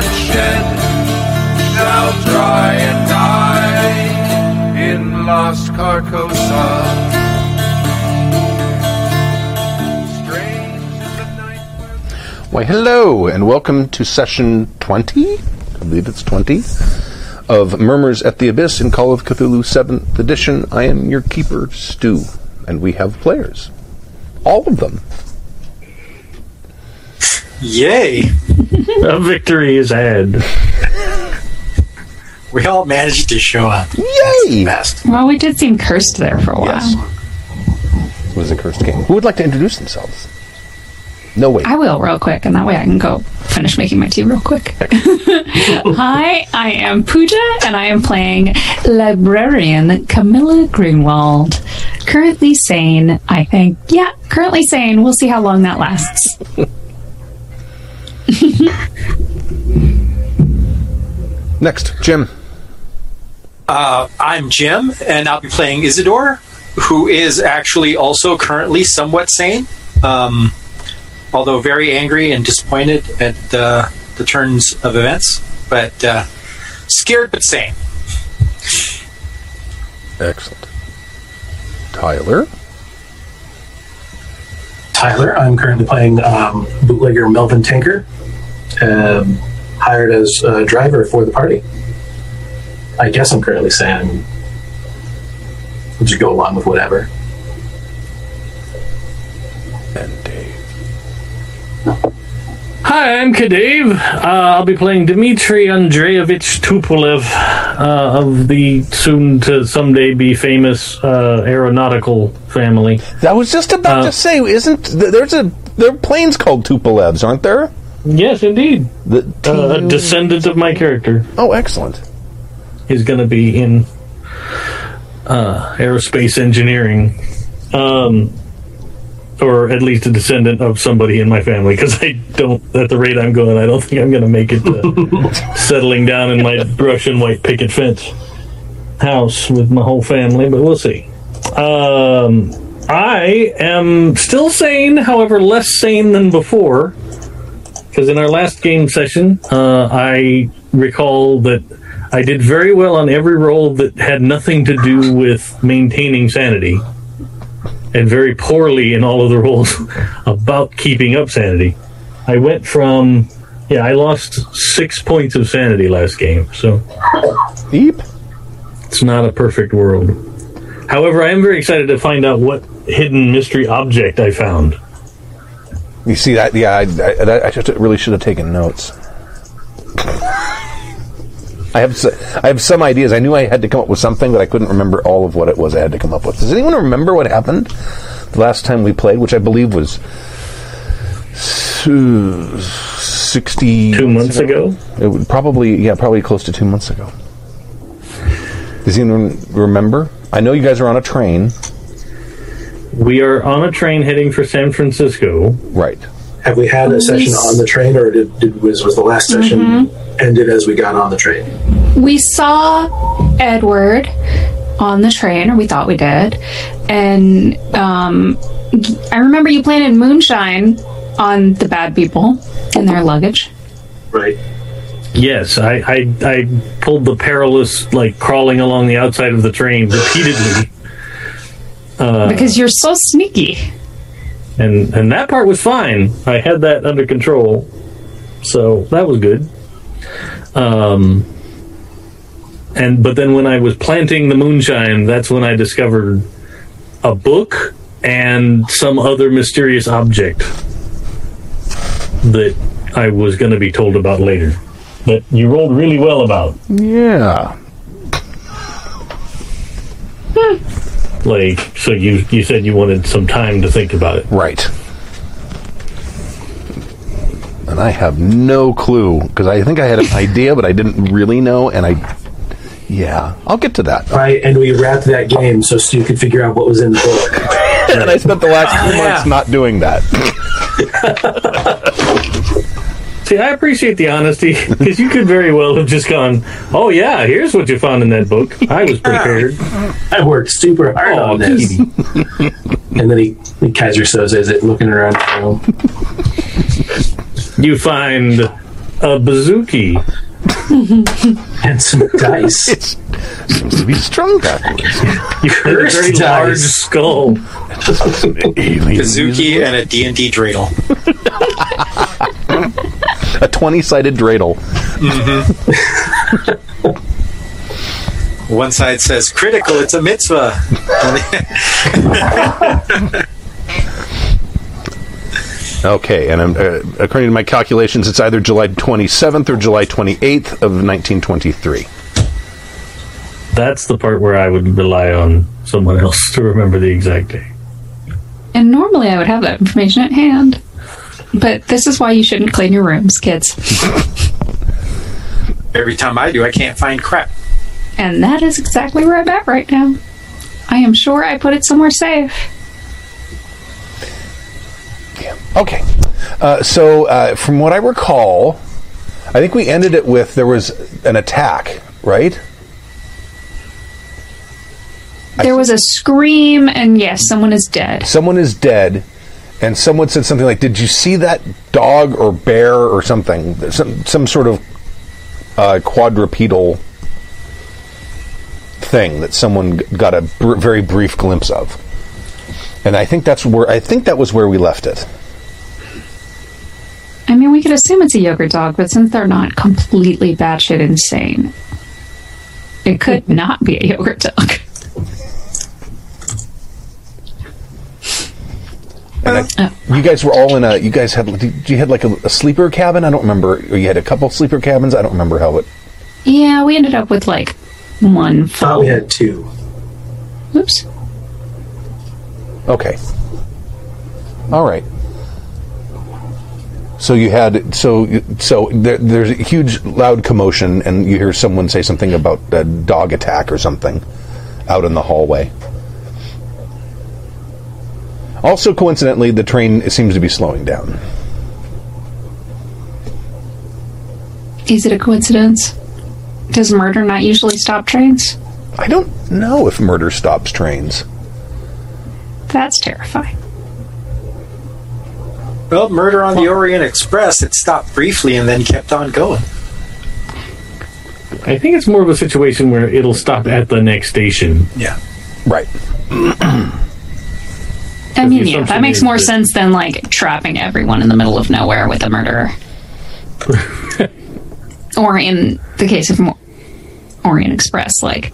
not shed shall dry and die in Lost Carcosa. Why, hello, and welcome to session 20, I believe it's 20, of Murmurs at the Abyss in Call of Cthulhu 7th edition. I am your keeper, Stu, and we have players. All of them. Yay! A victory is had. We all managed to show up. Yay! Best. Well, we did seem cursed there for a while. Yes. It was a cursed game. Who would like to introduce themselves? No, way. I will real quick, and that way I can go finish making my tea real quick. Hi, I am Pooja, and I am playing librarian Camilla Greenwald. Currently sane, I think. Yeah, currently sane. We'll see how long that lasts. Next, Jim. Uh, I'm Jim, and I'll be playing Isidore, who is actually also currently somewhat sane, um, although very angry and disappointed at uh, the turns of events, but uh, scared but sane. Excellent. Tyler. Tyler. I'm currently playing um, bootlegger Melvin Tinker, um, hired as a driver for the party. I guess I'm currently saying we'll just go along with whatever. And Dave. Hi, I'm Kadave. Uh, I'll be playing Dmitry Andreevich Tupolev uh, of the soon to someday be famous uh, aeronautical family. I was just about Uh, to say, isn't th- there's a there are planes called Tupolevs, aren't there? Yes, indeed. The Uh, a descendant of my character oh, excellent. is going to be in uh, aerospace engineering. Um, or at least a descendant of somebody in my family, because I don't, at the rate I'm going, I don't think I'm going to make it to settling down in my Russian white picket fence house with my whole family, but we'll see. Um, I am still sane, however, less sane than before, because in our last game session, uh, I recall that I did very well on every roll that had nothing to do with maintaining sanity, and very poorly in all of the rolls about keeping up sanity. I went from, yeah, I lost six points of sanity last game, so Deep. it's not a perfect world. However, I am very excited to find out what hidden mystery object I found. You see that? Yeah, I, I, I really should have taken notes. I have s- I have some ideas. I knew I had to come up with something, but I couldn't remember all of what it was I had to come up with. Does anyone remember what happened the last time we played, which I believe was sixty Two months ago? It would probably yeah, probably close to two months ago. Does anyone remember? I know you guys are on a train, We are on a train heading for San Francisco. right? Have we had a oh, session on the train, or did, did was was the last session mm-hmm. Ended as we got on the train? We saw Edward on the train, or we thought we did, and um, I remember you planted moonshine on the bad people and their luggage. Right. Yes, I, I I pulled the perilous like crawling along the outside of the train repeatedly, because you're so sneaky. and and that part was fine. I had that under control, so that was good. Um, and but then when I was planting the moonshine, that's when I discovered a book and some other mysterious object that I was going to be told about later. But you rolled really well about. Yeah. Like, so you you said you wanted some time to think about it. Right. And I have no clue because I think I had an idea, but I didn't really know. And I, yeah, I'll get to that. Right, and we wrapped that oh. game so Stu could figure out what was in the book. and I spent the last two yeah. months not doing that. See, I appreciate the honesty because you could very well have just gone, "Oh yeah, here's what you found in that book. I was prepared." I worked super hard Oh, on this. and then he, he Keyser Söze it, looking around the room. You find a bouzouki. And some dice. It seems to be strung backwards. You had a very Cursed large skull. Kazuki and a D&D dreidel. a 20 sided dreidel. Mm-hmm. One side says critical, it's a mitzvah. Okay, and I'm, uh, according to my calculations, it's either July 27th or July 28th of 1923. That's the part where I would rely on someone else to remember the exact day. And normally I would have that information at hand. But this is why you shouldn't clean your rooms, kids. Every time I do, I can't find crap. And that is exactly where I'm at right now. I am sure I put it somewhere safe. Okay. Uh, so, uh, from what I recall, I think we ended it with there was an attack, right? There was a scream, and yes, someone is dead. Someone is dead, and someone said something like, "Did you see that dog or bear or something? Some some sort of uh, quadrupedal thing that someone got a br- very brief glimpse of." And I think that's where I think that was where we left it. I mean, we could assume it's a yogurt dog, but since they're not completely batshit insane, it could not be a yogurt dog. And I, uh, you guys were all in a. You guys had. Did you had like a, a sleeper cabin? I don't remember. Or you had a couple sleeper cabins. I don't remember how it. Yeah, we ended up with like one Thought full. we had two. Oops. Okay. All right. So you had so so there, there's a huge loud commotion, and you hear someone say something about a dog attack or something out in the hallway. Also, coincidentally, the train seems to be slowing down. Is it a coincidence? Does murder not usually stop trains? I don't know if murder stops trains. That's terrifying. Well, murder on the Orient Express, it stopped briefly and then kept on going. I think it's more of a situation where it'll stop at the next station. Yeah. Right. I mean, yeah, that makes more that- sense than like trapping everyone in the middle of nowhere with a murderer. or in the case of Orient Express, like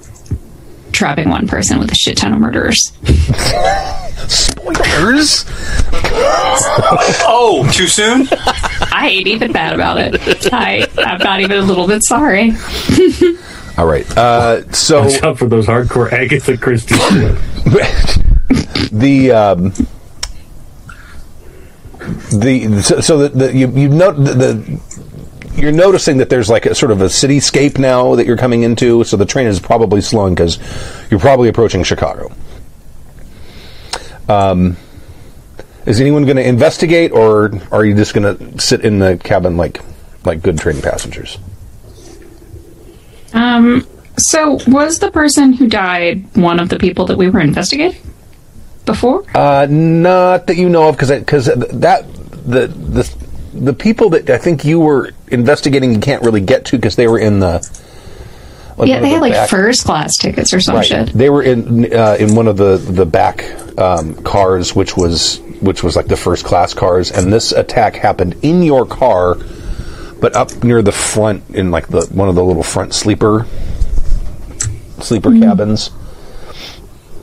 trapping one person with a shit ton of murderers. Spoilers. Oh, too soon? I ain't even bad about it. I, I'm not even a little bit sorry. All right. Uh, so Watch out for those hardcore Agatha Christie. the um, the so, so the, the you you note the, the you're noticing that there's like a sort of a cityscape now that you're coming into. So the train is probably slowing because you're probably approaching Chicago. Um, is anyone going to investigate, or are you just going to sit in the cabin like like good train passengers? Um, so was the person who died one of the people that we were investigating before? Uh, not that you know of, because because that the the the people that I think you were investigating you can't really get to because they were in the. Like, yeah, they had the like back- first class tickets or some Right. shit. They were in uh, in one of the the back um, cars, which was which was like the first class cars, and this attack happened in your car, but up near the front in like the one of the little front sleeper sleeper cabins,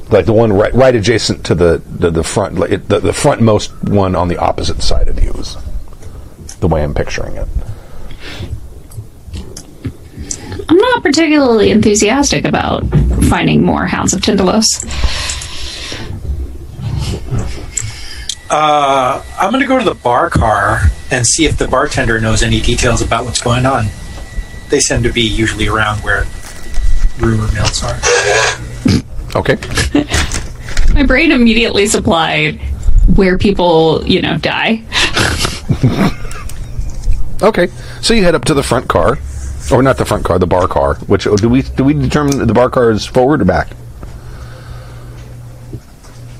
like the one right right adjacent to the the, the front like it, the the frontmost one on the opposite side of you is the way I'm picturing it. I'm not particularly enthusiastic about finding more Hounds of Tindalos. Uh, I'm going to go to the bar car and see if the bartender knows any details about what's going on. They seem to be usually around where rumor mills are. Okay. My brain immediately supplied where people, you know, die. Okay, so you head up to the front car, or not the front car, the bar car. Which oh, do we do we determine that the bar car is forward or back?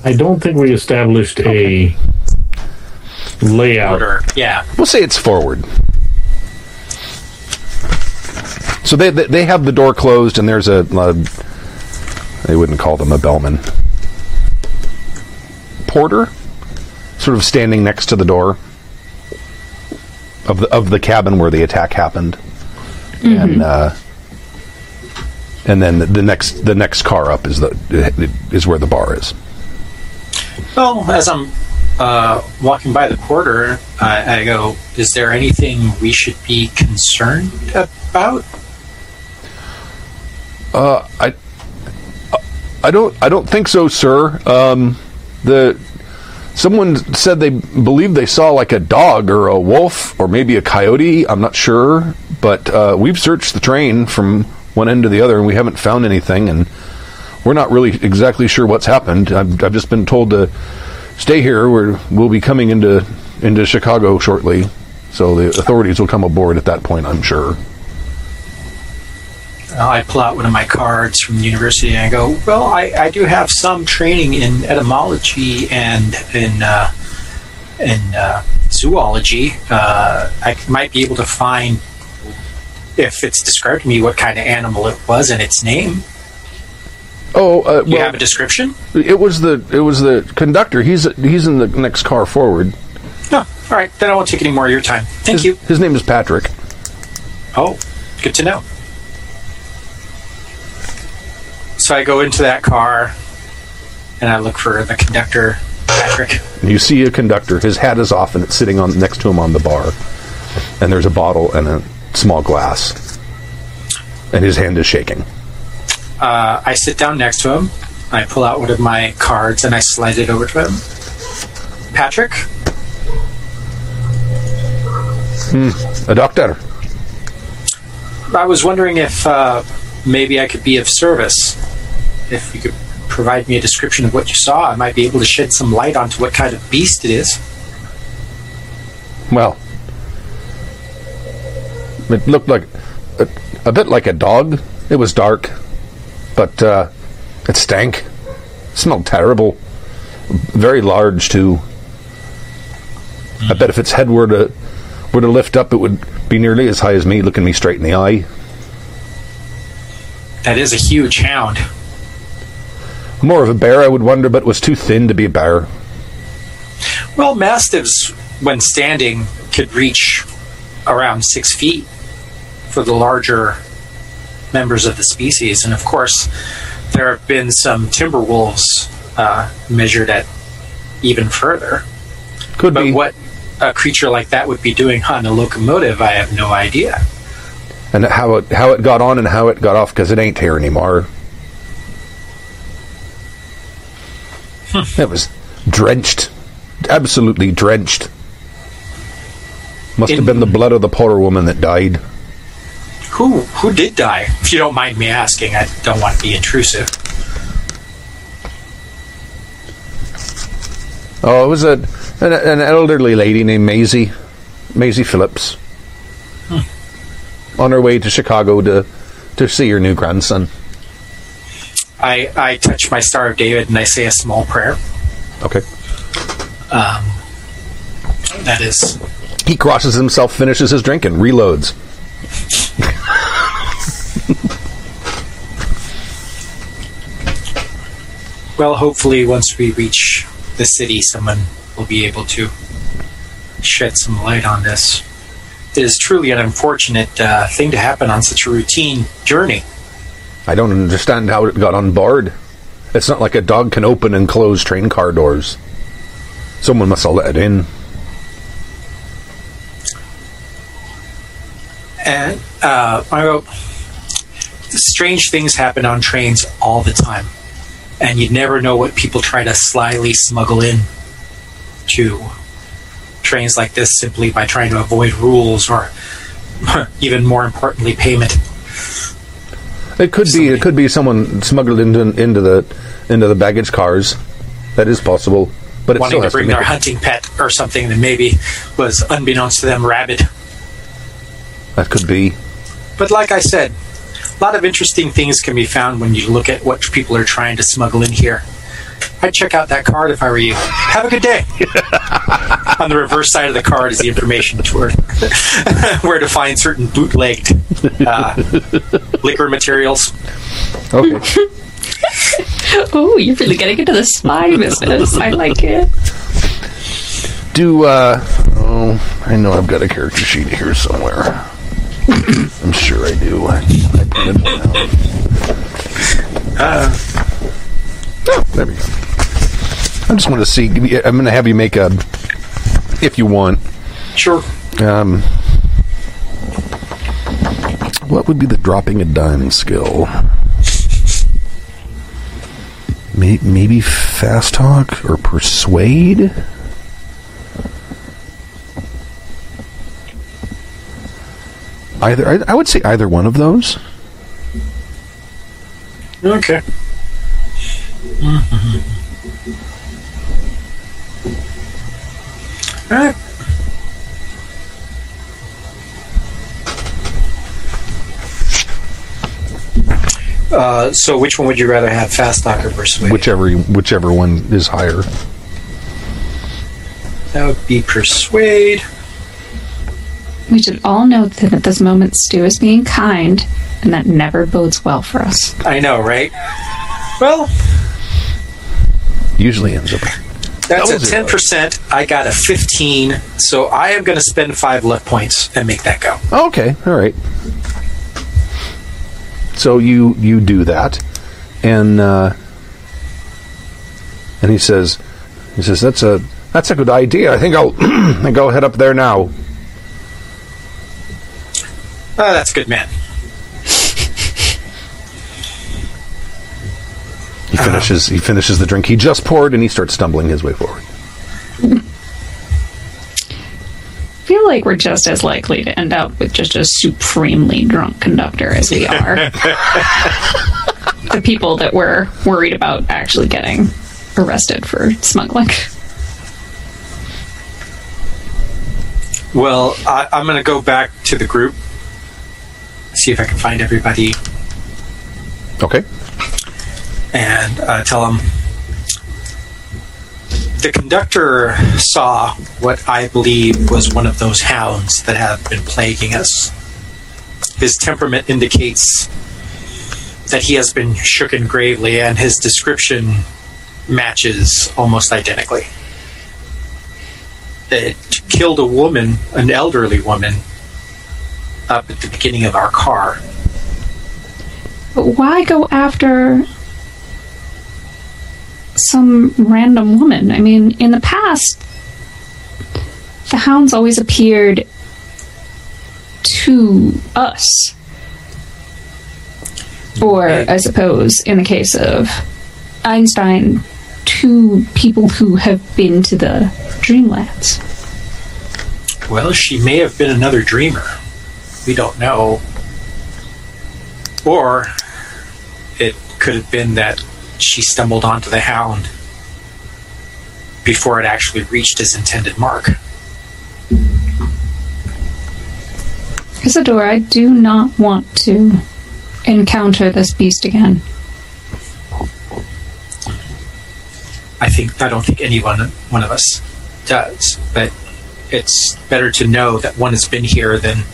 I don't think we established a layout. Order. Yeah. We'll say it's forward. So they, they they have the door closed, and there's a, a they wouldn't call them a bellman porter, sort of standing next to the door of the of the cabin where the attack happened, and uh, and then the, the next the next car up is the is where the bar is. Well, as I'm uh, walking by the porter, I, I go, "Is there anything we should be concerned about?" I I don't I don't think so, sir. Um, the someone said they believe they saw like a dog or a wolf or maybe a coyote. I'm not sure, but uh, we've searched the train from one end to the other and we haven't found anything, and we're not really exactly sure what's happened. I've, I've just been told to stay here. We're, we'll be coming into into Chicago shortly, so the authorities will come aboard at that point. I'm sure. Uh, I pull out one of my cards from the university and I go, "Well, I, I do have some training in etymology and in uh, in uh, zoology. Uh, I might be able to find if it's described to me what kind of animal it was and its name. Oh, uh, Do you have a description? It was the it was the conductor. He's he's in the next car forward. No. All right, then I won't take any more of your time. Thank His, you. his name is Patrick. Oh, good to know. So I go into that car and I look for the conductor, Patrick. You see a conductor. His hat is off, and it's sitting on next to him on the bar. And there's a bottle and a small glass. And his hand is shaking. Uh, I sit down next to him. I pull out one of my cards and I slide it over to him. Patrick, Hmm, A doctor. I was wondering if uh, maybe I could be of service. If you could provide me a description of what you saw, I might be able to shed some light onto what kind of beast it is. Well, it looked like a, a bit like a dog. It was dark, but uh, it stank. smelled terrible. Very large too. I bet if its head were to were to lift up, it would be nearly as high as me, looking me straight in the eye. That is a huge hound. More of a bear, I would wonder, but was too thin to be a bear. Well, mastiffs, when standing, could reach around six feet for the larger members of the species. And of course, there have been some timber wolves uh, measured at even further. Could be But be. what a creature like that would be doing on a locomotive, I have no idea. And how it how it got on and how it got off because it ain't here anymore. it was drenched, absolutely drenched. Must have been the blood of the poor woman that died. Who who did die? If you don't mind me asking, I don't want to be intrusive. Oh, it was a an, an elderly lady named Maisie, Maisie Phillips, on her way to Chicago to to see her new grandson. I, I touch my Star of David and I say a small prayer. Okay, um, That is he crosses himself, finishes his drink, and reloads. Well, hopefully, once we reach the city, someone will be able to shed some light on this. It is truly an unfortunate uh, thing to happen on such a routine journey. I don't understand how it got on board. It's not like a dog can open and close train car doors. Someone must have let it in. And uh, I wrote, strange things happen on trains all the time, and you never know what people try to slyly smuggle in to trains like this simply by trying to avoid rules or, even more importantly, payment. It could be. It could be someone smuggled into into the into the baggage cars. That is possible. But wanting to bring make their it- hunting pet or something that maybe was unbeknownst to them rabid. That could be. But like I said, a lot of interesting things can be found when you look at what people are trying to smuggle in here. I'd check out that card if I were you. Have a good day. On the reverse side of the card is the information tour where to find certain bootlegged uh, liquor materials. Okay. Oh, you're really getting into the spy business. I like it. Do uh oh I know I've got a character sheet here somewhere. I'm sure I do. I, I printed one out. Oh, there we go. I just want to see. I'm going to have you make a, if you want. Sure. Um, what would be the dropping a dime skill? Maybe fast talk or persuade? Either I, I would say either one of those. Okay. All right. Uh, so, which one would you rather have, fast talk or persuade? Whichever whichever one is higher. That would be persuade. We should all note that at this moment, Stu is being kind, and that never bodes well for us. I know, right? Well, Usually ends up. that's That a ten percent. I got a fifteen, so I am going to spend five luck points and make that go. Okay, all right. So you you do that, and uh, and he says he says that's a that's a good idea. I think I'll I think I'll head up there now. Oh, that's good, man. He uh-huh. finishes he finishes the drink he just poured, and he starts stumbling his way forward. I feel like we're just as likely to end up with just a supremely drunk conductor as we are the people that we're worried about actually getting arrested for smuggling. Well, I, I'm going to go back to the group, see if I can find everybody, Okay. And uh, tell them the conductor saw what I believe was one of those hounds that have been plaguing us. His temperament indicates that he has been shooken gravely, and his description matches almost identically. It killed a woman, an elderly woman, up at the beginning of our car. But why go after some random woman? I mean, in the past, the hounds always appeared to us. Or, I suppose, in the case of Einstein, to people who have been to the Dreamlands. Well, she may have been another dreamer. We don't know. Or it could have been that she stumbled onto the hound before it actually reached its intended mark. Isadora, I do not want to encounter this beast again. I think I don't think anyone one of us does, but it's better to know that one has been here than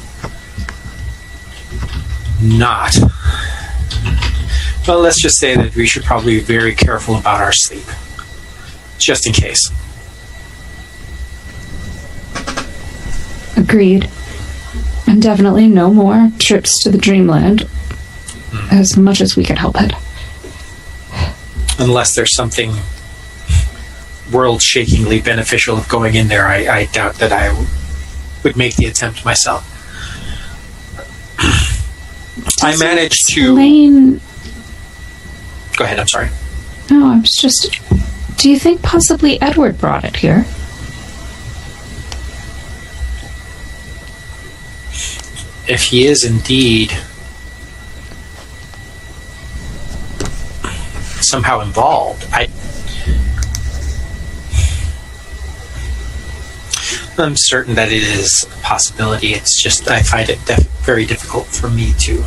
not. Well, let's just say that we should probably be very careful about our sleep, just in case. Agreed. And definitely no more trips to the Dreamland. As much as we can help it. Unless there's something world-shakingly beneficial of going in there, I, I doubt that I w- would make the attempt myself. I managed to. Lane. Go ahead. I'm sorry. No, I was just. Do you think possibly Edward brought it here? if he is indeed somehow involved, I. I'm certain that it is a possibility. It's just I find it def- very difficult for me to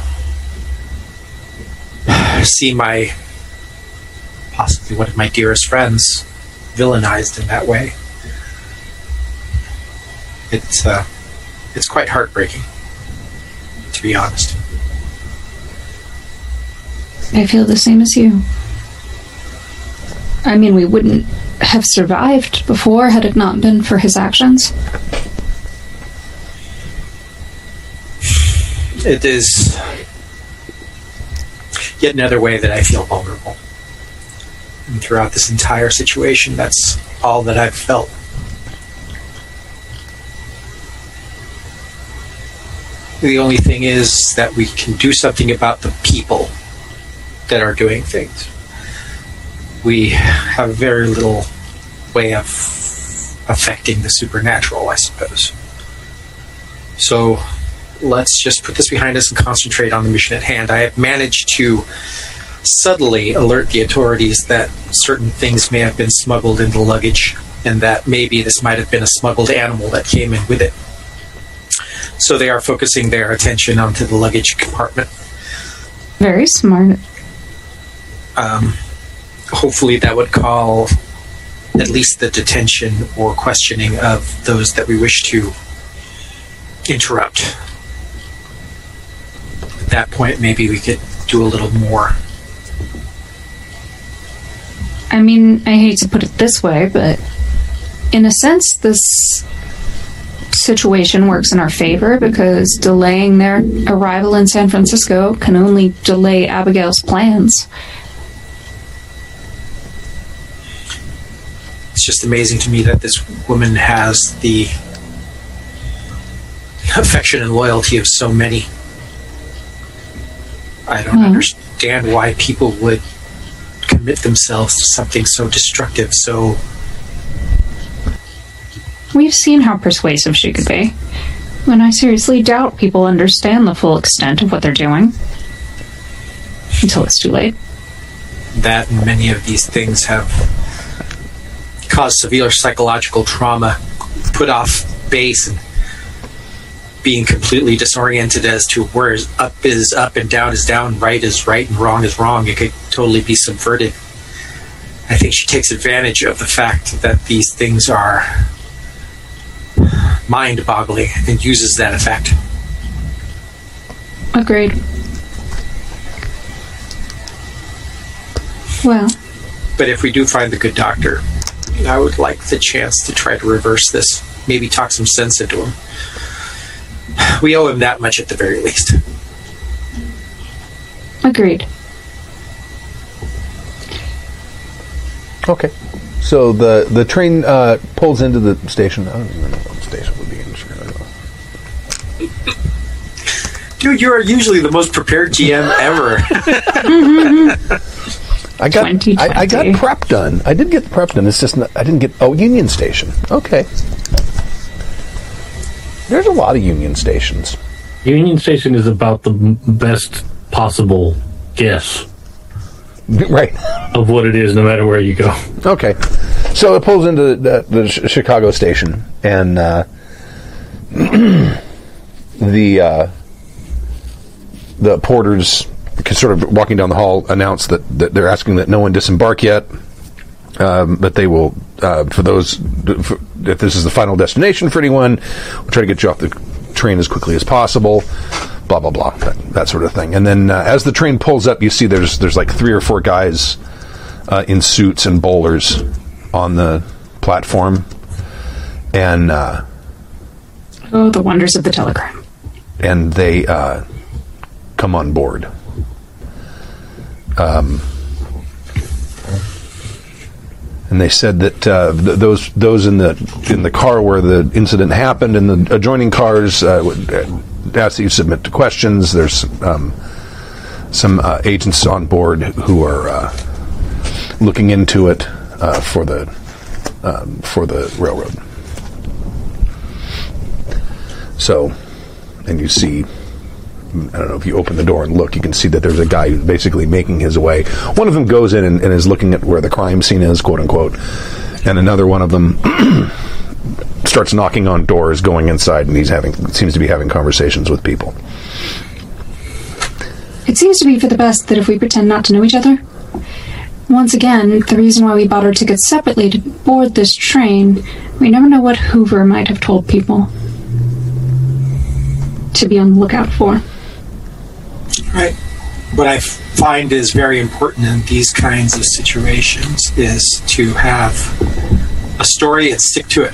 see my possibly one of my dearest friends villainized in that way. It's uh, it's quite heartbreaking, to be honest. I feel the same as you. I mean, we wouldn't have survived before had it not been for his actions. It is yet another way that I feel vulnerable. And throughout this entire situation, that's all that I've felt. The only thing is that we can do something about the people that are doing things. We have very little way of affecting the supernatural, I suppose. So let's just put this behind us and concentrate on the mission at hand. I have managed to subtly alert the authorities that certain things may have been smuggled into luggage and that maybe this might have been a smuggled animal that came in with it. So they are focusing their attention onto the luggage compartment. Very smart. Um, hopefully, that would call at least the detention or questioning of those that we wish to interrupt. At that point, maybe we could do a little more. I mean, I hate to put it this way, but in a sense, this situation works in our favor because delaying their arrival in San Francisco can only delay Abigail's plans. It's just amazing to me that this woman has the affection and loyalty of so many. I don't Hmm. understand why people would commit themselves to something so destructive, so We've seen how persuasive she could be. When I seriously doubt people understand the full extent of what they're doing. Until it's too late. that and many of these things have caused severe psychological trauma, put off base, and being completely disoriented as to where is up is up and down is down, right is right, and wrong is wrong. It could totally be subverted. I think she takes advantage of the fact that these things are mind boggling and uses that effect. Agreed. Well, But if we do find the good doctor, I would like the chance to try to reverse this. Maybe talk some sense into him. We owe him that much at the very least. agreed. Okay. So the the train uh, pulls into the station. I don't even know what station would be in Chicago. Dude, you are usually the most prepared GM ever. I got I, I got prep done. I did get prep done. It's just not, I didn't get oh Union Station. Okay. There's a lot of Union stations. Union Station is about the best possible guess right. of what it is, no matter where you go. Okay. So it pulls into the, the Ch- Chicago station, and uh, the uh, the porters, sort of walking down the hall, announce that, that they're asking that no one disembark yet. Um, but they will, uh, for those, for, if this is the final destination for anyone, we'll try to get you off the train as quickly as possible. Blah blah blah, that, that sort of thing. And then uh, as the train pulls up, you see there's there's like three or four guys uh, in suits and bowlers on the platform, and uh, Oh, the wonders of the telegram. and they uh, come on board. Um, and they said that uh, th- those those in the in the car where the incident happened and the adjoining cars uh, would uh, ask that you submit to questions. There's um, some uh, agents on board who are uh, looking into it uh, for the um, for the railroad. So, and you see I don't know if you open the door and look, you can see that there's a guy who's basically making his way. One of them goes in and, and is looking at where the crime scene is, quote unquote, and another one of them starts knocking on doors, going inside, and he's having seems to be having conversations with people. It seems to be for the best that if we pretend not to know each other. once again, the reason why we bought our tickets separately to board this train, we never know what Hoover might have told people to be on the lookout for. Right. What I find is very important in these kinds of situations is to have a story and stick to it.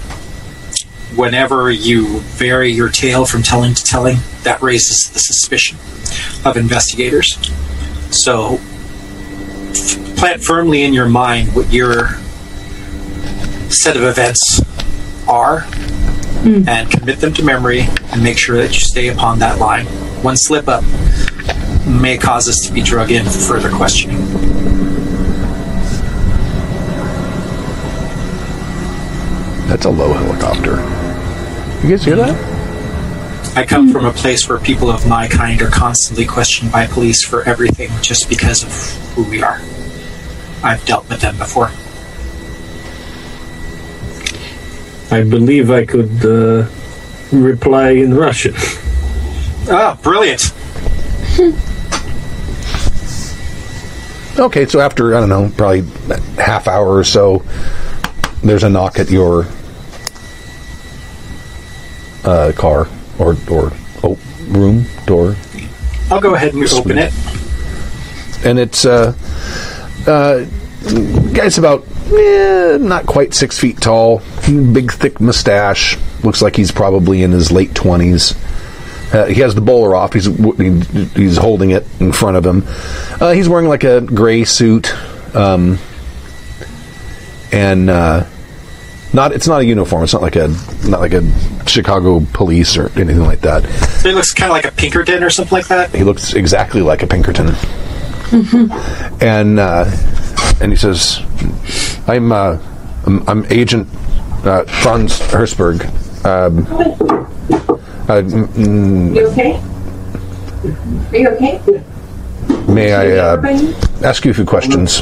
Whenever you vary your tale from telling to telling, that raises the suspicion of investigators. So f- plant firmly in your mind what your set of events are hmm. and commit them to memory and make sure that you stay upon that line. One slip up may cause us to be drug in for further questioning. That's a low helicopter. You guys hear that? I come from a place where people of my kind are constantly questioned by police for everything just because of who we are. I've dealt with them before. I believe I could uh, reply in Russian. Ah, brilliant. Okay, so after I don't know, probably half hour or so, there's a knock at your uh, car or or oh, room door, I'll go ahead and open it. and it's uh, uh, guy's about eh, not quite six feet tall, big thick mustache. Looks like he's probably in his late twenties. Uh, he has the bowler off. He's he's holding it in front of him. Uh, he's wearing like a gray suit, um, and uh, not it's not a uniform. It's not like a not like a Chicago police or anything like that. It looks kind of like a Pinkerton or something like that. He looks exactly like a Pinkerton. and uh, and he says, "I'm uh, I'm, I'm Agent uh, Franz Hersberg. Um, uh, mm, You okay? Are you okay? may I uh, ask you a few questions?"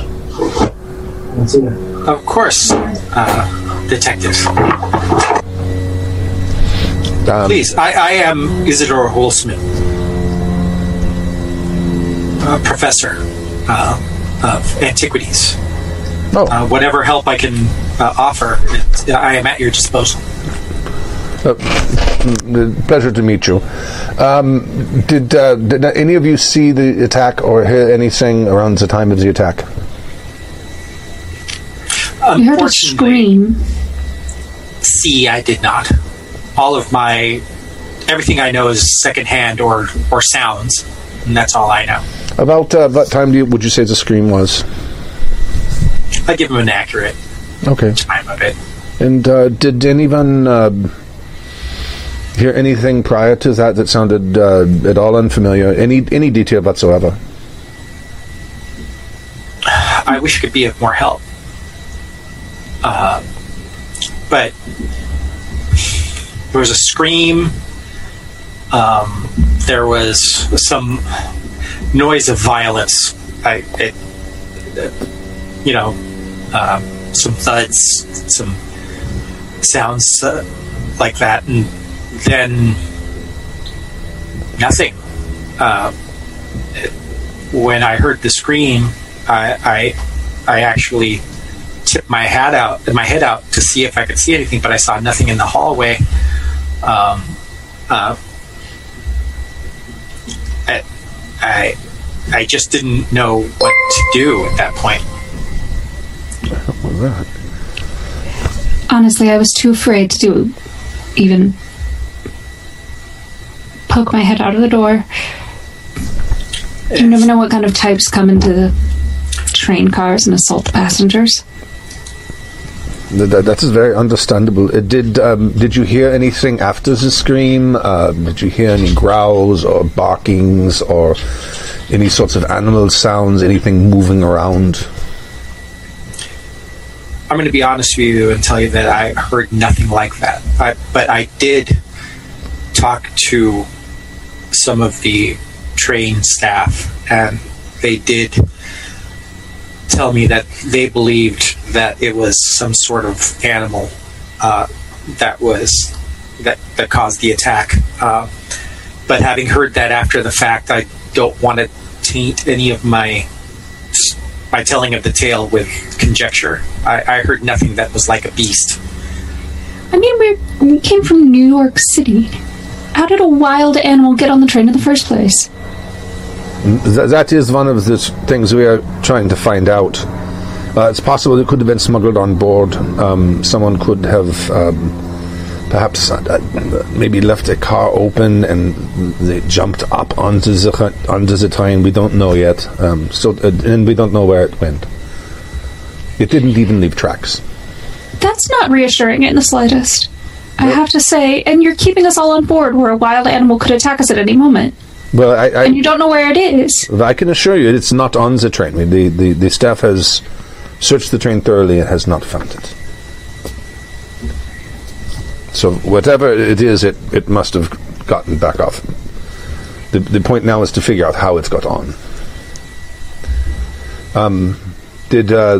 Of course, uh, detective. Um, Please, I, I am Isidore Holzman, uh, professor uh, of antiquities. Oh, Uh, whatever help I can uh, offer, it, I am at your disposal. Uh, pleasure to meet you. Um, did uh, did any of you see the attack or hear anything around the time of the attack? We heard a scream. see, I did not. All of my everything I know is secondhand or or sounds, and that's all I know. About uh, what time do you, would you say the scream was? I give him an accurate Okay. time of it. And uh, did anyone uh, hear anything prior to that that sounded uh, at all unfamiliar? Any any detail whatsoever? I wish I could be of more help. Uh, but there was a scream. Um, there was some noise of violence. I, it, you know, um, some thuds, some sounds uh, like that, and then nothing. Uh, when I heard the scream, I, I, I actually tipped my hat out, my head out to see if I could see anything, but I saw nothing in the hallway. Um, uh, I, I, I just didn't know what to do at that point. Honestly, I was too afraid to do even poke my head out of the door. You never know what kind of types come into the train cars and assault the passengers. Th- th- that is very understandable. Uh, did um, did you hear anything after the scream? Uh, did you hear any growls or barkings or any sorts of animal sounds? Anything moving around? I'm going to be honest with you and tell you that I heard nothing like that. I, but I did talk to some of the train staff, and they did tell me that they believed that it was some sort of animal uh, that was that that caused the attack. Uh, but having heard that after the fact, I don't want to taint any of my my telling of the tale with conjecture. I, I heard nothing that was like a beast. I mean, we we came from New York City. How did a wild animal get on the train in the first place? Th- that is one of the things we are trying to find out. Uh, it's possible it could have been smuggled on board. Um, someone could have um, perhaps uh, uh, maybe left a car open and they jumped up onto the onto the train. We don't know yet. Um, so uh, and we don't know where it went. It didn't even leave tracks. That's not reassuring in the slightest. I have to say, and you're keeping us all on board where a wild animal could attack us at any moment, Well, I, I, and you don't know where it is. I can assure you, it's not on the train. The, the, the staff has searched the train thoroughly and has not found it. So whatever it is, it, it must have gotten back off. The, the point now is to figure out how it's got on. Um, did uh,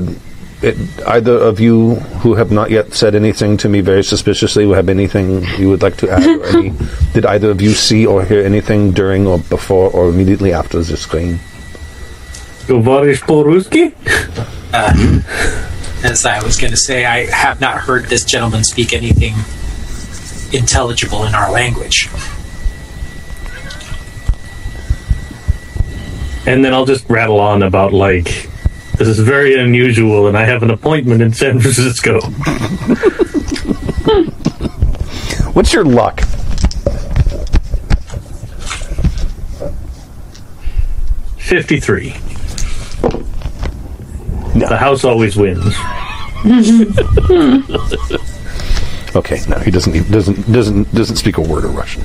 it, either of you who have not yet said anything to me very suspiciously have anything you would like to add? Or any, did either of you see or hear anything during or before or immediately after the screen? Tovarish uh, Poruski? As I was going to say, I have not heard this gentleman speak anything intelligible in our language. And then I'll just rattle on about, like, this is very unusual, and I have an appointment in San Francisco. What's your luck? Fifty-three. No. The house always wins. Okay, no, he doesn't. He doesn't. Doesn't. Doesn't speak a word of Russian.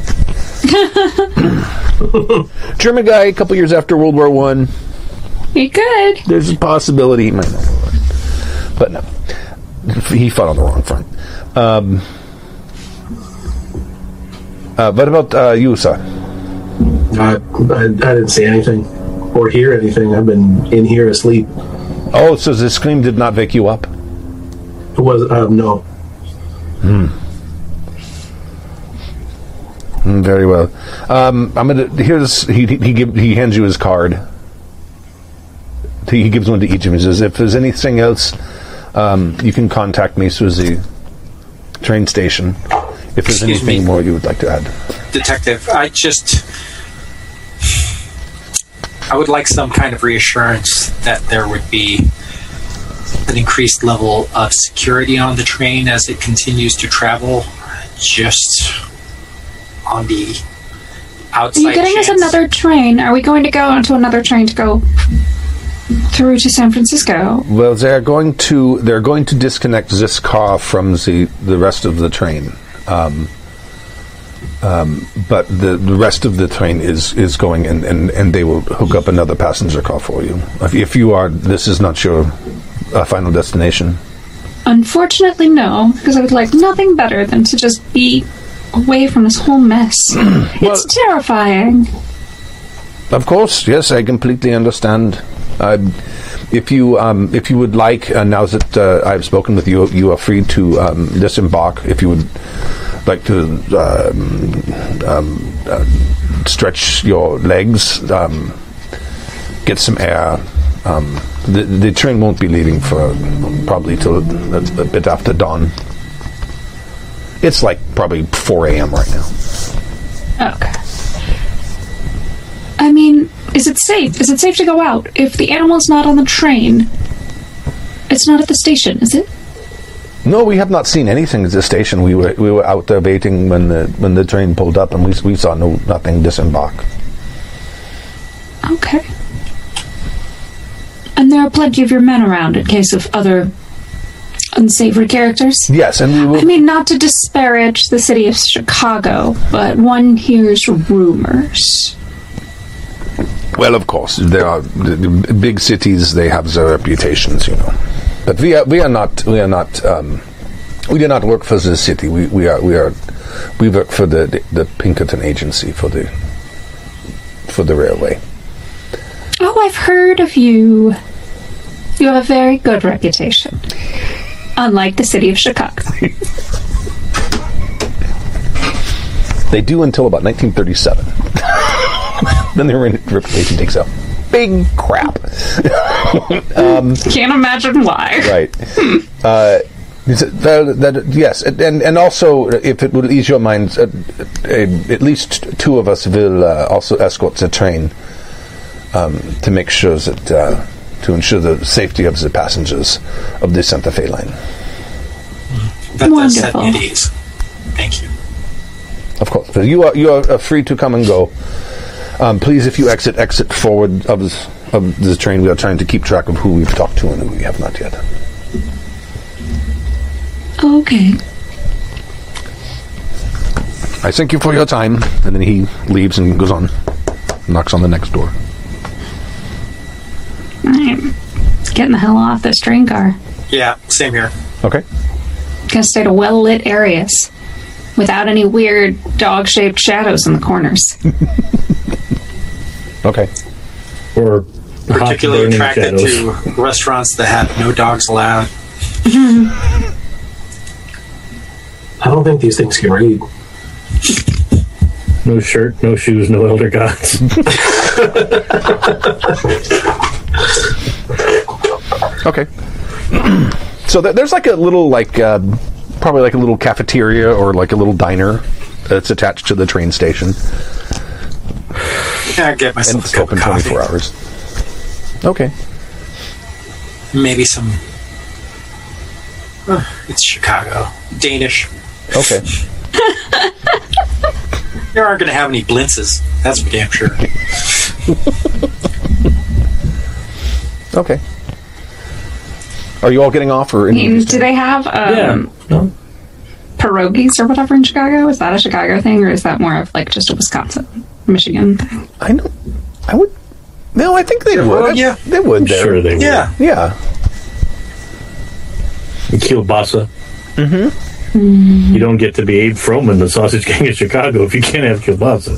German guy, a couple years after World War One. You could. There's a possibility he might know, but no, he fought on the wrong front. Um, uh, what about uh, you, sir? I, I, I didn't see anything or hear anything. I've been in here asleep. Oh, so the scream did not wake you up? It was um, no. Mm, very well. Um, I'm gonna. Here's he. He give, he hands you his card. He gives one to each of you. He says, "If there's anything else, um, you can contact me, Susie. Train station. If there's Excuse anything me. more you would like to add." Detective, I just. I would like some kind of reassurance that there would be an increased level of security on the train as it continues to travel. Just on the outside. Are outside. you getting us another train? Are we going to go onto another train to go through to San Francisco? Well, they're going to they're going to disconnect this car from the the rest of the train. Um, um, but the, the rest of the train is, is going and, and, and they will hook up another passenger car for you. If, if you are, this is not your uh, final destination. Unfortunately, no, because I would like nothing better than to just be away from this whole mess. it's terrifying. Of course, yes, I completely understand. Uh, if you um, if you would like, uh, now that uh, I've spoken with you, you are free to um, disembark. If you would like to um, um, uh, stretch your legs, um, get some air. Um, the, the train won't be leaving for probably till a, a bit after dawn. It's like probably 4 a.m. right now. Okay. I mean, is it safe? Is it safe to go out if the animal's not on the train? It's not at the station, is it? No, we have not seen anything at the station. We were we were out there waiting when the when the train pulled up, and we we saw no nothing disembark. Okay. And there are plenty of your men around in case of other unsavory characters. Yes, and we will. I mean, not to disparage the city of Chicago, but one hears rumors. Well, of course, there are the, the big cities. They have their reputations, you know. But we are we are not we are not um, we do not work for the city. We we are we are we work for the the, the Pinkerton agency for the for the railway. Oh, I've heard of you. You have a very good reputation. Unlike the city of Chicago. They do until about 1937. then their reputation takes out. big crap. Can't imagine why. right. Uh, is it- that, that- yes, and and also, if it would ease your mind, uh, uh, at least two of us will uh, also escort the train um, to make sure that uh, to ensure the safety of the passengers of the Santa Fe line. That does Wonderful. me. Thank you. Of course, you are you are uh, free to come and go. Um, please, if you exit, exit forward of the, of the train. We are trying to keep track of who we've talked to and who we have not yet. Okay. I thank you for your time. And then he leaves and goes on, knocks on the next door. I'm getting the hell off this train car. Yeah, same here. Okay. Gonna stay to well lit areas without any weird dog shaped shadows in the corners. Okay. Or Particularly attracted shadows. to restaurants that have no dogs allowed. I don't think these things can read. No shirt, no shoes, no elder gods. Okay. so th- there's like a little like uh, probably like a little cafeteria or like a little diner that's attached to the train station, Yeah, I get and myself it's a cup open of 24 hours. Okay. Maybe some. Uh, it's Chicago. Danish. Okay. You aren't going to have any blintzes. That's for damn sure. Okay. Are you all getting off or? I mean, do they have yeah. um, No? pierogies or whatever in Chicago? Is that a Chicago thing or is that more of like just a Wisconsin, Michigan thing? I know. I would. No, I think they would. well, yeah. they would. There. Sure they would. Yeah. Yeah. would. Kielbasa. Mm-hmm. You don't get to be Abe Froman, the Sausage King of Chicago, if you can't have kielbasa.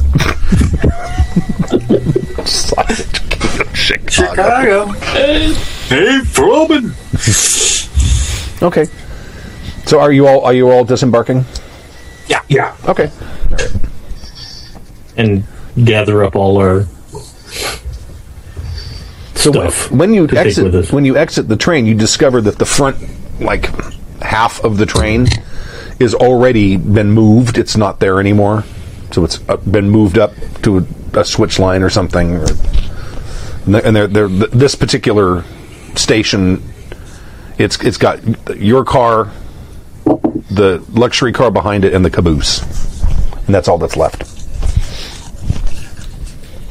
Sausage King of Chicago. Chicago. Hey, Froben. Okay. So are you all are you all disembarking? Yeah. Yeah. Okay. And gather up all our So stuff when you exit when you exit the train, you discover that the front like half of the train is already been moved. It's not there anymore. So it's uh, been moved up to a, a switch line or something. Or, and they're, they're, this particular station, it's it's got your car, the luxury car behind it, and the caboose, and that's all that's left.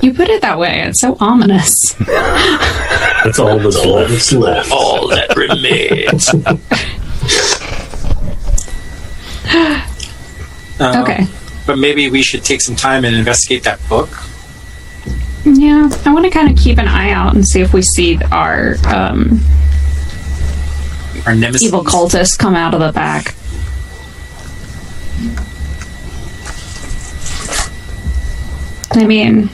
You put it that way. It's so ominous. That's all that's All left. that's left. All that remains. Uh, Okay. But maybe we should take some time and investigate that book. Yeah, I want to kind of keep an eye out and see if we see our um, Our nemesis. evil cultists come out of the back. I mean,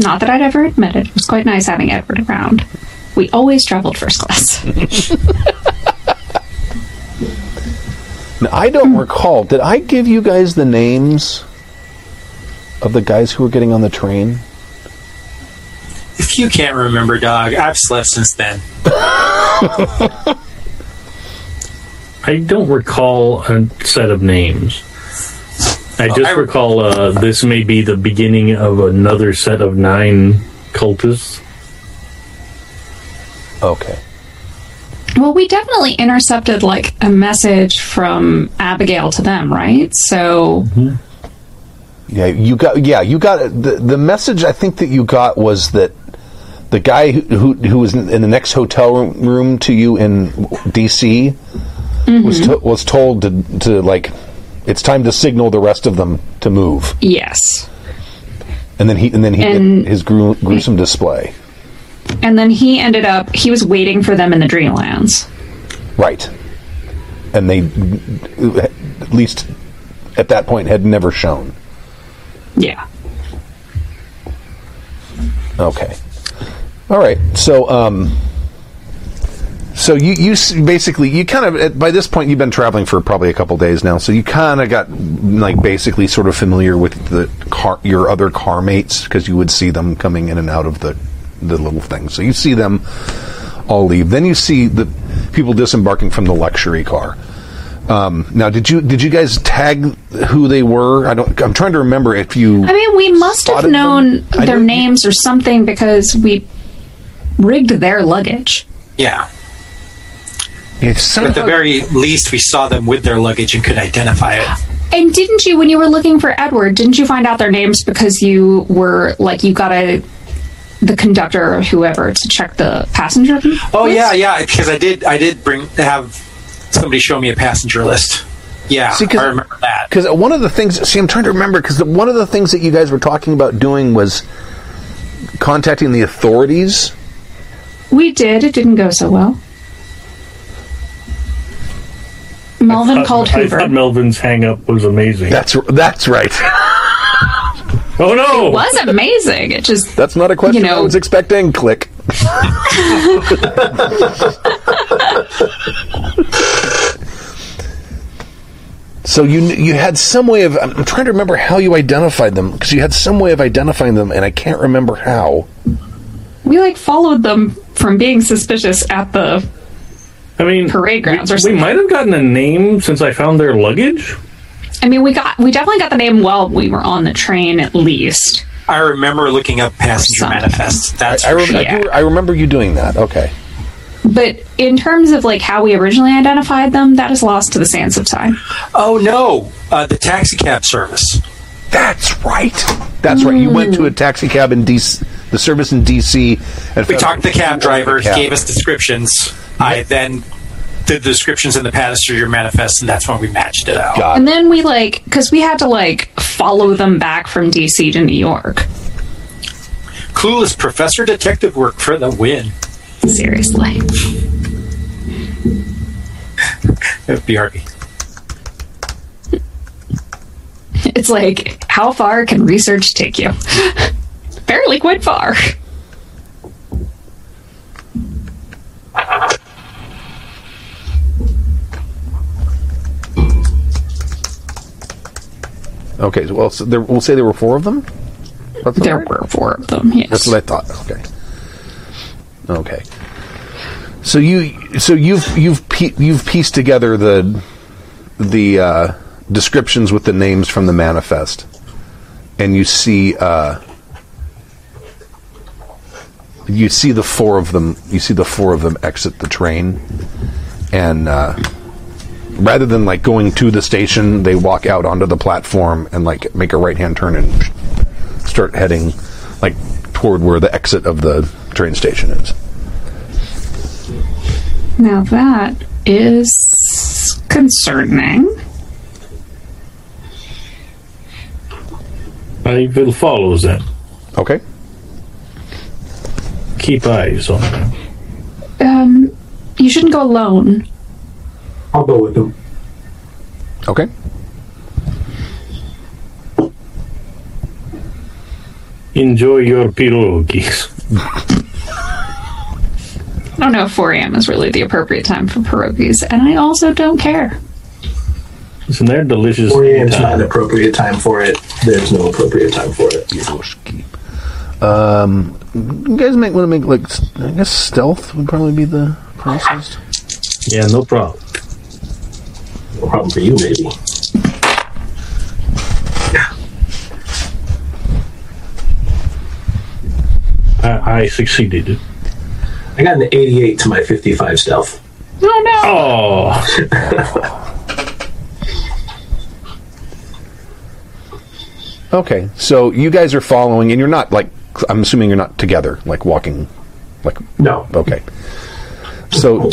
not that I'd ever admit it. It was quite nice having Edward around. We always traveled first class. Now, I don't recall. Did I give you guys the names of the guys who were getting on the train? If you can't remember, dog, I've slept since then. I don't recall a set of names. I just I- recall uh, this may be the beginning of another set of nine cultists. Okay. well, we definitely intercepted like a message from Abigail to them, right? So Yeah, you got. Yeah, you got the the message. I think that you got was that the guy who who, who was in the next hotel room to you in D.C. was to, was told to to like it's time to signal the rest of them to move, yes. and then he and then he And- did his gru- gruesome display. And then he ended up, he was waiting for them in the Dreamlands. Right. And they, at least at that point, had never shown. Yeah. Okay. All right. So, um, so you you basically you kind of at- by this point you've been traveling for probably a couple days now, so you kind of got like basically sort of familiar with the car your other car mates because you would see them coming in and out of the the little thing. So you see them all leave. Then you see the people disembarking from the luxury car. Um, now, did you did you guys tag who they were? I don't. I'm trying to remember if you. I mean, we must have Spotted them? known their know you- names or something because we rigged their luggage. Yeah. Yeah, At the very least, we saw them with their luggage and could identify it. And didn't you, when you were looking for Edward, didn't you find out their names because you were like you got a the conductor or whoever to check the passenger? Oh list? yeah, yeah. Because I did, I did bring have somebody show me a passenger list. Yeah, See, 'cause- I remember that. Because one of the things, see, I'm trying to remember, because one of the things that you guys were talking about doing was contacting the authorities. We did. It didn't go so well. Melvin I called thought- I Hoover. thought Melvin's hang up was amazing. That's that's right. oh no! it was amazing. It just That's not a question You know- I was expecting. Click. so you you had some way of I'm trying to remember how you identified them because you had some way of identifying them and I can't remember how. we like followed them from being suspicious at the. I mean, Parade grounds we, or we might have gotten a name since I found their luggage. I mean, we got we definitely got the name while we were on the train, at least. I remember looking up passenger Something. manifests. That's I, for rem- sure. I, do- I remember you doing that. Okay. But in terms of like how we originally identified them, that is lost to the sands of time. Oh no, uh, the taxi cab service. That's right. That's right. You went to a taxi cab in DC, the service in DC. And We talked to the cab driver. He cab. gave us descriptions. I then did the descriptions in the past to your manifest, and that's when we matched it out. Got And then we like because we had to like follow them back from DC to New York. Clueless professor detective work for the win. Seriously. BRB. It's like, how far can research take you? Apparently, quite far. Okay. Well, so there, we'll say there were four of them. That's There right? were four of them. Yes. That's what I thought. Okay. Okay. So you, so you've you've pie- you've pieced together the the uh, descriptions with the names from the manifest, and you see uh, you see the four of them. You see the four of them exit the train, and uh, rather than like going to the station, they walk out onto the platform and like make a right hand turn and start heading like toward where the exit of the train station is. Now that is concerning. I will follow them. Okay. Keep eyes on them. Um, you shouldn't go alone. I'll go with them. Okay. Enjoy your pierogies. I don't know if 4 a.m. is really the appropriate time for pierogies, and I also don't care. Listen, they're delicious. 4 a.m. is not an appropriate time for it. There's no appropriate time for it. Um, you guys might want to make like I guess stealth would probably be the process. Yeah, no problem. No problem for you, maybe. I, I succeeded. I got an 88 to my 55 stealth. Oh no! Oh, Okay, so you guys are following, and you're not like I'm assuming you're not together, like walking, like No. okay. So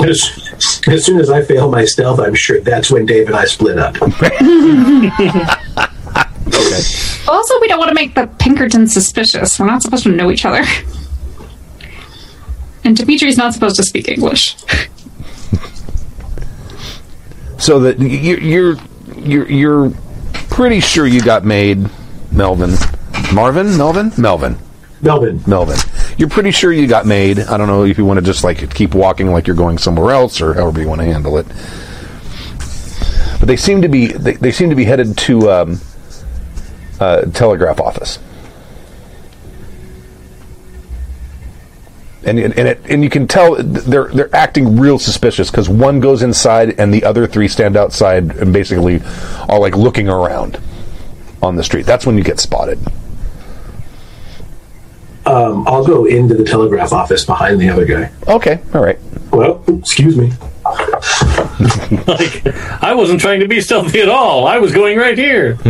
As, as soon as I fail my stealth, I'm sure that's when Dave and I split up. okay. Also, we don't want to make the Pinkertons suspicious. We're not supposed to know each other. And Dimitri's not supposed to speak English. so that you're you're you're you're pretty sure you got made, Melvin, Marvin, Melvin, Melvin. Melvin, Melvin. You're pretty sure you got made. I don't know if you want to just like keep walking like you're going somewhere else or however you want to handle it. But they seem to be they, they seem to be headed to um, uh, telegraph office. and and it, and you can tell they're they're acting real suspicious because one goes inside and the other three stand outside and basically are like looking around on the street. That's when you get spotted. Um, I'll go into the telegraph office behind the other guy. Okay, all right. Well, excuse me. like, I wasn't trying to be stealthy at all. I was going right here.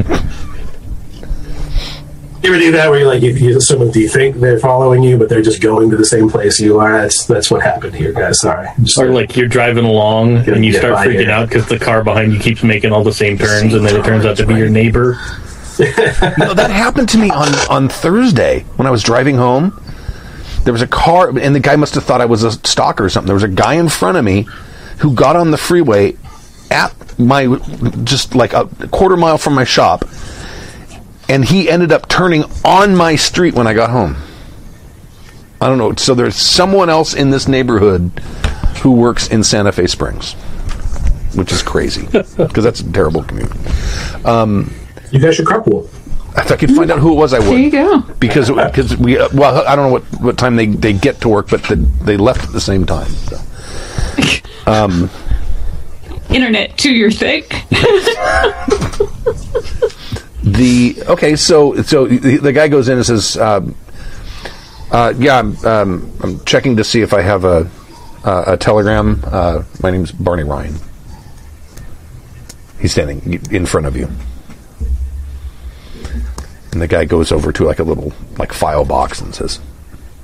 You ever do that where you're like you, you someone do you think they're following you, but they're just going to the same place you are? That's that's what happened here, guys. Sorry. Just- Or like you're driving along and you start freaking here. out because the car behind you keeps making all the same turns, and then it turns out to be your neighbor. No, that happened to me on on Thursday when I was driving home. There was a car, and the guy must have thought I was a stalker or something. There was a guy in front of me who got on the freeway at my just like a quarter mile from my shop, and he ended up turning on my street when I got home. I don't know. So there's someone else in this neighborhood who works in Santa Fe Springs, which is crazy because that's a terrible commute. Um, you guys should carpool. If I could find out who it was, I would. There you go. Because because we uh, well, I don't know what, what time they, they get to work, but the, they left at the same time. So. Internet to your thing. The okay, so so the, the guy goes in and says, um, uh, "Yeah, I'm, um, I'm checking to see if I have a uh, a telegram. Uh, my name's Barney Ryan. He's standing in front of you." And the guy goes over to like a little like file box and says,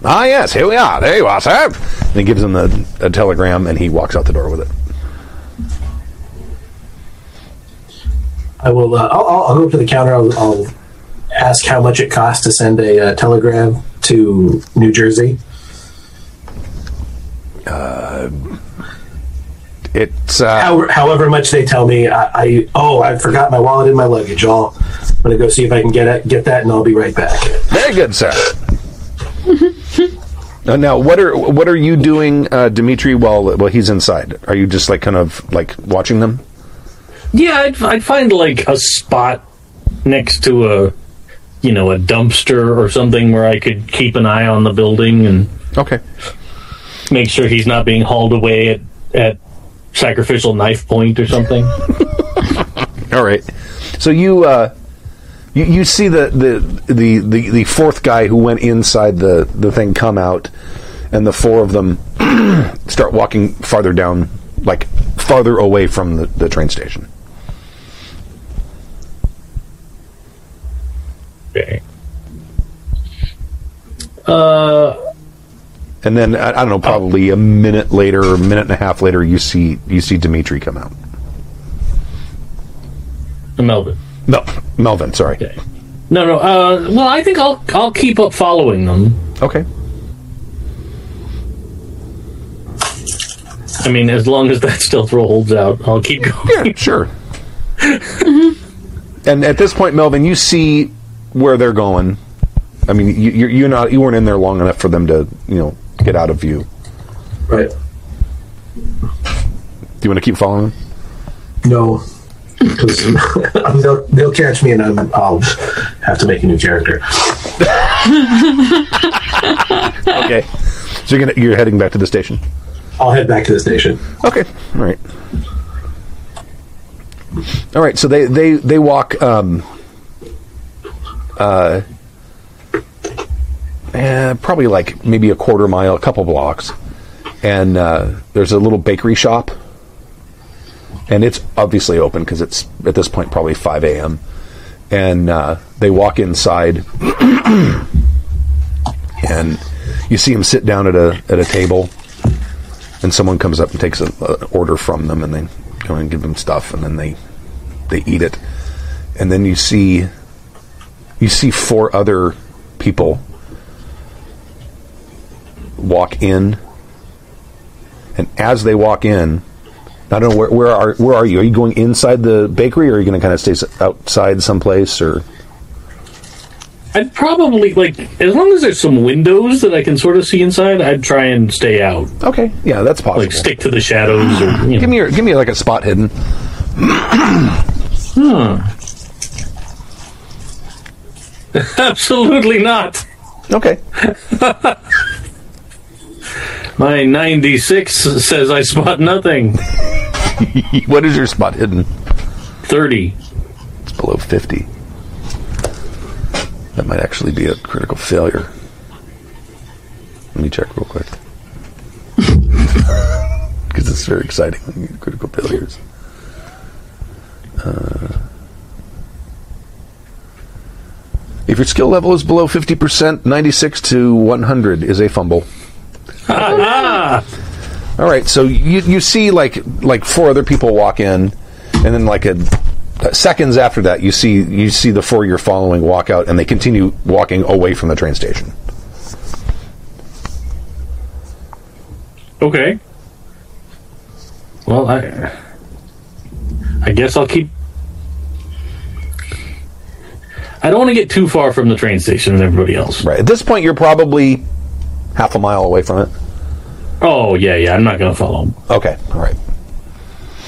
"Ah, yes, here we are. There you are, sir." And he gives him the, a telegram, and he walks out the door with it. I will. Uh, I'll, I'll go up to the counter. I'll, I'll ask how much it costs to send a uh, telegram to New Jersey. It's uh, How, however much they tell me. I, I oh, I forgot my wallet in my luggage. I'll, I'm gonna go see if I can get it, get that, and I'll be right back. Very good, sir. Uh, now, what are what are you doing, uh, Dimitri? While while he's inside, are you just like kind of like watching them? Yeah, I'd, I'd find like a spot next to a, you know, a dumpster or something where I could keep an eye on the building and Okay. make sure he's not being hauled away at, at sacrificial knife point or something. All right. So you uh, you, you see the, the the the the fourth guy who went inside the the thing come out, and the four of them start walking farther down, like farther away from the, the train station. okay. Uh, And then I, I don't know, probably a minute later, or a minute and a half later, you see you see Dimitri come out. Melvin. No, Melvin. Sorry. Okay. No, no. Uh, well, I think I'll I'll keep up following them. Okay. I mean, as long as that stealth roll holds out, I'll keep going. Yeah, sure. and at this point, Melvin, you see where they're going. I mean, you, you're, you're not you weren't in there long enough for them to you know get out of view. Right. Do you want to keep following? No. Because they'll, they'll catch me and I'm, I'll have to make a new character. Okay. So you're gonna, you're heading back to the station. I'll head back to the station. Okay. All right. All right. So they they they walk. Um, uh, eh, probably like maybe a quarter mile, a couple blocks, and uh, there's a little bakery shop, and it's obviously open because it's at this point probably 5 a.m. And uh, they walk inside, and you see him sit down at a at a table. And someone comes up and takes an order from them, and they go and give them stuff, and then they they eat it, and then you see you see four other people walk in, and as they walk in, I don't know where where are where are you? Are you going inside the bakery, or are you going to kind of stay outside someplace, or I'd probably like as long as there's some windows that I can sort of see inside. I'd try and stay out, okay, yeah, that's possible. like stick to the shadows, or you Give me your, give me like a spot hidden. Absolutely not. Okay. My 96 says I spot nothing. what is your spot hidden? 30. It's below 50. That might actually be a critical failure. Let me check real quick. Because it's very exciting when you get critical failures. Uh, if your skill level is below 50%, 96 to 100 is a fumble. All right, so you you see like like four other people walk in, and then like a seconds after that, you see you see the four you're following walk out, and they continue walking away from the train station. Okay. Well, I I guess I'll keep. I don't want to get too far from the train station and everybody else. Right at this point, you're probably half a mile away from it. Oh yeah, yeah. I'm not going to follow them. Okay, all right.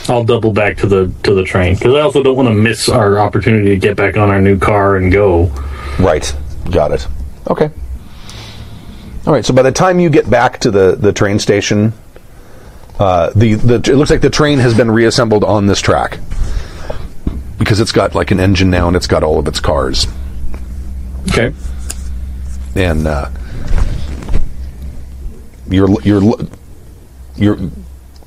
I'll double back to the to the train because I also don't want to miss our opportunity to get back on our new car and go. Right. Got it. Okay. All right. So by the time you get back to the, the train station, uh, the the it looks like the train has been reassembled on this track because it's got like an engine now and it's got all of its cars Okay. and uh, you're you're you're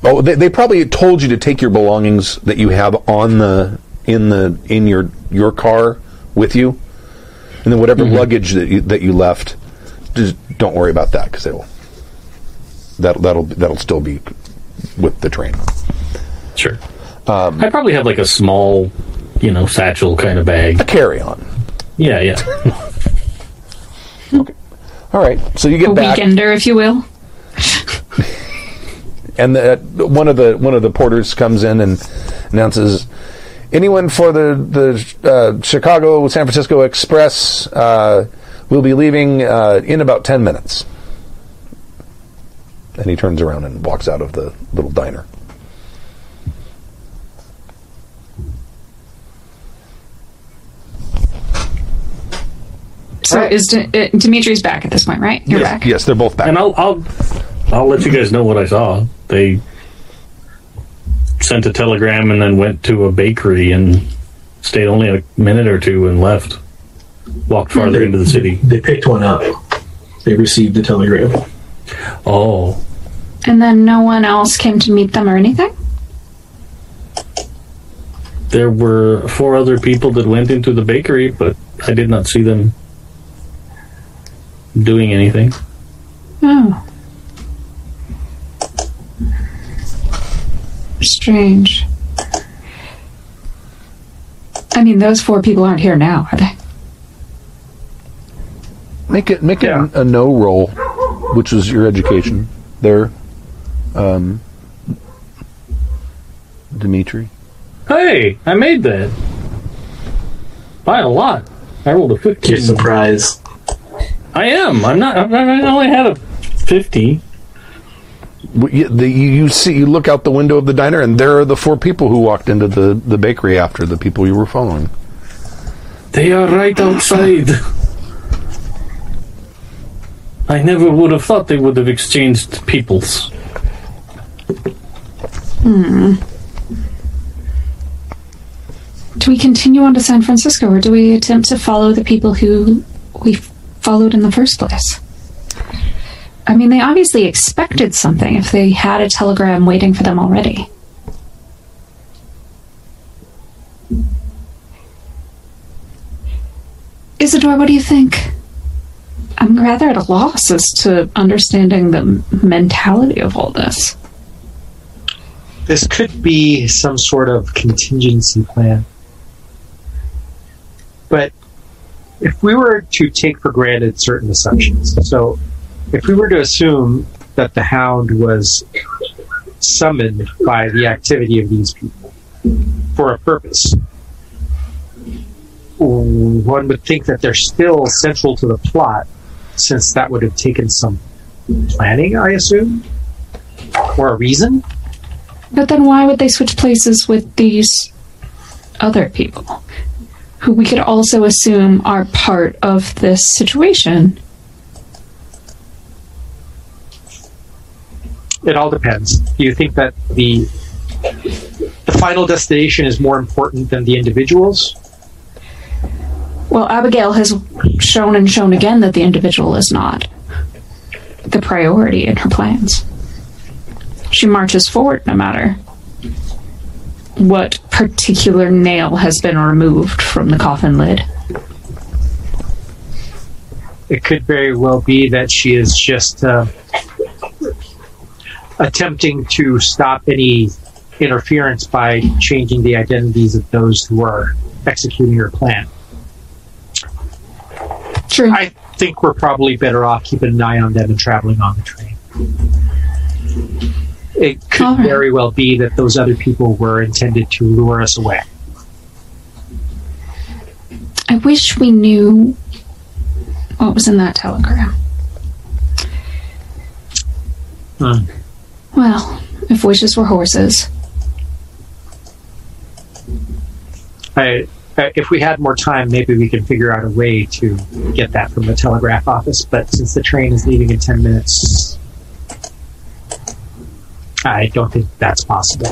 oh they, they probably told you to take your belongings that you have on the in the in your your car with you and then whatever mm-hmm. luggage that you, that you left just don't worry about that because it'll that that'll that'll still be with the train Sure. Um, I probably have like a small, you know, satchel kind of bag. A carry on Yeah, yeah. okay. all right so you get A back weekender, if you will. and the, one of the one of the porters comes in and announces anyone for the the uh, Chicago San Francisco Express uh, will be leaving uh, in about ten minutes. And he turns around and walks out of the little diner. So is D- uh, Dimitri's back at this point, right? You're yes, back. yes, they're both back. and I'll I'll I'll let you guys know what I saw. They sent a telegram and then went to a bakery and stayed only a minute or two and left. Walked hmm, farther into the city. They picked one up. They received the telegram. Oh, And then no one else came to meet them or anything? there were four other people that went into the bakery, but I did not see them doing anything. Oh. Strange. I mean, those four people aren't here now, are they? Make it make Yeah. it a know roll, which is your education there, um, Dimitri. Hey, I made that by a lot. I rolled a You're fifteen. surprised. I am. I'm not. I'm not- I only had a fifty. W- You, the, you you see, you look out the window of the diner, and there are the four people who walked into the, the bakery after the people you were following. They are right outside. I never would have thought they would have exchanged peoples. Hmm. Do we continue on to San Francisco, or do we attempt to follow the people who we followed in the first place? I mean, they obviously expected something if they had a telegram waiting for them already. Isidore, what do you think? I'm rather at a loss as to understanding the mentality of all this. This could be some sort of contingency plan. But if we were to take for granted certain assumptions, so if we were to assume that the hound was summoned by the activity of these people for a purpose, one would think that they're still central to the plot, since that would have taken some planning, I assume, or a reason. But then why would they switch places with these other people? Who we could also assume are part of this situation. It all depends. Do you think that the the final destination is more important than the individuals? Well, Abigail has shown and shown again that the individual is not the priority in her plans. She marches forward no matter what particular nail has been removed from the coffin lid. It could very well be that she is just uh, attempting to stop any interference by changing the identities of those who are executing your plan. True. I think we're probably better off keeping an eye on them and traveling on the train. It could right. very well be that those other people were intended to lure us away. I wish we knew what was in that telegram. Hmm. Well, if wishes were horses, I, if we had more time, maybe we could figure out a way to get that from the telegraph office. But since the train is leaving in 10 minutes, I don't think that's possible.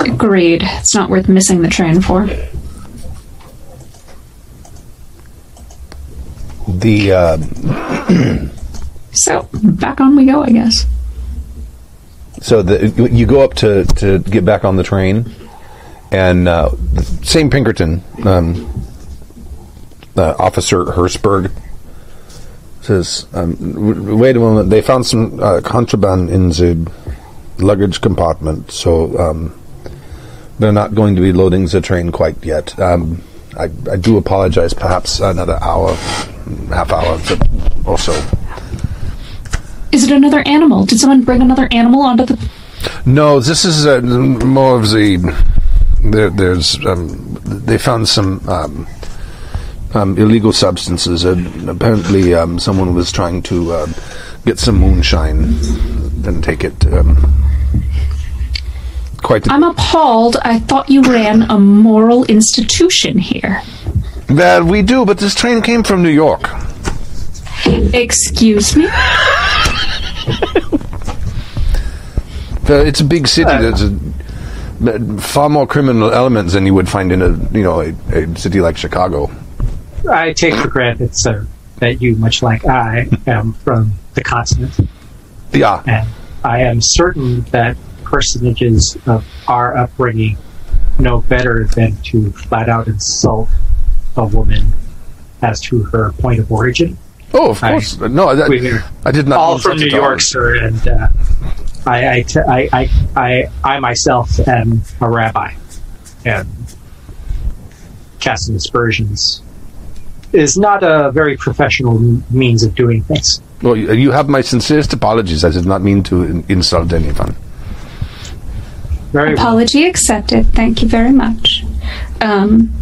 agreed. It's not worth missing the train for. The uh, So, back on we go, I guess. So the you go up to to get back on the train, and uh, same Pinkerton, um, uh, Officer Hersberg, says, um, "Wait a moment. They found some uh, contraband in the luggage compartment, so um, they're not going to be loading the train quite yet. Um, I, I do apologize. Perhaps another hour, half hour or so." Is it another animal? Did someone bring another animal onto the. No, this is uh, more of the. There, there's um, they found some um, um, illegal substances. and apparently, um, someone was trying to uh, get some moonshine and take it. Um, quite. I'm appalled. I thought you ran a moral institution here. Well, we do, but this train came from New York. Excuse me? It's a big city. There's a, far more criminal elements than you would find in a you know a, a city like Chicago. I take for granted, sir, that you, much like I, am from the continent. Yeah. And I am certain that personages of our upbringing know better than to flat out insult a woman as to her point of origin. Oh, of I- course. no, I, We're I did not. all mean from New at. York, sir, and uh, I, I, t- I, I, I, I myself am a rabbi, and casting aspersions is not a very professional means of doing things. Well, you you have my sincerest apologies. I did not mean to in- insult anyone. Very well. Apology accepted. Thank you very much. Um,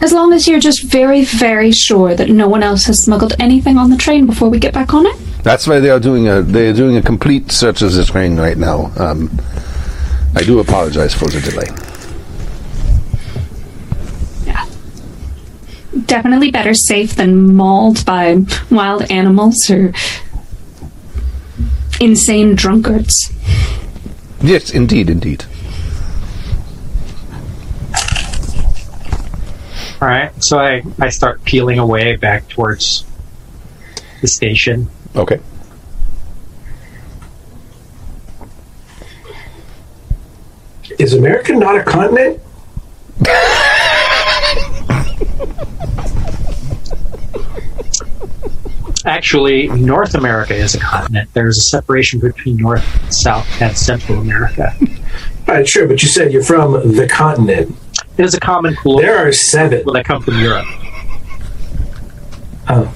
as long as you're just very, very sure that no one else has smuggled anything on the train before we get back on it. That's why they are doing a they are doing a complete search of the train right now. Um, I do apologize for the delay. Yeah, definitely better safe than mauled by wild animals or insane drunkards. Yes, indeed, indeed. All right, so I, I start peeling away back towards the station. Okay. Is America not a continent? Actually, North America is a continent. There's a separation between North, South, and Central America. All right, sure, but you said you're from the continent. It is a common colloquial There are seven. when I come from Europe. Oh.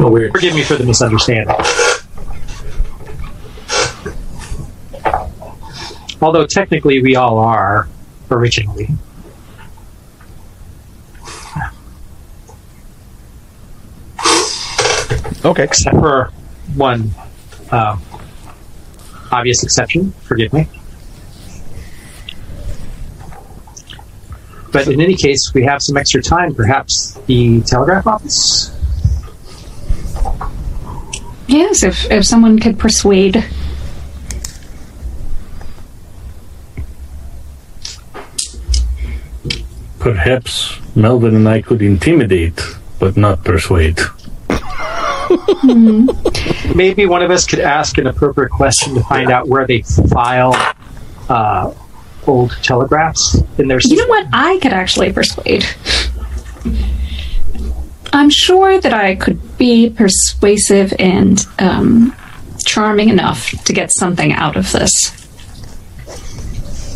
Oh, weird. Forgive me for the misunderstanding. Although technically we all are originally. Okay. except for one um, obvious exception. Forgive me. But in any case, we have some extra time. Perhaps the telegraph office. Yes, if if someone could persuade. Perhaps Melvin and I could intimidate, but not persuade. Maybe one of us could ask an appropriate question to find out where they file uh, old telegraphs in their You know what? I could actually persuade. I'm sure that I could be persuasive and um, charming enough to get something out of this.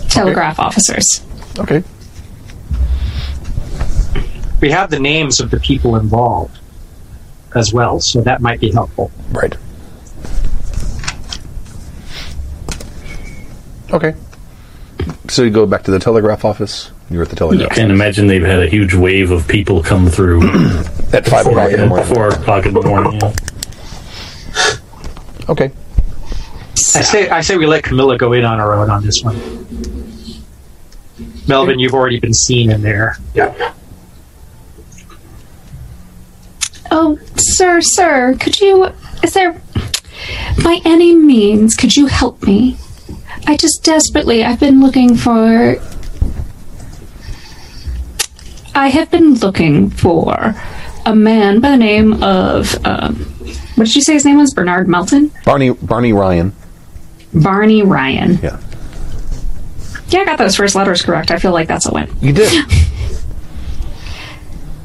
Telegraph officers. Okay. We have the names of the people involved as well, so that might be helpful. Right. Okay. So you go back to the telegraph office. You're at the I telegraph can't imagine they've had a huge wave of people come through at five o'clock in the morning. four o'clock in the morning. yeah. Okay. I say I say we let Camilla go in on her own on this one. Melvin, you've already been seen in there. Yeah. Oh, sir, sir, could you. Is there. By any means, could you help me? I just desperately. I've been looking for. I have been looking for a man by the name of. Um, what did you say his name was? Bernard Melton? Barney Barney Ryan. Barney Ryan. Yeah. Yeah, I got those first letters correct. I feel like that's a win. You did.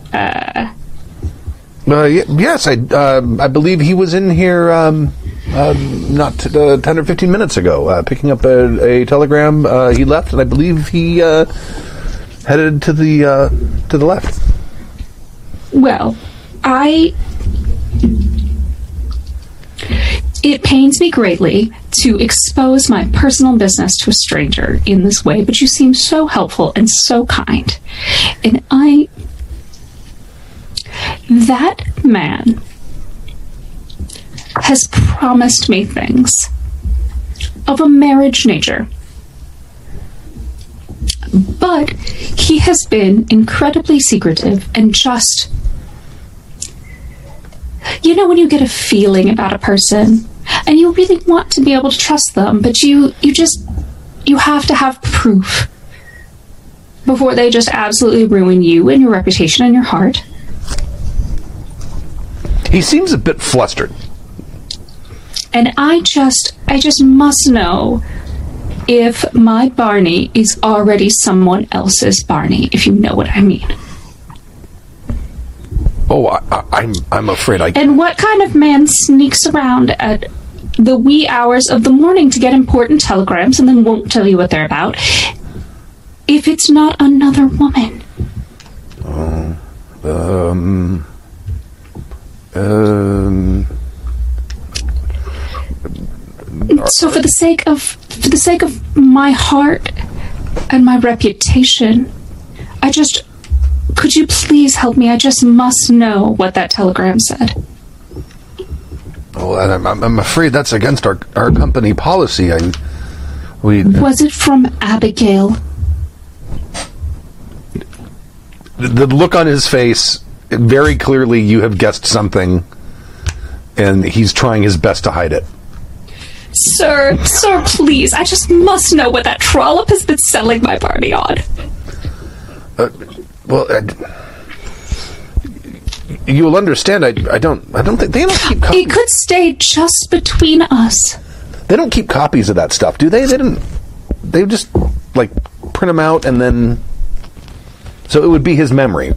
uh, y- yes, I um I believe he was in here um, um, not uh, ten or fifteen minutes ago, uh, picking up a, a telegram. Uh, he left, and I believe he uh, headed to the uh, to the left. Well, I. It pains me greatly to expose my personal business to a stranger in this way, but you seem so helpful and so kind. And I. That man has promised me things of a marriage nature. But he has been incredibly secretive and just. You know, when you get a feeling about a person and you really want to be able to trust them, but you, you just. You have to have proof before they just absolutely ruin you and your reputation and your heart. He seems a bit flustered. And I just. I just must know if my Barney is already someone else's Barney, if you know what I mean. Oh, I, I, I'm I'm afraid I. And what kind of man sneaks around at the wee hours of the morning to get important telegrams and then won't tell you what they're about? If it's not another woman. Um. Um. So for the sake of for the sake of my heart and my reputation, I just could you please help me? I just must know what that telegram said. I'm, I'm I'm afraid that's against our our company policy. I we Was it from Abigail? the look on his face very clearly you have guessed something, and he's trying his best to hide it. Sir, sir, please. I just must know what that trollop has been selling my Barney on. Uh, well, I, you will understand. I, I don't I don't think they don't keep It could stay just between us. They don't keep copies of that stuff, do they? They didn't. They just like print them out and then. So it would be his memory.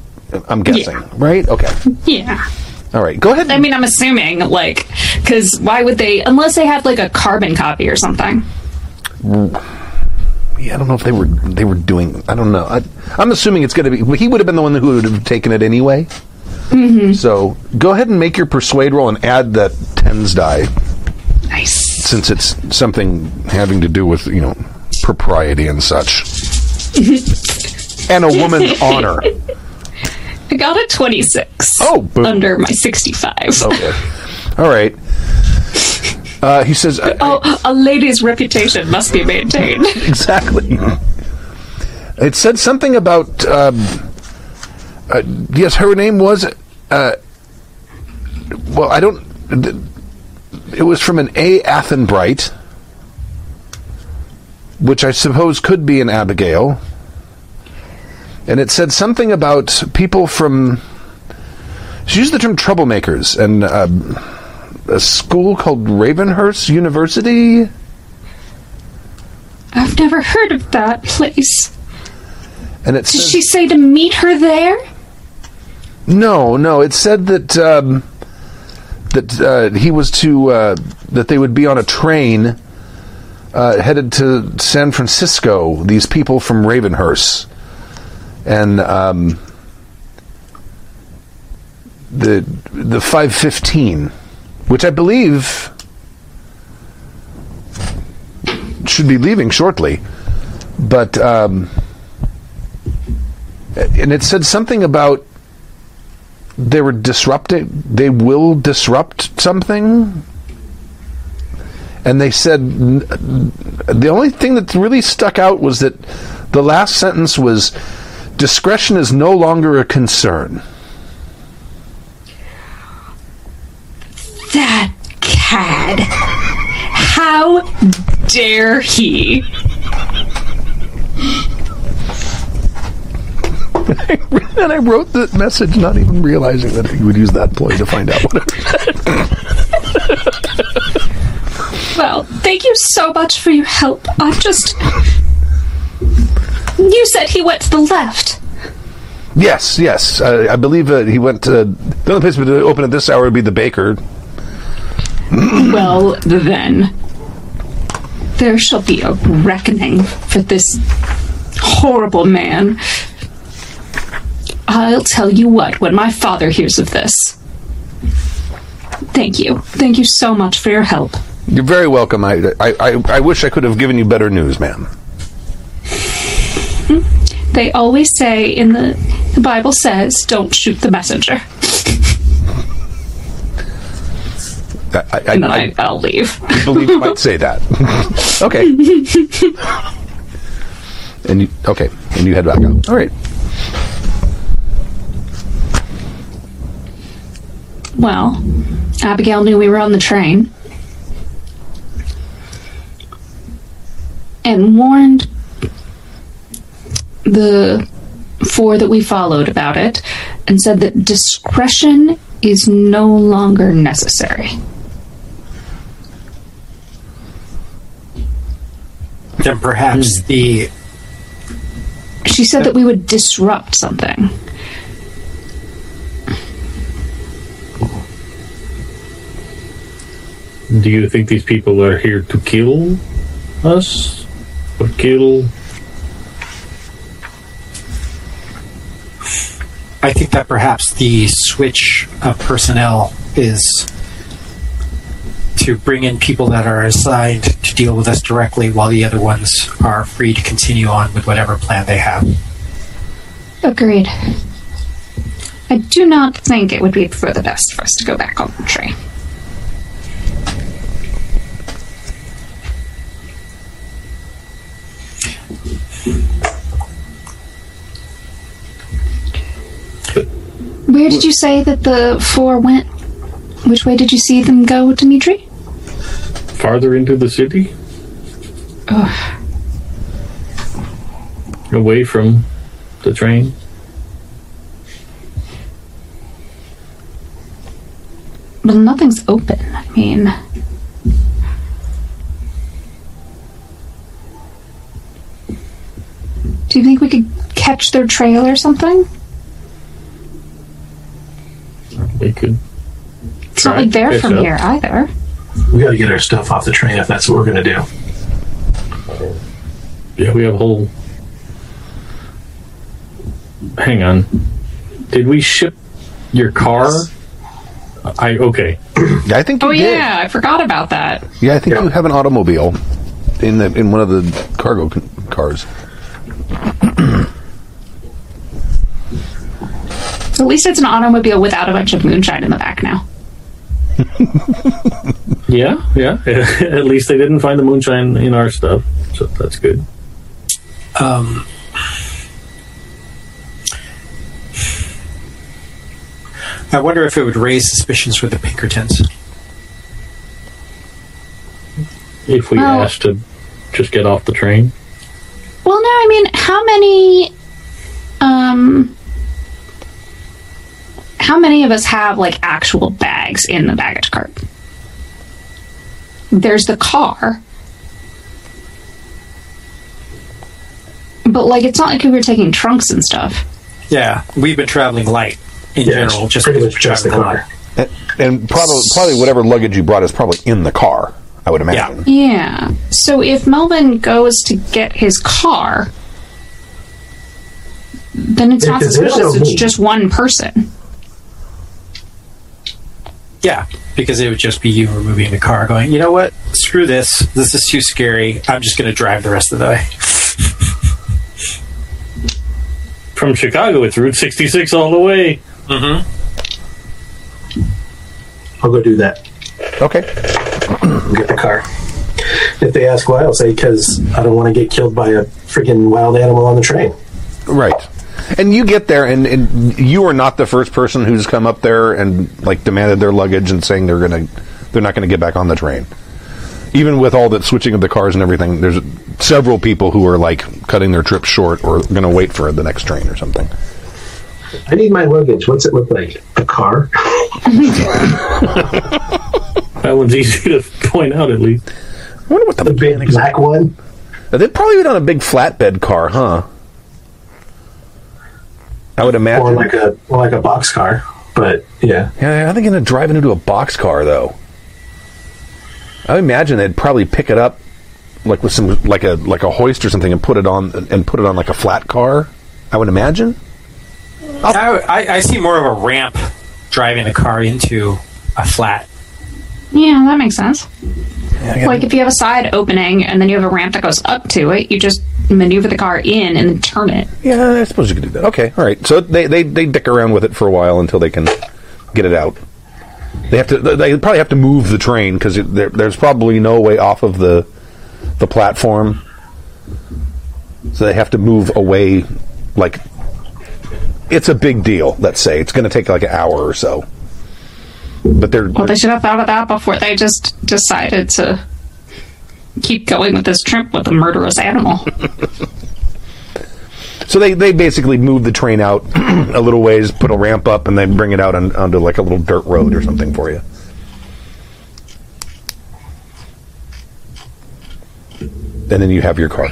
I'm guessing, right? Okay. Yeah. All right. Go ahead. I mean, I'm assuming, like, because why would they, unless they had, like, a carbon copy or something? Yeah, I don't know if they were they were doing. I don't know. I, I'm assuming it's going to be. He would have been the one who would have taken it anyway. Mm-hmm. So go ahead and make your persuade roll and add that tens die, Nice. since it's something having to do with you know propriety and such, and a woman's honor. I got a 26. Oh, boom. Under my 65. Okay. All right. Uh, he says. I- Oh, a lady's reputation must be maintained. exactly. It said something about. Um, uh, yes, her name was. Uh, well, I don't. it was from an A. Athenbright, which I suppose could be an Abigail. And it said something about people from. She used the term troublemakers and um, a school called Ravenhurst University. I've never heard of that place. And it Did says, she say to meet her there? No, no. It said that um, that uh, he was to uh, that they would be on a train uh, headed to San Francisco. These people from Ravenhurst, and um, the the five fifteen, which I believe should be leaving shortly, but. Um, and it said something about they were disrupting they will disrupt something and they said the only thing that really stuck out was that the last sentence was discretion is no longer a concern That cad. How dare he? and i wrote the message not even realizing that he would use that ploy to find out what it Well, thank you so much for your help. I'm just. You said he went to the left. yes yes uh, i believe uh, he went to the only place to open at this hour would be the baker Well, then. There shall be a reckoning for this horrible man. I'll tell you what when my father hears of this. Thank you. Thank you so much for your help. you're very welcome I, I i i wish i could have given you better news ma'am Mm-hmm. They always say in the, the Bible says, don't shoot the messenger. I, I, And then I, I, I'll leave. I believe you might say that. okay. and you, okay, and you head back out. All right. Well, Abigail knew we were on the train and warned the four that we followed about it and said that discretion is no longer necessary. Then perhaps hmm. the She said that we would disrupt something. Do you think these people are here to kill us? Or kill? I think that perhaps the switch of personnel is to bring in people that are assigned to deal with us directly while the other ones are free to continue on with whatever plan they have. Agreed. I do not think it would be for the best for us to go back on the train. Where did you say that the four went? Which way did you see them go, Dimitri? Farther into the city? Ugh. Away from the train? Well, nothing's open. I mean, do you think we could catch their trail or something? We could. It's not like they're from up. here either. We got to get our stuff off the train if that's what we're going to do. Yeah, we have a whole. Hang on. Did we ship your car? I okay. Yeah, I think you Oh did. yeah, I forgot about that. Yeah, I think you have an automobile in the in one of the cargo con- cars. At least it's an automobile without a bunch of moonshine in the back now. Yeah, yeah. At least they didn't find the moonshine in our stuff, so that's good. Um, I wonder if it would raise suspicions with the Pinkertons. if we Well- asked to just get off the train? Well, no, I mean, how many, um, how many of us have like actual bags in the baggage cart? There's the car, but like, it's not like we were taking trunks and stuff. Yeah, we've been traveling light in Yeah, general, just pretty because much just the car. And, and probably probably whatever luggage you brought is probably in the car. I would imagine. Yeah. yeah. So if Melvin goes to get his car, then it's Yeah, not 'cause suspicious. no It's just one person. Yeah, because it would just be you removing the car, going, you know what? Screw this. This is too scary. I'm just going to drive the rest of the way. From Chicago, it's Route 66 all the way. Mm-hmm. I'll go do that. Okay. Get the car. If they ask why, I'll say because I don't want to get killed by a freaking wild animal on the train. Right. And you get there, and, and you are not the first person who's come up there and like demanded their luggage and saying they're gonna they're not gonna get back on the train. Even with all that switching of the cars and everything, there's several people who are like cutting their trip short or going to wait for the next train or something. I need my luggage. What's it look like? A car? That one's easy to point out, at least. I wonder what the The big black one? They'd probably been on a big flatbed car, huh? I would imagine. Or like a or like a box car. But yeah. yeah, I think going to drive into a box car though. I would imagine they'd probably pick it up like with some like a like a hoist or something and put it on and put it on like a flat car. I would imagine. I, I, I see more of a ramp driving a car into a flat. Yeah, that makes sense. Like if you have a side opening and then you have a ramp that goes up to it, you just maneuver the car in and then turn it. Yeah, I suppose you could do that. Okay, all right. So they they they dick around with it for a while until they can get it out. They have to. They probably have to move the train because there, there's probably no way off of the the platform. So they have to move away. Like it's a big deal. Let's say it's going to take like an hour or so. But they're Well, they should have thought of that before they just decided to keep going with this trip with a murderous animal. So they, they basically move the train out a little ways, put a ramp up, and then bring it out on, onto like a little dirt road or something for you. And then you have your car.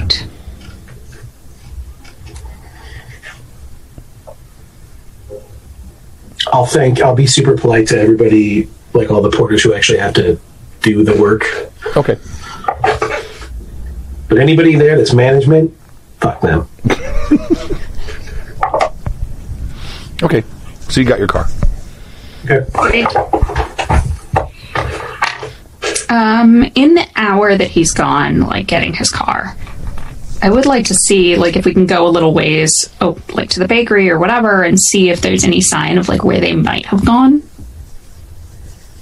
I'll thank I'll be super polite to everybody like all the porters who actually have to do the work. Okay. But anybody there that's management, fuck them. Okay. So you got your car. Okay. Great. Um, in the hour that he's gone, like getting his car, I would like to see, like, if we can go a little ways, oh, like to the bakery or whatever, and see if there's any sign of like where they might have gone.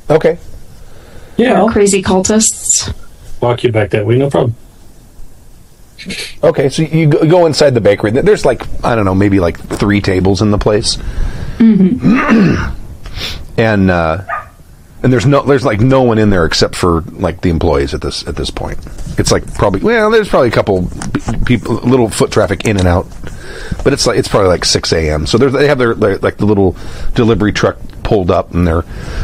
Okay. Yeah, I'll Crazy cultists. walk you back that way, no problem. Okay. So you go go inside the bakery. There's like, I don't know, maybe like three tables in the place. and, uh, and there's no, there's like no one in there except for like the employees at this at this point. It's like probably well, there's probably a couple people, little foot traffic in and out, but it's like it's probably like six a.m. So they have their, their like the little delivery truck pulled up, and they're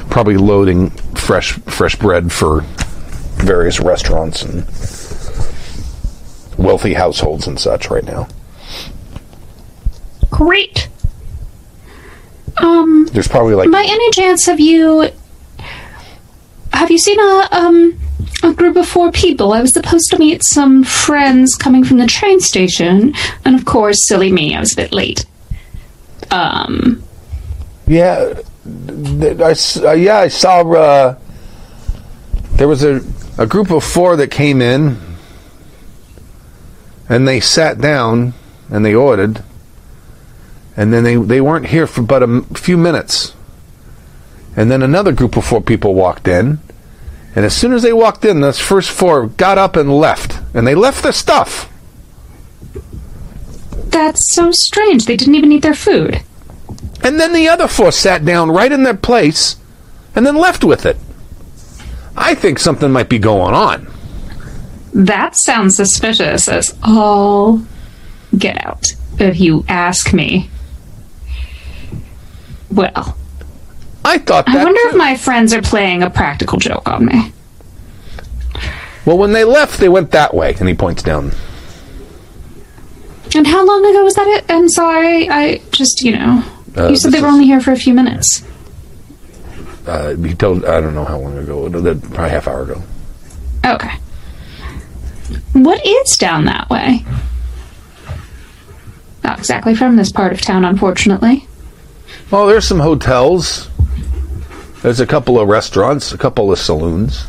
probably loading fresh fresh bread for various restaurants and wealthy households and such right now. Great. Um, There's probably like by any chance, have you have you seen a um a group of four people? I was supposed to meet some friends coming from the train station, and of course, silly me, I was a bit late. Um, Yeah, I uh, yeah, I saw. Uh, there was a a group of four that came in, and they sat down and they ordered, and then they they weren't here for but a few minutes, and then another group of four people walked in, and as soon as they walked in, those first four got up and left, and they left their stuff. that's so strange. They didn't even eat their food. And then the other four sat down right in their place and then left with it. I think something might be going on. That sounds suspicious as all get out, if you ask me. Well, I thought that. I wonder if my friends are playing a practical joke on me. Well, when they left, they went that way, and he points down. And how long ago was that? It? I'm sorry. I just, you know, Uh, you said they were is- only here for a few minutes. Uh, he told. I don't know how long ago. Probably half hour ago. Okay. What is down that way? Not exactly from this part of town, unfortunately. Oh, there's some hotels. There's a couple of restaurants, a couple of saloons.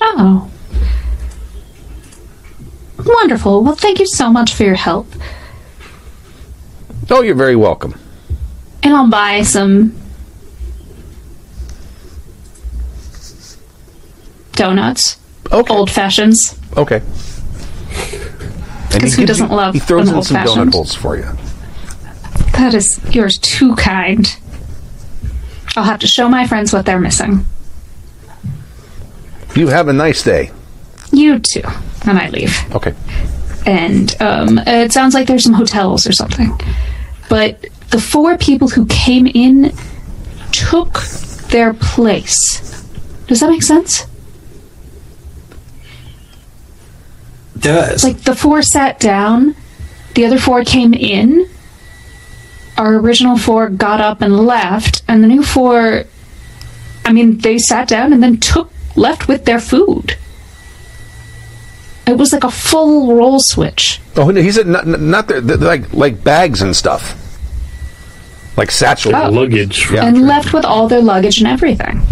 Oh. Wonderful. Well, thank you so much for your help. Oh, you're very welcome. And I'll buy some donuts, Okay. old fashions. Okay. Because he who doesn't you- love He throws in some donut old-fashioned? holes for you. That is yours too kind. I'll have to show my friends what they're missing. You have a nice day. You too. And I leave. Okay. and um, it sounds like there's some hotels or something. But the four people who came in took their place. Does that make sense? Does Like the four sat down, the other four came in, our original four got up and left, and the new four, I mean, they sat down and then took left with their food. It was like a full role switch. Oh, no, he said not, not the, the, like like bags and stuff, like satchel Oh. Luggage. Yeah. and left with all their luggage and everything.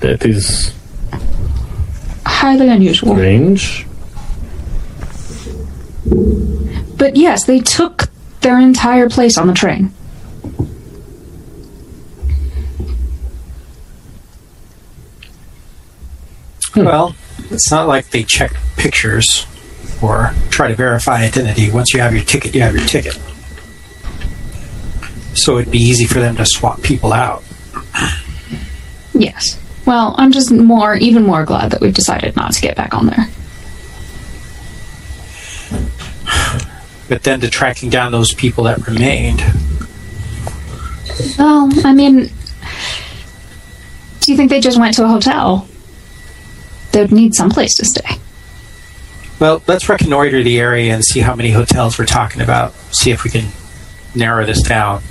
That is Highly unusual. strange. But yes, they took their entire place on the train. Hmm. well, it's not like they check pictures or try to verify identity. Once you have your ticket, you have your ticket. So it'd be easy for them to swap people out. Yes. Well, I'm just more, even more glad that we've decided not to get back on there. But then to tracking down those people that remained, Well, I mean, do you think they just went to a hotel? They'd need someplace to stay. well, let's reconnoiter the area and see how many hotels we're talking about. See if we can narrow this down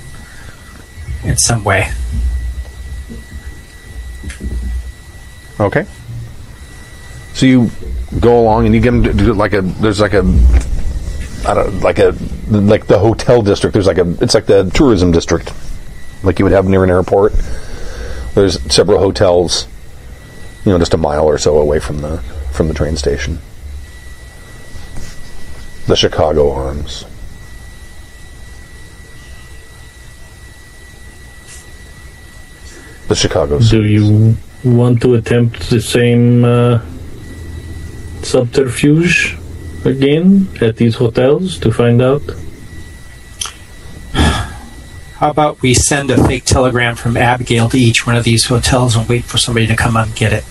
in some way. Okay. So you go along and you get them to like a there's like a I don't like a like the hotel district. There's like a it's like the tourism district, like you would have near an airport. There's several hotels, you know, just a mile or so away from the from the train station. The Chicago Arms. The Chicago. Do you want to attempt the same uh, subterfuge again at these hotels to find out? How about we send a fake telegram from Abigail to each one of these hotels and wait for somebody to come up and get it?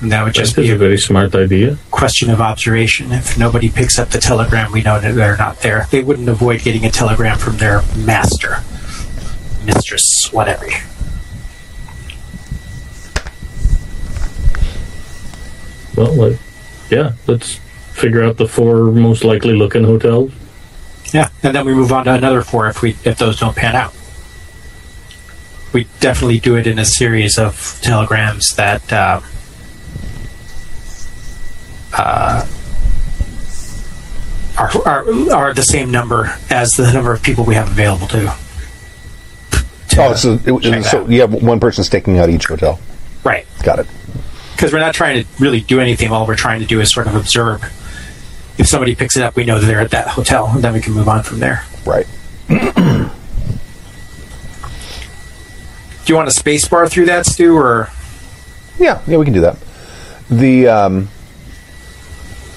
And that would just That be a a very smart idea. question of observation. If nobody picks up the telegram, we know that they're not there. They wouldn't avoid getting a telegram from their master, mistress, whatever. Well, like, yeah, let's figure out the four most likely looking hotels. Yeah, and then we move on to another four if we if those don't pan out. We definitely do it in a series of telegrams that uh, uh, are, are are the same number as the number of people we have available to. to Oh, so, it, so out. you have one person staking out each hotel. right Got it. Because we're not trying to really do anything. All we're trying to do is sort of observe. If somebody picks it up, we know that they're at that hotel, and then we can move on from there. Right. Do you want a space bar through that, Stu, or Yeah, yeah, we can do that. The um,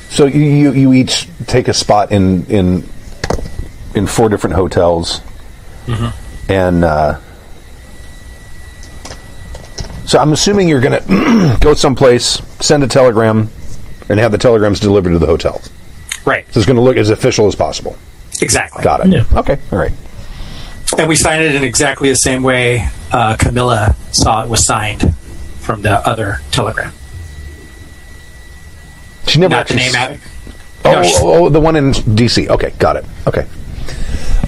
so you, you you each take a spot in in in four different hotels. and uh, so I'm assuming you're going to go someplace, send a telegram, and have the telegrams delivered to the hotel. Right. So it's going to look as official as possible. Exactly. Got it. Yeah. Okay. All right. And we signed it in exactly the same way uh, Camilla saw it was signed from the other telegram. She never Not to actually name s- out. Oh, No, she- oh, oh, the one in DC. Okay, got it. Okay.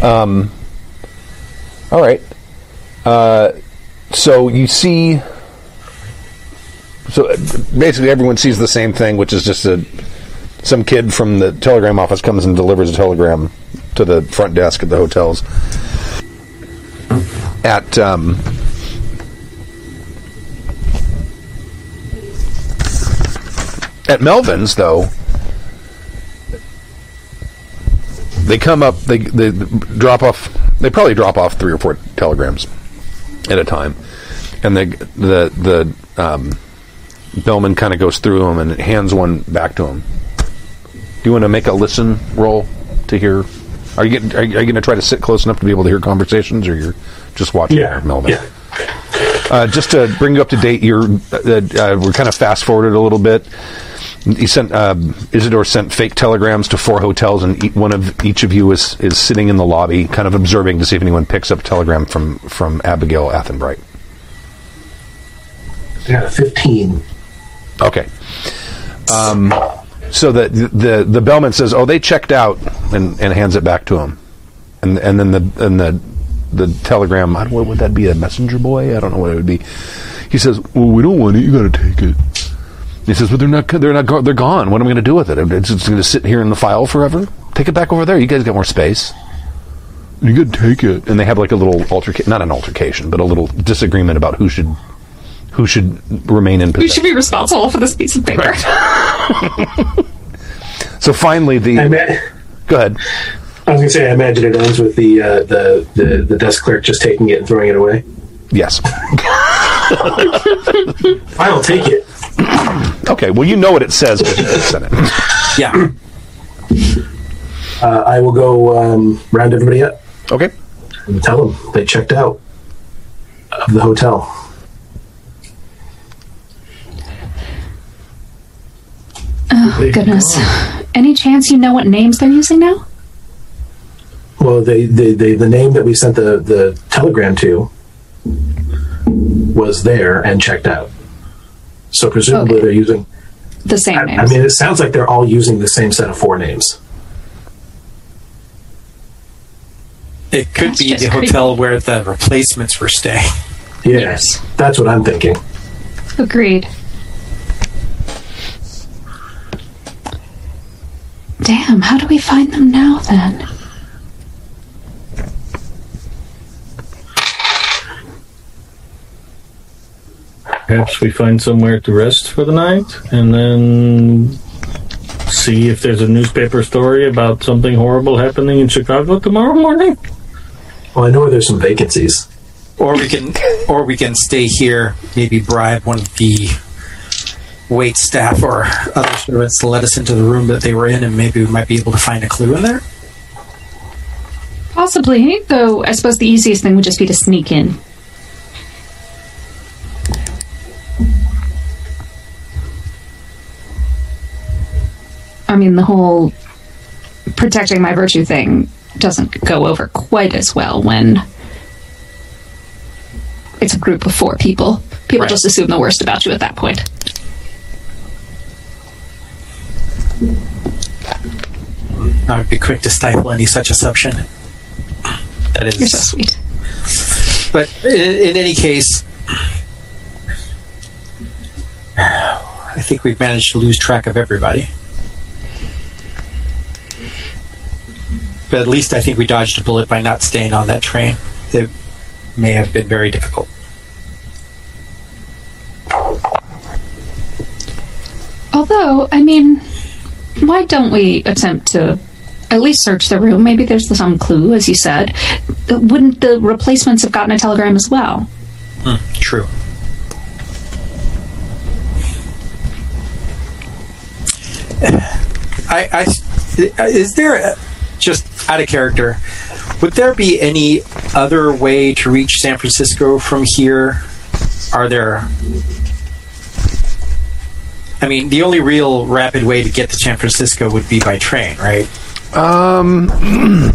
Um. All right. Uh, so you see. So uh, basically, everyone sees the same thing, which is just a some kid from the telegram office comes and delivers a telegram to the front desk at the hotels. At um, at Melvin's, though, they come up they they drop off they probably drop off three or four telegrams at a time and the the the um, bellman kind of goes through them and hands one back to him do you want to make a listen roll to hear are you getting, are you, you going to try to sit close enough to be able to hear conversations or you're just watching Yeah, melvin yeah. uh, just to bring you up to date, you're uh, uh, we're kind of fast forwarded a little bit. He sent uh, Isidore sent fake telegrams to four hotels, and one of each of you is is sitting in the lobby, kind of observing to see if anyone picks up a telegram from from Abigail Athenbright. I got a 15. Okay. Um, so the, the the bellman says, "Oh, they checked out," and, and hands it back to him, and and then the and the the telegram. I don't, what would that be? A messenger boy? I don't know what it would be. He says, "Well, we don't want it. You got to take it." He says, "But they're not. They're not. Go- they're gone. What am I going to do with it? It's just going to sit here in the file forever. Take it back over there. You guys got more space." You could take it, and they have like a little altercation, not an altercation, but a little disagreement about who should who should remain in Who possession. should be responsible for this piece of paper? So finally, the I, ma- go ahead. I was going to say, I imagine it ends with the, uh, the, the, the desk clerk just taking it and throwing it away. Yes. I'll take it. Okay. Well, you know what it says. you it. Yeah. Uh, I will go um, round everybody up Okay. and tell them they checked out of the hotel. Oh, goodness. Any chance you know what names they're using now? Well, they, they, they, the name that we sent the, the telegram to was there and checked out. So presumably Okay. they're using. The same I, names. I mean, it sounds like they're all using the same set of four names. It could That's be just the creepy. hotel where the replacements were staying. Yes, that's what I'm thinking. Agreed. Damn, how do we find them now then? Perhaps we find somewhere to rest for the night and then see if there's a newspaper story about something horrible happening in Chicago tomorrow morning. Well, I know there's some vacancies. Or we can, or we can stay here. Maybe bribe one of the wait staff or other servants to let us into the room that they were in, and maybe we might be able to find a clue in there. Possibly, though I suppose the easiest thing would just be to sneak in. I mean, the whole protecting my virtue thing doesn't go over quite as well when it's a group of four people. People Right. just assume the worst about you at that point. I would be quick to stifle any such assumption. That is, You're so sweet. But in, in any case, I think we've managed to lose track of everybody. But at least I think we dodged a bullet by not staying on that train. It may have been very difficult. Although, I mean, why don't we attempt to at least search the room? Maybe there's some clue, as you said. Wouldn't the replacements have gotten a telegram as well? Hmm, true. I, I, is there a, just out of character. Would there be any other way to reach San Francisco from here? Are there? I mean, the only real rapid way to get to San Francisco would be by train, right? Um.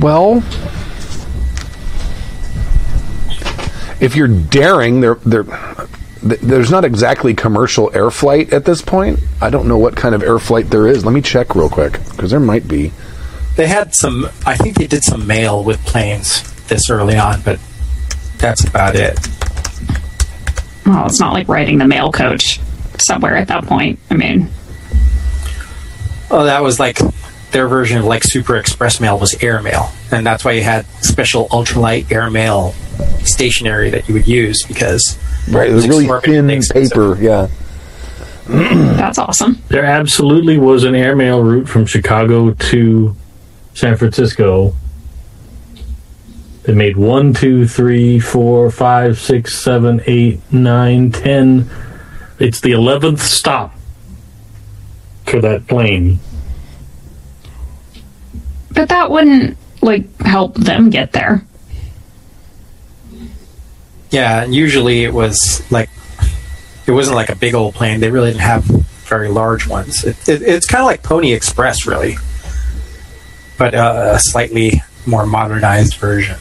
well, if you're daring, there, there, there's not exactly commercial air flight at this point. I don't know what kind of air flight there is. Let me check real quick because there might be. They had some. I think they did some mail with planes this early on, but that's about it. Well, it's not like riding the mail coach somewhere at that point. I mean, Oh, that was like their version of like Super Express Mail was airmail, and that's why you had special ultralight airmail stationery that you would use because Right, it was really thin paper. Yeah. that's awesome. There absolutely was an airmail route from Chicago to San Francisco. They made one, two, three, four, five, six, seven, eight, nine, ten. It's the eleventh stop for that plane. But that wouldn't like help them get there. Yeah, usually it was like it wasn't like a big old plane. They really didn't have very large ones. It, it, it's kind of like Pony Express, really, but uh, a slightly more modernized version.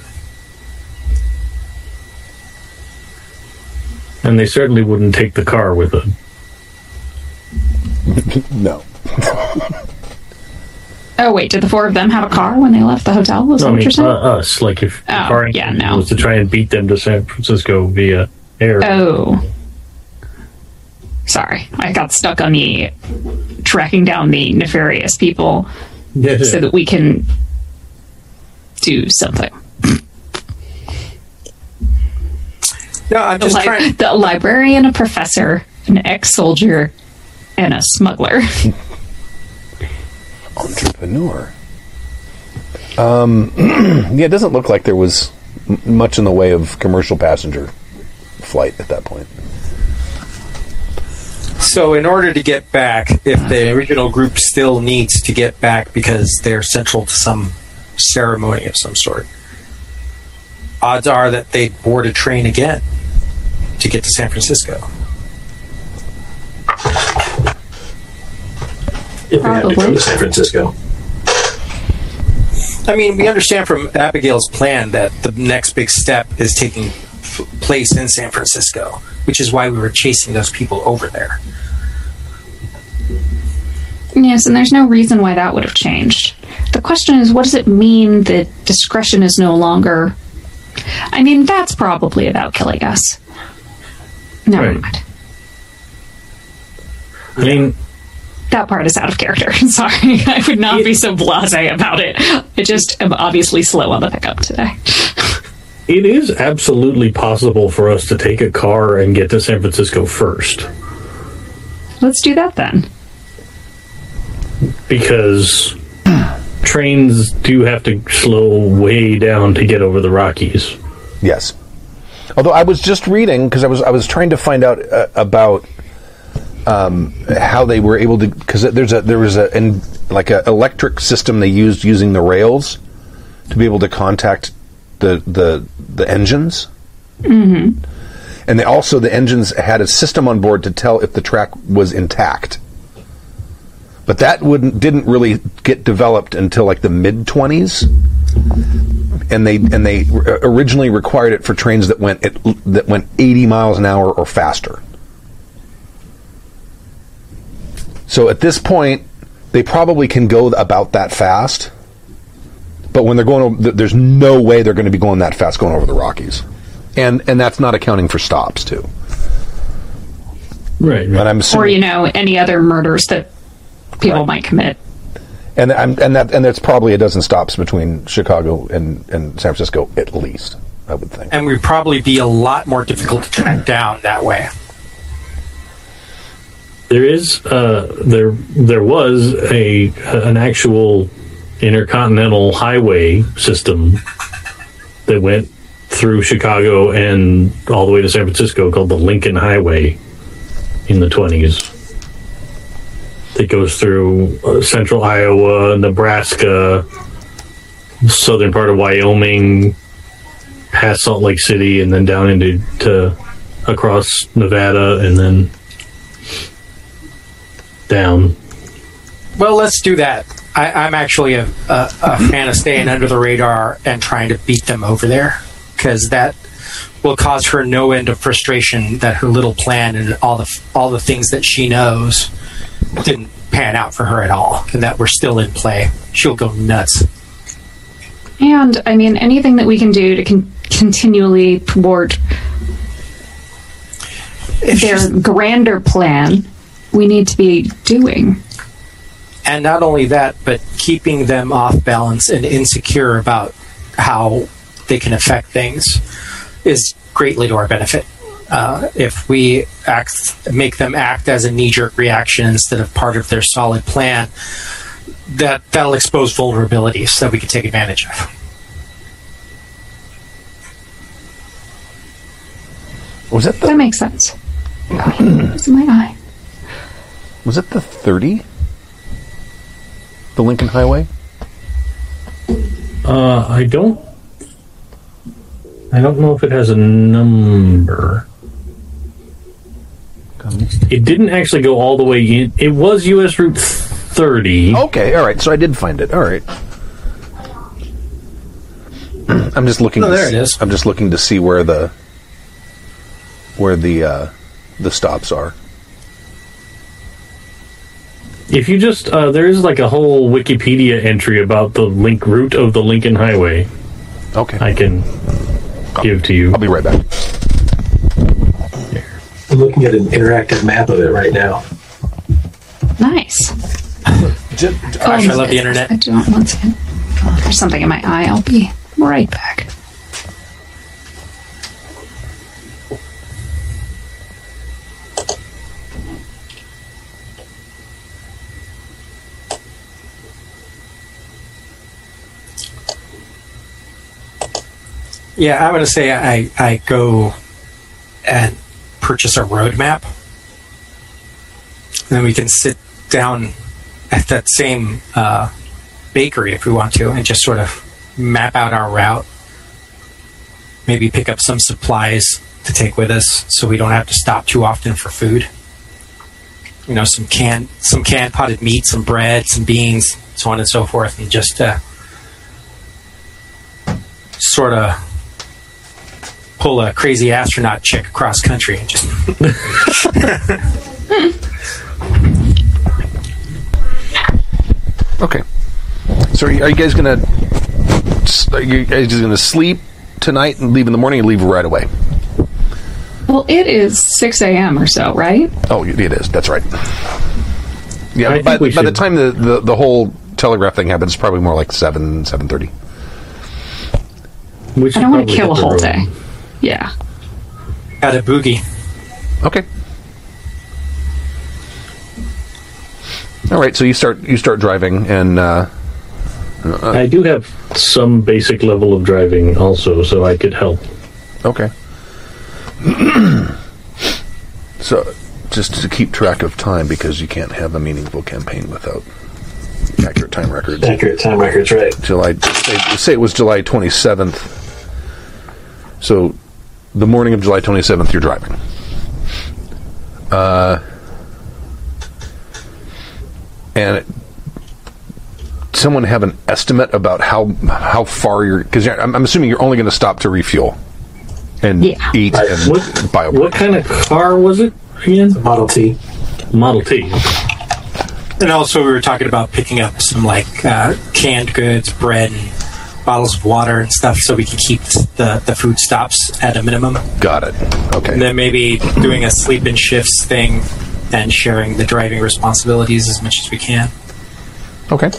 And they certainly wouldn't take the car with them. No. Oh wait, did the four of them have a car when they left the hotel? Was No, that I what you're saying? uh, us. Like if the Oh, car yeah, no. was to try and beat them to San Francisco via air. Oh. Sorry, I got stuck on the tracking down the nefarious people so that we can do something. No, I'm The, just li- trying. the librarian, a professor, an ex-soldier, and a smuggler. Entrepreneur. Um, yeah, it doesn't look like there was m- much in the way of commercial passenger flight at that point. So, in order to get back, if the original group still needs to get back because they're central to some ceremony of some sort, odds are that they'd board a train again to get to San Francisco. If we had to go to San Francisco. I mean, we understand from Abigail's plan that the next big step is taking f- place in San Francisco, which is why we were chasing those people over there. Yes, and there's no reason why that would have changed. The question is, what does it mean that discretion is no longer? I mean, that's probably about killing us. Never Right. mind. I mean, That part is out of character. Sorry, I would not be so blasé about it. I just am obviously slow on the pickup today. it is absolutely possible for us to take a car and get to San Francisco first. Let's do that then. because trains do have to slow way down to get over the Rockies. Yes. Although I was just reading because I was I was trying to find out uh, about um, how they were able to because there's a there was a in, like a electric system they used using the rails to be able to contact the the the engines. Mm-hmm. And they also the engines had a system on board to tell if the track was intact. But that wouldn't didn't really get developed until like the mid twenties and they and they originally required it for trains that went at, that went 80 miles an hour or faster. So at this point, they probably can go about that fast. But when they're going, there's no way they're going to be going that fast going over the Rockies, and and that's not accounting for stops too. Right. But I'm Or, you know, any other murders that people right. might commit. And I'm, and that and that's probably a dozen stops between Chicago and, and San Francisco at least, I would think. And we'd probably be a lot more difficult to track down that way. There is uh, there there was a an actual intercontinental highway system that went through Chicago and all the way to San Francisco called the Lincoln Highway in the 20s. It goes through uh, central Iowa, Nebraska, southern part of Wyoming, past Salt Lake City, and then down into to across Nevada, and then down. Well, let's do that. I, am actually a, a, a fan of staying under the radar and trying to beat them over there because that will cause her no end of frustration that her little plan and all the all the things that she knows didn't pan out for her at all, and that we're still in play. She'll go nuts. And I mean, anything that we can do to con- continually thwart their grander plan, we need to be doing. and not only that, but keeping them off balance and insecure about how they can affect things is greatly to our benefit. Uh, if we act, make them act as a knee-jerk reaction instead of part of their solid plan, that that'll expose vulnerabilities that we can take advantage of. Was that That the makes sense. It's in my eye. was it the thirty? The Lincoln Highway? Uh, I don't. I don't know if it has a number. It didn't actually go all the way in. It was U.S. Route 30. Okay, all right. So I did find it. All right. I'm just looking. Oh, to there s- it is. I'm just looking to see where the where the uh, the stops are. If you just uh, there is like a whole Wikipedia entry about the link route of the Lincoln Highway. Okay, I can give to you. I'll be right back. I'm looking at an interactive map of it right now. Nice. Gosh, I um, love the internet. I do not want to. There's something in my eye. I'll be right back. Yeah, I'm going to say I, I go and purchase a road map. And then we can sit down at that same uh, bakery if we want to and just sort of map out our route. Maybe pick up some supplies to take with us so we don't have to stop too often for food. You know, some canned some canned potted meat, some bread, some beans, so on and so forth, and just uh, sort of pull a crazy astronaut chick across country and just Okay. So are you, are you guys gonna are you guys just gonna sleep tonight and leave in the morning, and leave right away? Well, it is 6 a.m. or so, right? Oh, it is. That's right. Yeah, I by, think by the time the, the, the whole telegraph thing happens, it's probably more like seven seven thirty. We I don't want to kill a whole road. day. Yeah. got a boogie. Okay. All right. So you start you start driving, and uh, I do have some basic level of driving also, so I could help. okay. so just to keep track of time, because you can't have a meaningful campaign without accurate time records. Accurate time records, right? July. Say, say it was July twenty seventh. So, the morning of July twenty seventh, you're driving. Uh, and it, someone have an estimate about how how far you're because I'm, I'm assuming you're only going to stop to refuel and Yeah. eat Right. and What, buy. what kind of car was it again? Model T. Model T. And also, we were talking about picking up some like uh, canned goods, bread, and bottles of water and stuff, so we can keep the the food stops at a minimum. Got it. Okay. And then maybe doing a sleep in shifts thing and sharing the driving responsibilities as much as we can. okay.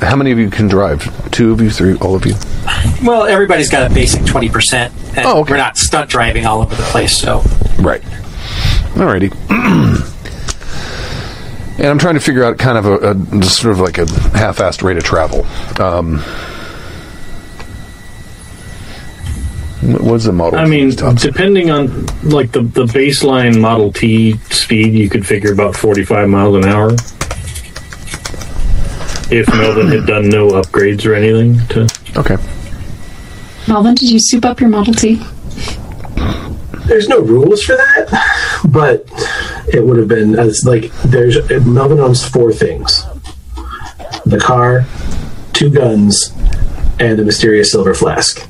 How many of you can drive? Two of you, three, all of you? Well, everybody's got a basic twenty percent, and Oh, okay. we're not stunt driving all over the place. So Right. Alrighty. and I'm trying to figure out kind of a, a sort of like a half-assed rate of travel. Um, what was the model? I mean, depending on like the the baseline Model T speed, you could figure about forty five miles an hour. if Melvin had done no upgrades or anything to. Okay. Melvin, did you soup up your Model T? There's no rules for that, but it would have been as like there's Melvin owns four things: the car, two guns, and the mysterious silver flask.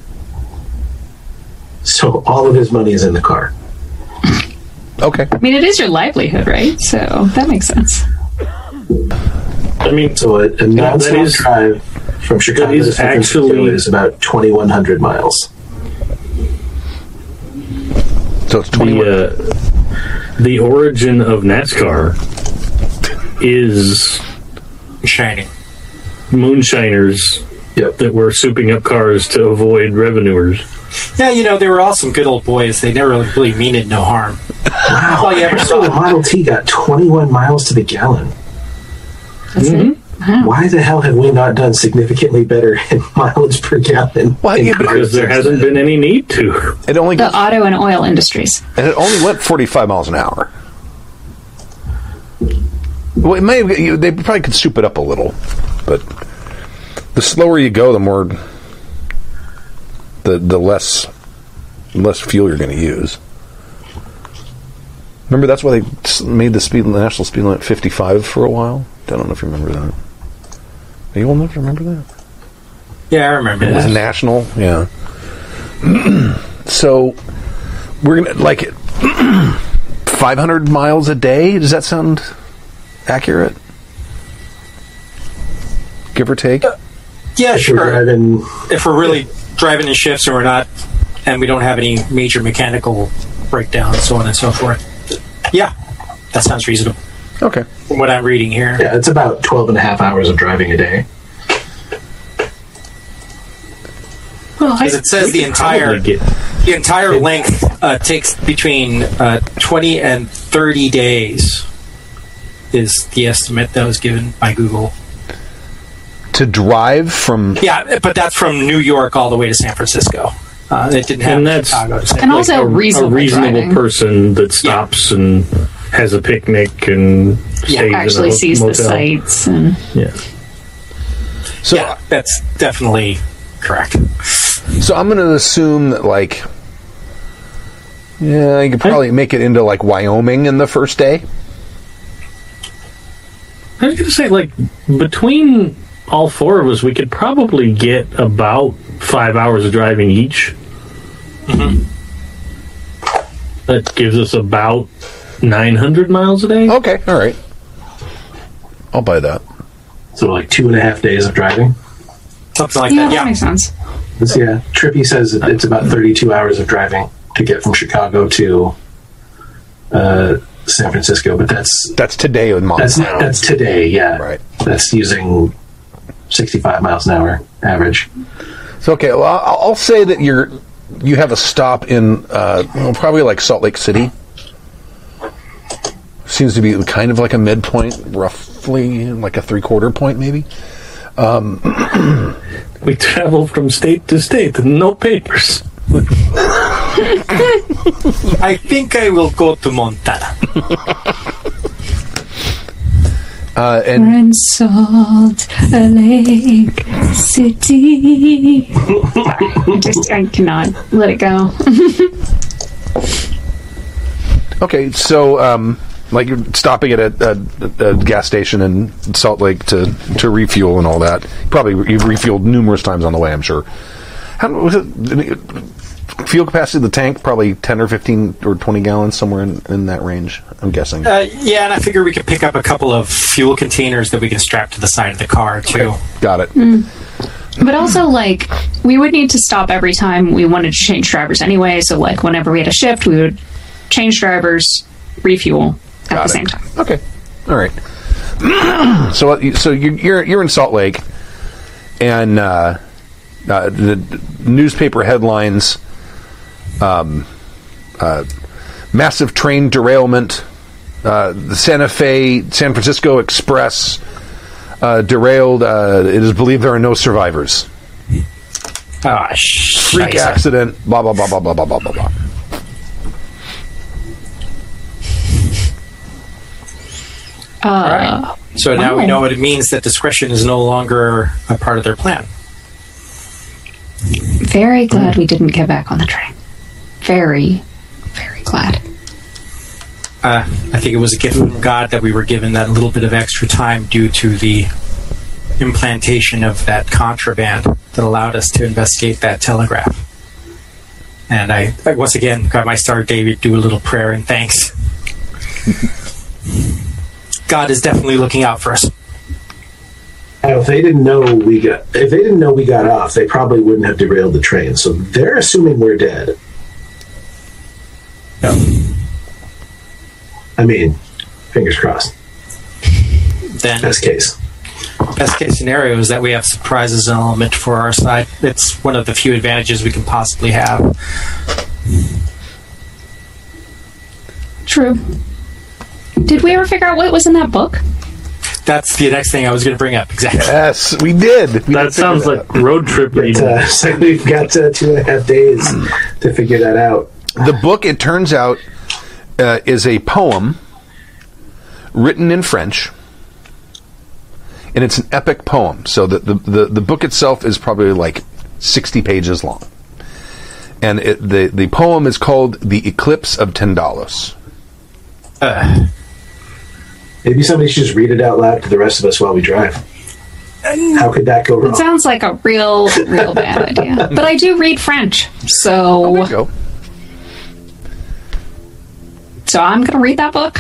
So all of his money is in the car. Okay. I mean, it is your livelihood, right? So that makes sense. I mean, So a, a non-stop is- drive from Chicago is to actually- is about 2,100 miles. So it's 21. the uh, the origin of NASCAR is Shining. moonshiners Yep. that were souping up cars to avoid revenuers. Yeah, you know, they were all some good old boys. They never really meaned no harm. Wow. all you ever So the. Model T got 21 miles to the gallon. That's mm-hmm. It. Why the hell have we not done significantly better in mileage per gallon? Well, yeah, Because there hasn't then? been any need to. It only The auto and oil industries. and it only went 45 miles an hour. Well, it may you- they probably could soup it up a little, but the slower you go, the more the the less less fuel you're going to use. Remember, that's why they made the speed the national speed limit 55 for a while. I don't know if you remember that. Are you old enough to remember that? Yeah, I remember It was that. national, yeah. so we're gonna like it. 500 miles a day. Does that sound accurate? Give or take. Uh, yeah, If we're sure. driving, If we're really driving in shifts and we're not, and we don't have any major mechanical breakdowns, so on and so forth. Yeah, that sounds reasonable Okay. from what I'm reading here. yeah, it's about 12 and a half hours of driving a day. Well, As it says, the entire Get, the entire length uh, takes between uh, 20 and 30 days. Is the estimate that was given by Google? To drive from Yeah, but that's from New York all the way to San Francisco. Uh, it didn't have And that's- Chicago to San And Francisco. also a, reasonable, a reasonable person that stops and has a picnic and stays in Actually a sees motel. the sights and Yeah. so yeah, that's definitely correct. so I'm going to assume that like yeah, you could probably make it into like Wyoming in the first day. I was going to say, like, between all four of us, we could probably get about five hours of driving each. Mm-hmm. That gives us about 900 miles a day. Okay, all right. I'll buy that. So like two and a half days of driving. Something like yeah, that. that Yeah. makes sense. This, yeah, Trippy says it's about 32 hours of driving to get from Chicago to uh, San Francisco, but that's That's today with miles that's an that's today. Yeah, Right. That's using 65 miles an hour average. So okay, well, I'll, I'll say that you're you have a stop in uh, well, probably like Salt Lake City. Seems to be kind of like a midpoint, roughly like a three quarter point, maybe. We travel from state to state, no papers. I think I will go to Montana. Uh, and We're in Salt Lake City. I just I cannot let it go. okay, so um, like you're stopping at a, a, a gas station in Salt Lake to to refuel and all that. Probably you've refueled numerous times on the way, I'm sure. How was it? Fuel capacity of the tank probably ten or fifteen or twenty gallons, somewhere in, in that range. I'm guessing. Uh, yeah, and I figure we could pick up a couple of fuel containers that we can strap to the side of the car too. Got it. But also, like, we would need to stop every time we wanted to change drivers anyway. So, like, whenever we had a shift, we would change drivers, refuel at the it. same time. Okay. All right. so, uh, you- so you're you're, you're in Salt Lake, and uh, uh, the newspaper headlines: um, uh, massive train derailment. Uh, the Santa Fe San Francisco Express uh, derailed. Uh, it is believed there are no survivors. Ah, Freak shite. accident. Blah blah blah blah blah blah blah blah. blah. So now we know what it means that discretion is no longer a part of their plan. Very glad we didn't get back on the train. Very, very glad. Uh, I think it was a gift from God that we were given that little bit of extra time due to the implantation of that contraband that allowed us to investigate that telegraph. And I, I once again got my star David do a little prayer and thanks. God is definitely looking out for us. If they didn't know we got, if they didn't know we got off, they probably wouldn't have derailed the train. So they're assuming we're dead. No. I mean, fingers crossed. Then Best case. best case scenario is that we have surprises and element for our side. It's one of the few advantages we can possibly have. True. Did we ever figure out what was in that book? That's the next thing I was going to bring up. Exactly. Yes, we did. We That did sounds figure like road trip But, uh, so we've got uh, two and a half days to figure that out. The book, it turns out, uh, is a poem written in French, and it's an epic poem. So the, the, the, the book itself is probably like 60 pages long. And it, the, the poem is called The Eclipse of Tindalos. Uh, Maybe somebody should just read it out loud to the rest of us while we drive. How could that go wrong? It sounds like a real, real bad idea. But I do read French, so oh, There you go. so I'm gonna read that book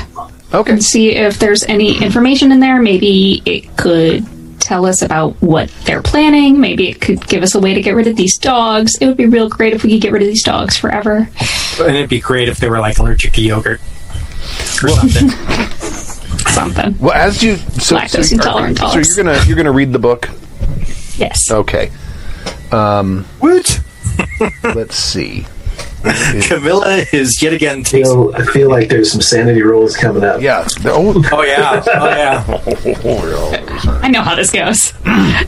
Okay. and see if there's any information in there. Maybe it could tell us about what they're planning. Maybe it could give us a way to get rid of these dogs. It would be real great if we could get rid of these dogs forever. and it'd be great if they were like allergic to yogurt or something. Something. Well, as you so, Lactose so, intolerant so dogs. you're gonna you're gonna read the book. Yes. Okay. Um, Woot! Let's see. Camilla is yet again I tasting. feel, I feel like there's some sanity rolls coming up. Yeah. Oh, Oh yeah, oh yeah. I know how this goes.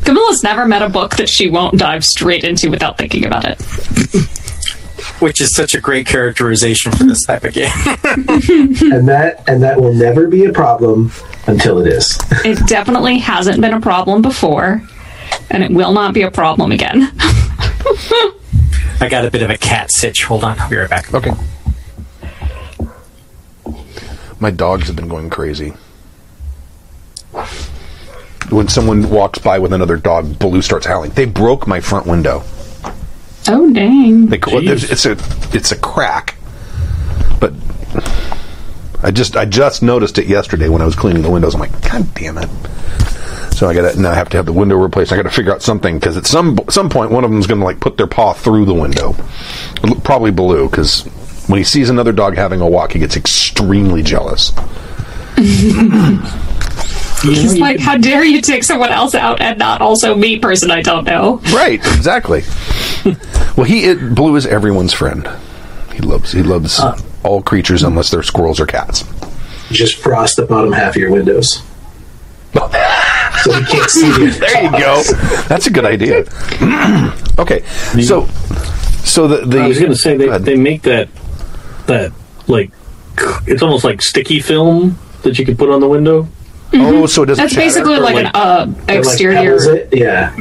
Camilla's never met a book that she won't dive straight into without thinking about it. Which is such a great characterization for this type of game. And that and that will never be a problem until it is. It definitely hasn't been a problem before, and it will not be a problem again. I got a bit of a cat sitch. Hold on, I'll be right back. Okay. My dogs have been going crazy. When someone walks by with another dog, Baloo starts howling. They broke my front window. Oh dang! They, well, Jeez. it's a it's a crack, but I just I just noticed it yesterday when I was cleaning the windows. I'm like, God damn it! So I got to now I have to have the window replaced. I got to figure out something because at some some point one of them's going to like put their paw through the window. Probably Baloo because when he sees another dog having a walk, he gets extremely jealous. It's like, how dare you take someone else out and not also me, person I don't know? Right, exactly. well, he it, Blue is everyone's friend. He loves he loves uh. all creatures unless they're squirrels or cats. Just frost the bottom half of your windows. so you can't see the There you go. That's a good idea. okay, so so the the I was going to say they, Go they make that that like it's almost like sticky film that you can put on the window. Oh, so it doesn't. That's shatter? basically like, like- an uh, It, like, exterior. pebbles it. Yeah.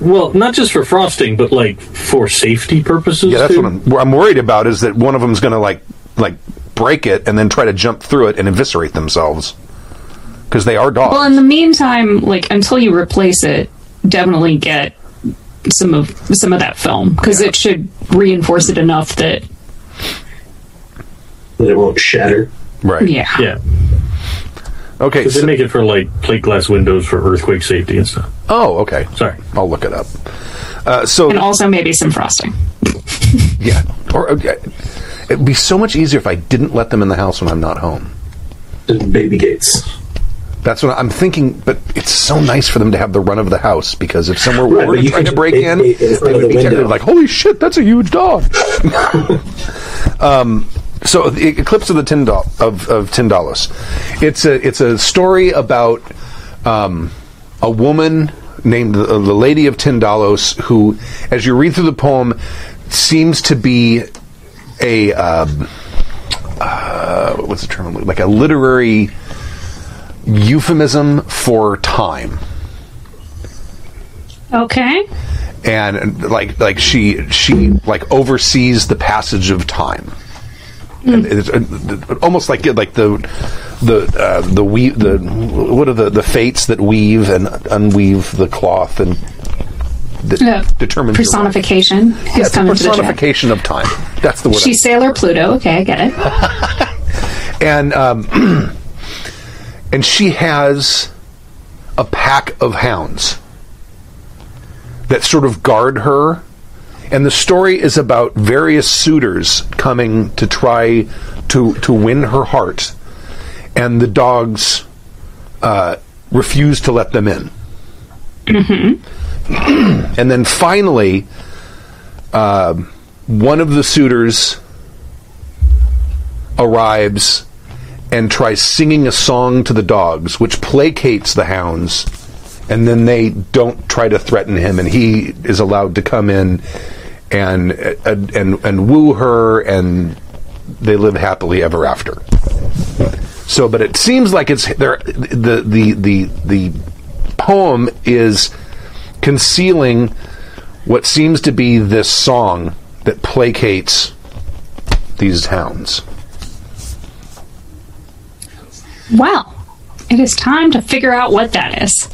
Well, not just for frosting, but like for safety purposes. Yeah, that's too. what I'm. What I'm worried about is that one of them's going to like like break it and then try to jump through it and eviscerate themselves because they are dogs. well, in the meantime, like until you replace it, definitely get some of some of that film because it should reinforce it enough that That it won't shatter. right. yeah. Yeah, Okay. because so- they make it for like plate glass windows for earthquake safety and stuff. oh, okay. Sorry. I'll look it up. Uh, so And also maybe some frosting. yeah, or okay. it'd be so much easier if I didn't let them in the house when I'm not home. Baby gates. That's what I'm thinking. But it's so nice for them to have the run of the house because if someone were but you trying to break just- in, it- it- they would the be like, "Holy shit, that's a huge dog!" um, so the Eclipse of the Tyndall of of Tindalos. It's a it's a story about um, a woman named the, the Lady of Tindalos who, as you read through the poem, seems to be a um, uh, what's the term like a literary euphemism for time. Okay. and like like she she like oversees the passage of time. And it's uh, almost like like the the uh, the weave the what are the the fates that weave and unweave the cloth and that Yeah. determines. Personification Yeah, has it's into the personification of time. That's the word. She's Sailor Pluto. Okay, I get it. and um, and she has a pack of hounds that sort of guard her. And the story is about various suitors coming to try to to win her heart, and the dogs uh, refuse to let them in. and then finally, uh, one of the suitors arrives and tries singing a song to the dogs, which placates the hounds, and then they don't try to threaten him, and he is allowed to come in and and and, and woo her, and they live happily ever after. So, but it seems like it's there. The the the the poem is concealing what seems to be this song that placates these hounds. Well, it is time to figure out what that is.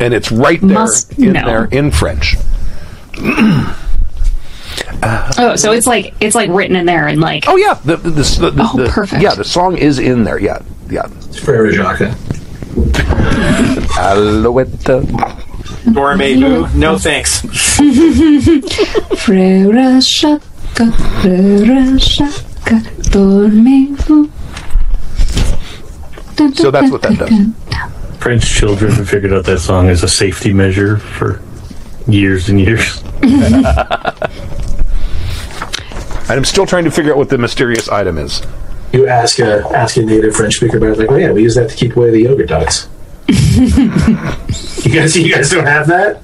and it's right there Must in know. there in French. Oh, so it's like it's like written in there and like Oh yeah, the, the, the, the, Oh, the- perfect. Yeah, the song is in there. Yeah, yeah. It's Frere Jacques. Alouette. Gourmet boo. No thanks. Frère Chaka, Frère Chaka, dormez-vous. So that's what that does. dun. French children have figured out that song as a safety measure for years and years. and I'm still trying to figure out what the mysterious item is. You ask a ask a native French speaker about it, like, oh yeah, we use that to keep away the yogurt dogs. you guys, you guys don't have that.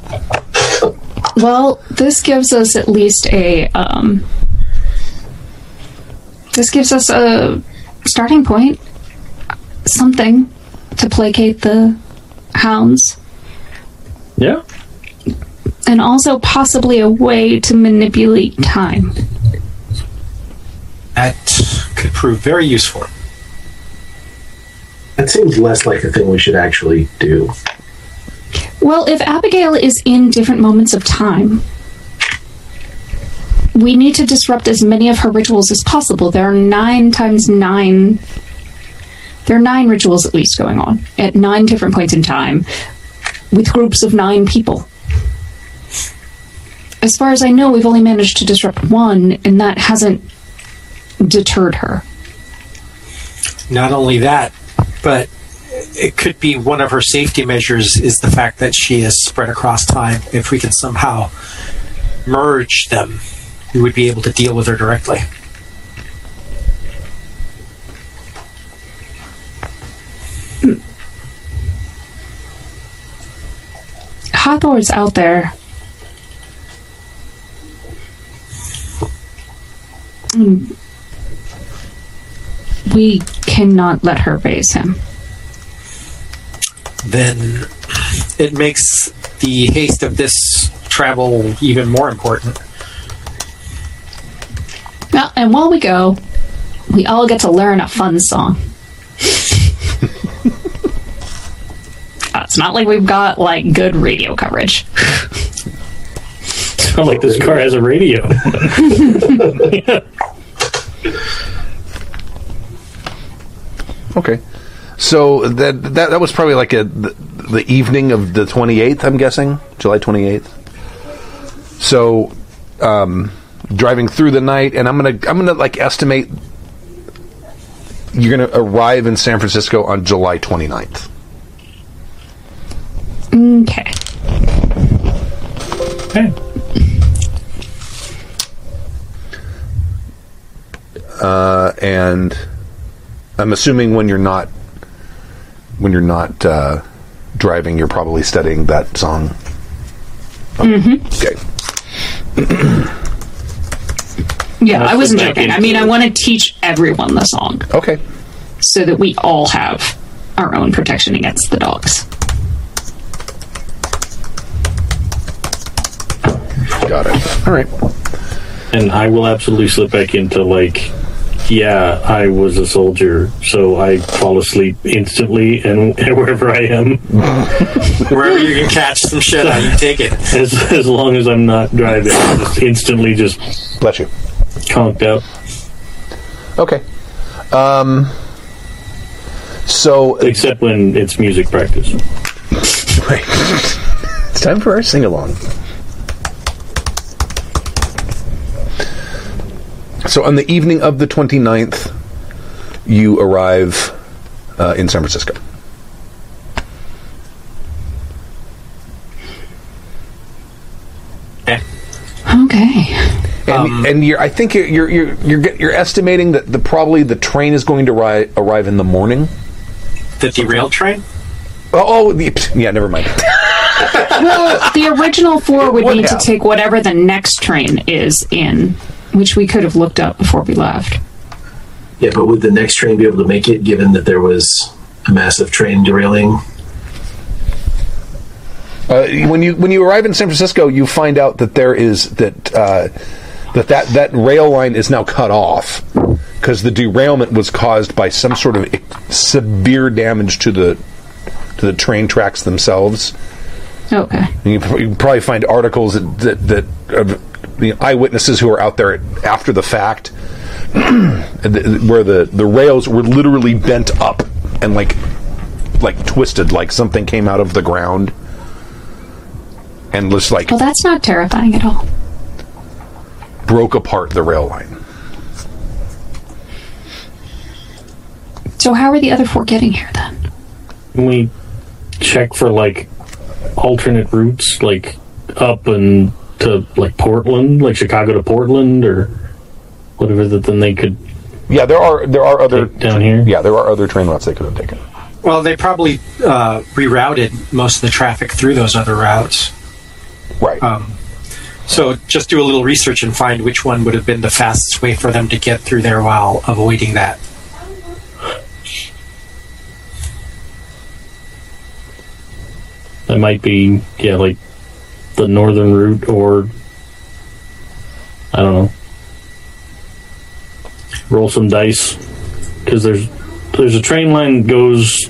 Well, this gives us at least a um, this gives us a starting point, something to placate the hounds, Yeah. And also possibly a way to manipulate time. That could prove very useful. That seems less like a thing we should actually do. Well, if Abigail is in different moments of time, we need to disrupt as many of her rituals as possible. There are nine times nine. There are nine rituals at least going on at nine different points in time with groups of nine people. As far as I know, we've only managed to disrupt one, and that hasn't deterred her. Not only that, but it could be one of her safety measures is the fact that she is spread across time. If we can somehow merge them, we would be able to deal with her directly. Hastur's out there. We cannot let her raise him. Then it makes the haste of this travel even more important. Well, and while we go, we all get to learn a fun song. Uh, it's not like we've got like good radio coverage. Sound like this car has a radio. Okay. So that that that was probably like a the, the evening of the 28th, I'm guessing, July 28th. So um driving through the night and I'm going to I'm going to like estimate you're going to arrive in San Francisco on July 29th. Okay. Okay. Uh, and I'm assuming when you're not when you're not uh, driving, you're probably studying that song. Mm-hmm. Okay. Yeah, I wasn't joking. I mean, I want to teach everyone the song Okay. so that we all have our own protection against the dogs. Got it. All right. And I will absolutely slip back into like, yeah, I was a soldier, so I fall asleep instantly, and wherever I am, Wherever you can catch some shit out, you take it. as as long as I'm not driving, I just instantly just Bless you. conked out. Okay. Um. So Except when it's music practice. Right. it's time for our sing along. So, on the evening of the 29th, you arrive uh, in San Francisco. Okay. Okay. And, and you're, I think you're, you're, you're, you're, get- you're estimating that the, probably the train is going to ri- arrive in the morning. The derailed train? Oh, oh, the- yeah, never mind. Well, the original four would Would need to take whatever the next train is in, which we could have looked up before we left. Yeah, but would the next train be able to make it, given that there was a massive train derailing? Uh, when you when you arrive in San Francisco, you find out that there is that uh, that that that rail line is now cut off because the derailment was caused by some sort of severe damage to the to the train tracks themselves. Okay. And you, you can probably find articles that that, that of the eyewitnesses who are out there after the fact, where the the rails were literally bent up and like like twisted, like something came out of the ground, and just like Well, that's not terrifying at all. broke apart the rail line. So, how are the other four getting here then? Can we check for like alternate routes, like up and to like Portland, like Chicago to Portland, or whatever that then they could Yeah, there are there are other down here? yeah there are other train routes they could have taken. Well, they probably uh, rerouted most of the traffic through those other routes. Right. Um, so just do a little research and find which one would have been the fastest way for them to get through there while avoiding that. That might be yeah, like the northern route, or I don't know. Roll some dice because there's there's a train line that goes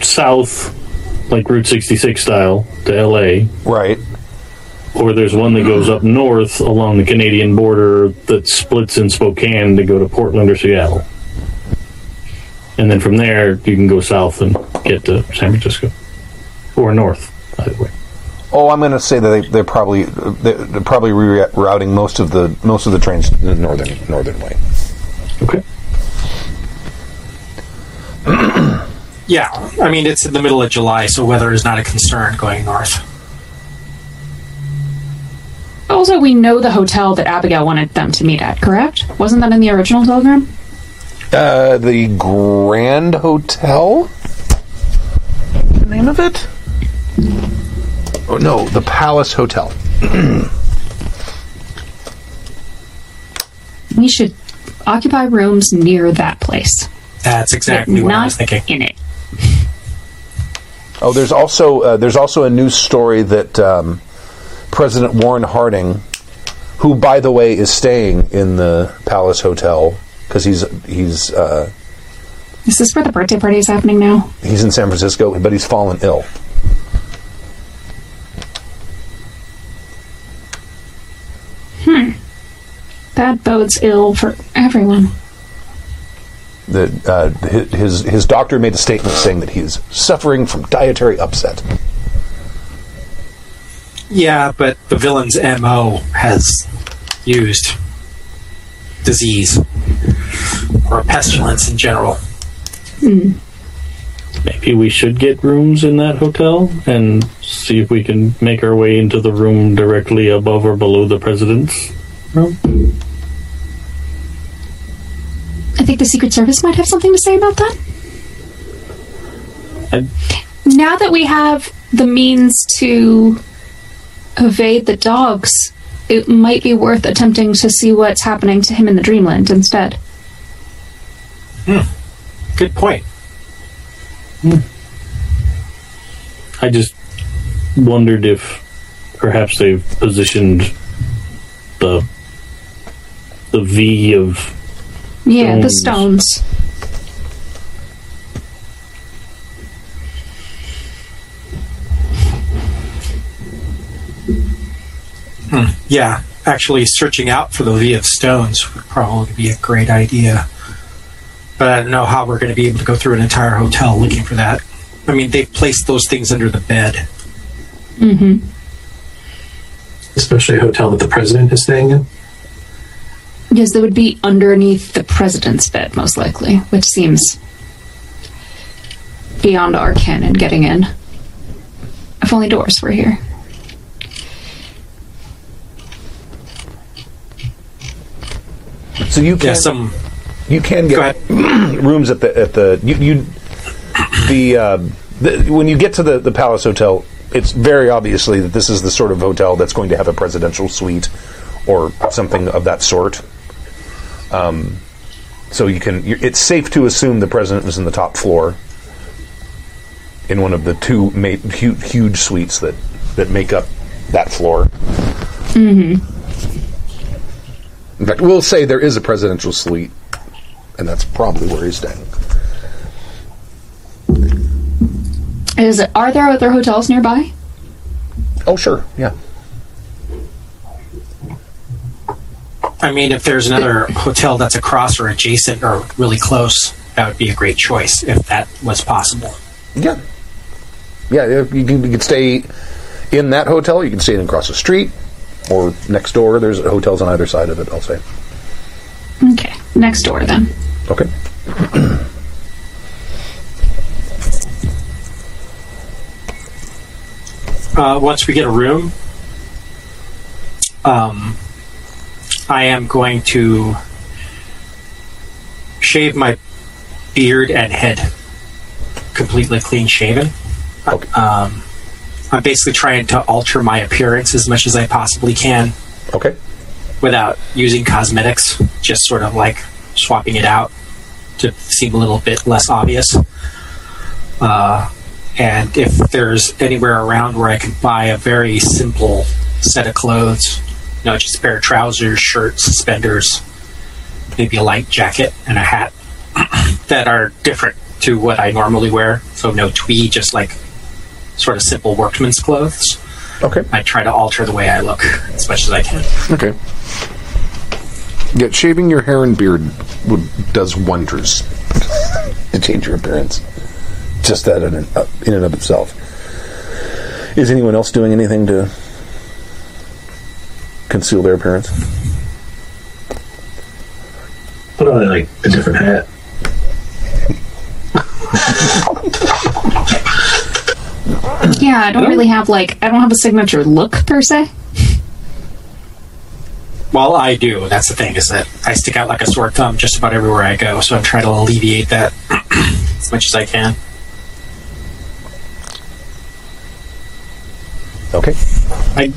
south, like Route 66 style to L.A. right. or there's one that goes up north along the Canadian border that splits in Spokane to go to Portland or Seattle. And then from there, you can go south and get to San Francisco. Or north, either way. Oh, I'm going to say that they, they're probably they're, they're probably rerouting most of the most of the trains the northern northern way. Okay. Yeah, I mean it's in the middle of July, so weather is not a concern going north. Also, we know the hotel that Abigail wanted them to meet at, correct? Wasn't that in the original telegram? Uh, the Grand Hotel. The name of it? Oh no, the Palace Hotel. We should occupy rooms near that place. That's but exactly what I was thinking. in it. Oh, there's also uh, there's also a news story that um, President Warren Harding, who by the way is staying in the Palace Hotel because he's he's uh, Is this where the birthday party is happening now? he's in San Francisco, but he's fallen ill. That bodes ill for everyone. The, uh, his his doctor made a statement saying that he's suffering from dietary upset. Yeah, but the villain's MO has used disease or pestilence in general. Maybe we should get rooms in that hotel and see if we can make our way into the room directly above or below the president's room. I think the Secret Service might have something to say about that. I, Now that we have the means to evade the dogs, it might be worth attempting to see what's happening to him in the Dreamland instead. Hmm. Good point. I just wondered if perhaps they've positioned the the V of Yeah, the Stones. stones. Hmm, yeah, actually searching out for the V of stones would probably be a great idea. But I don't know how we're going to be able to go through an entire hotel looking for that. I mean, they've placed those things under the bed. Mm-hmm. Especially a hotel that the president is staying in. Yes, they would be underneath the president's bed, most likely, which seems beyond our ken in getting in. If only doors were here. So you can Yeah, some. You can get rooms at the at the you, you the, uh, the when you get to the the Palace Hotel, it's very obviously that this is the sort of hotel that's going to have a presidential suite or something of that sort. Um, so you can you it's safe to assume the president was in the top floor in one of the two ma- huge, huge suites that that make up that floor. In fact, we'll say there is a presidential suite, and that's probably where he's staying. Is it, are there other hotels nearby? Oh, sure, yeah. I mean, if there's another hotel that's across or adjacent or really close, that would be a great choice if that was possible. Yeah. Yeah, if you can, you can stay in that hotel, you can stay across the street, or next door. There's hotels on either side of it, I'll say. Okay, next door then. Okay. uh, once we get a room, um, I am going to shave my beard and head completely clean shaven. Okay. Um, I'm basically trying to alter my appearance as much as I possibly can Okay. without using cosmetics, just sort of like swapping it out to seem a little bit less obvious. Uh, and if there's anywhere around where I can buy a very simple set of clothes, you know, just a pair of trousers, shirt, suspenders, maybe a light jacket and a hat that are different to what I normally wear. So no tweed, just like sort of simple workman's clothes. Okay. I try to alter the way I look as much as I can. Okay. Yeah, shaving your hair and beard would, does wonders to change your appearance. Just that in, and- uh, in and of itself. Is anyone else doing anything to conceal their appearance? Put on like a different hat. Yeah, I don't really have like I don't have a signature look per se. Well, I do. That's the thing is that I stick out like a sore thumb just about everywhere I go. So I'm trying to alleviate that as much as I can. Okay. I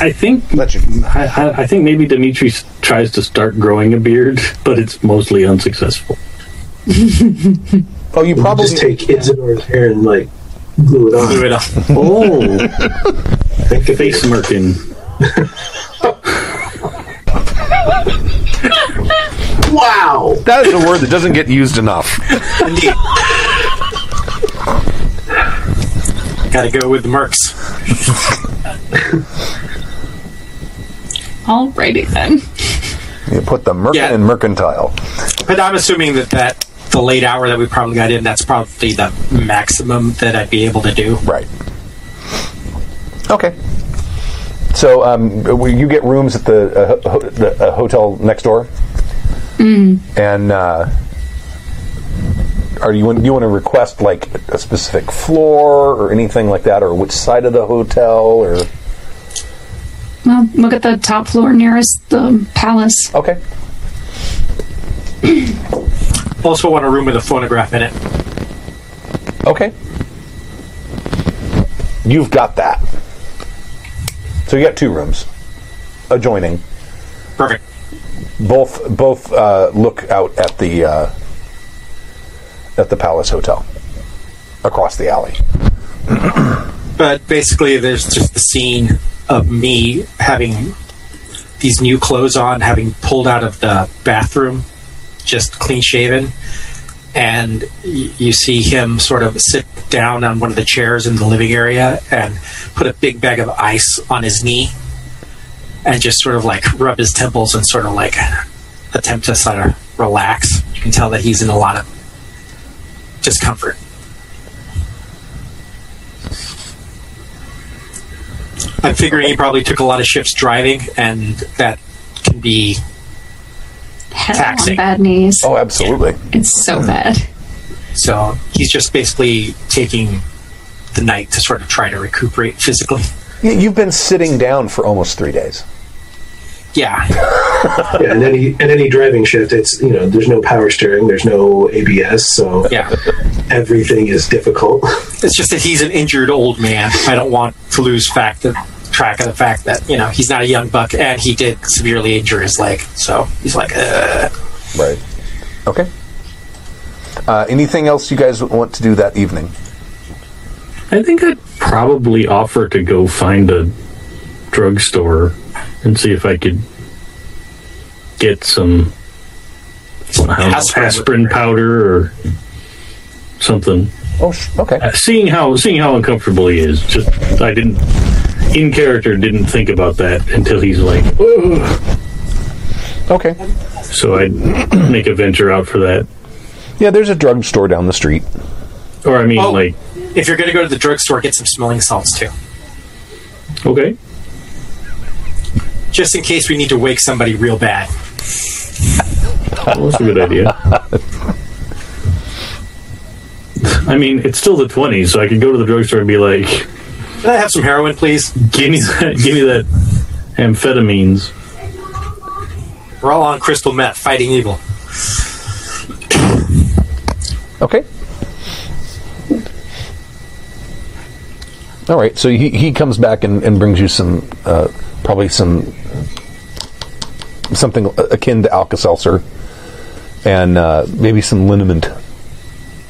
I think Let you. I, I- I think maybe Dimitri tries to start growing a beard, but it's mostly unsuccessful. Oh, you probably Just take Isidore's hair and like glue it on. Do it up. Oh, Think of face smirking. Wow! That is a word that doesn't get used enough. Indeed. Gotta go with the mercs. Alrighty then. You put the merkin Yeah. in mercantile. But I'm assuming that, that the late hour that we probably got in, that's probably the maximum that I'd be able to do. Right. Okay. So um, you get rooms at the, uh, ho- the uh, hotel next door? Mm. And uh, are you you want to request like a specific floor or anything like that, or which side of the hotel, or Well, look at the top floor nearest the palace. okay? Also, want a room with a phonograph in it. Okay. You've got that. So you got two rooms adjoining. Perfect. both both uh, look out at the uh, at the Palace Hotel, across the alley. But basically, there's just the scene of me having these new clothes on, having pulled out of the bathroom, just clean shaven. And you see him sort of sit down on one of the chairs in the living area and put a big bag of ice on his knee and just sort of like rub his temples and sort of like attempt to sort of relax. You can tell that he's in a lot of discomfort. I'm figuring he probably took a lot of shifts driving, and that can be Taxing. on bad knees. Oh, absolutely. It's so hmm. bad. so. He's just basically taking the night to sort of try to recuperate physically. Yeah, You've been sitting down for almost three days. Yeah, Yeah, and any and any driving shift, it's you know, there's no power steering, there's no ABS, so yeah. everything is difficult. It's just that he's an injured old man. I don't want to lose fact of, track of the fact that you know he's not a young buck, and he did severely injure his leg. So he's like, uh, Right. Okay. Uh, anything else you guys want to do that evening? I think I'd probably offer to go find a drugstore and see if I could get some know, Aspirin. aspirin powder or something. Oh, okay. Uh, Seeing how seeing how uncomfortable he is, just I didn't in character didn't think about that until he's like, "Ugh." Okay. so I'd make a venture out for that. Yeah, there's a drugstore down the street. Or I mean, Oh. like, if you're going to go to the drugstore, get some smelling salts too, okay, just in case we need to wake somebody real bad. well, that's a good idea. I mean, it's still the twenties, so I could go to the drugstore and be like, Can I have some heroin, please? "Give me that, give me that amphetamines." We're all on crystal meth, fighting evil. Okay. All right. So he, he comes back and, and brings you some, uh, probably some, something akin to Alka Seltzer, and uh, maybe some liniment.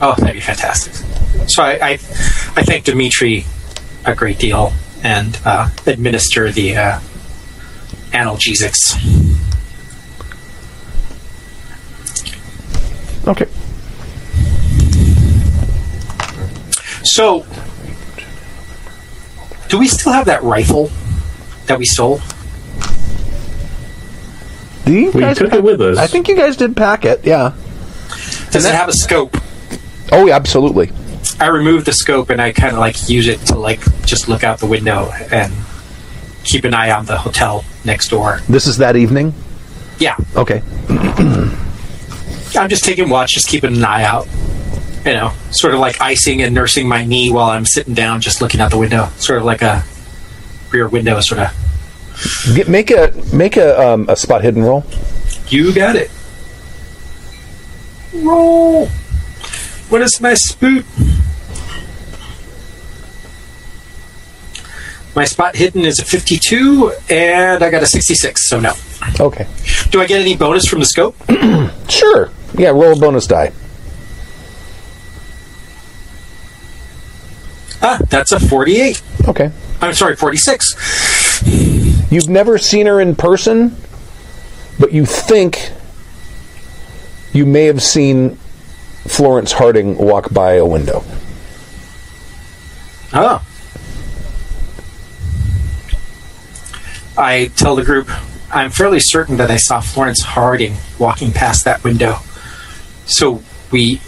Oh, that'd be fantastic. So I, I, I thank Dimitri a great deal and uh, administer the uh, analgesics. Okay. So, do we still have that rifle that we stole? Do you We guys took pack- it with us. I think you guys did pack it. Yeah. Does it have a scope? Oh, yeah, absolutely. I remove the scope and I kind of like use it to like just look out the window and keep an eye on the hotel next door. This is that evening. Yeah, Okay. I'm just taking watch, just keeping an eye out. You know, sort of like icing and nursing my knee while I'm sitting down, just looking out the window. Sort of like a rear window, sort of. Get, make a make a um, a spot hidden roll. You got it. Roll. What is my spoot? My spot hidden is a 52, and I got a 66, so no. Okay. Do I get any bonus from the scope? Sure. Yeah. Roll a bonus die. Ah, that's a 48. Okay. I'm sorry, 46. You've never seen her in person, but you think you may have seen Florence Harding walk by a window. Oh. I tell the group, I'm fairly certain that I saw Florence Harding walking past that window. So we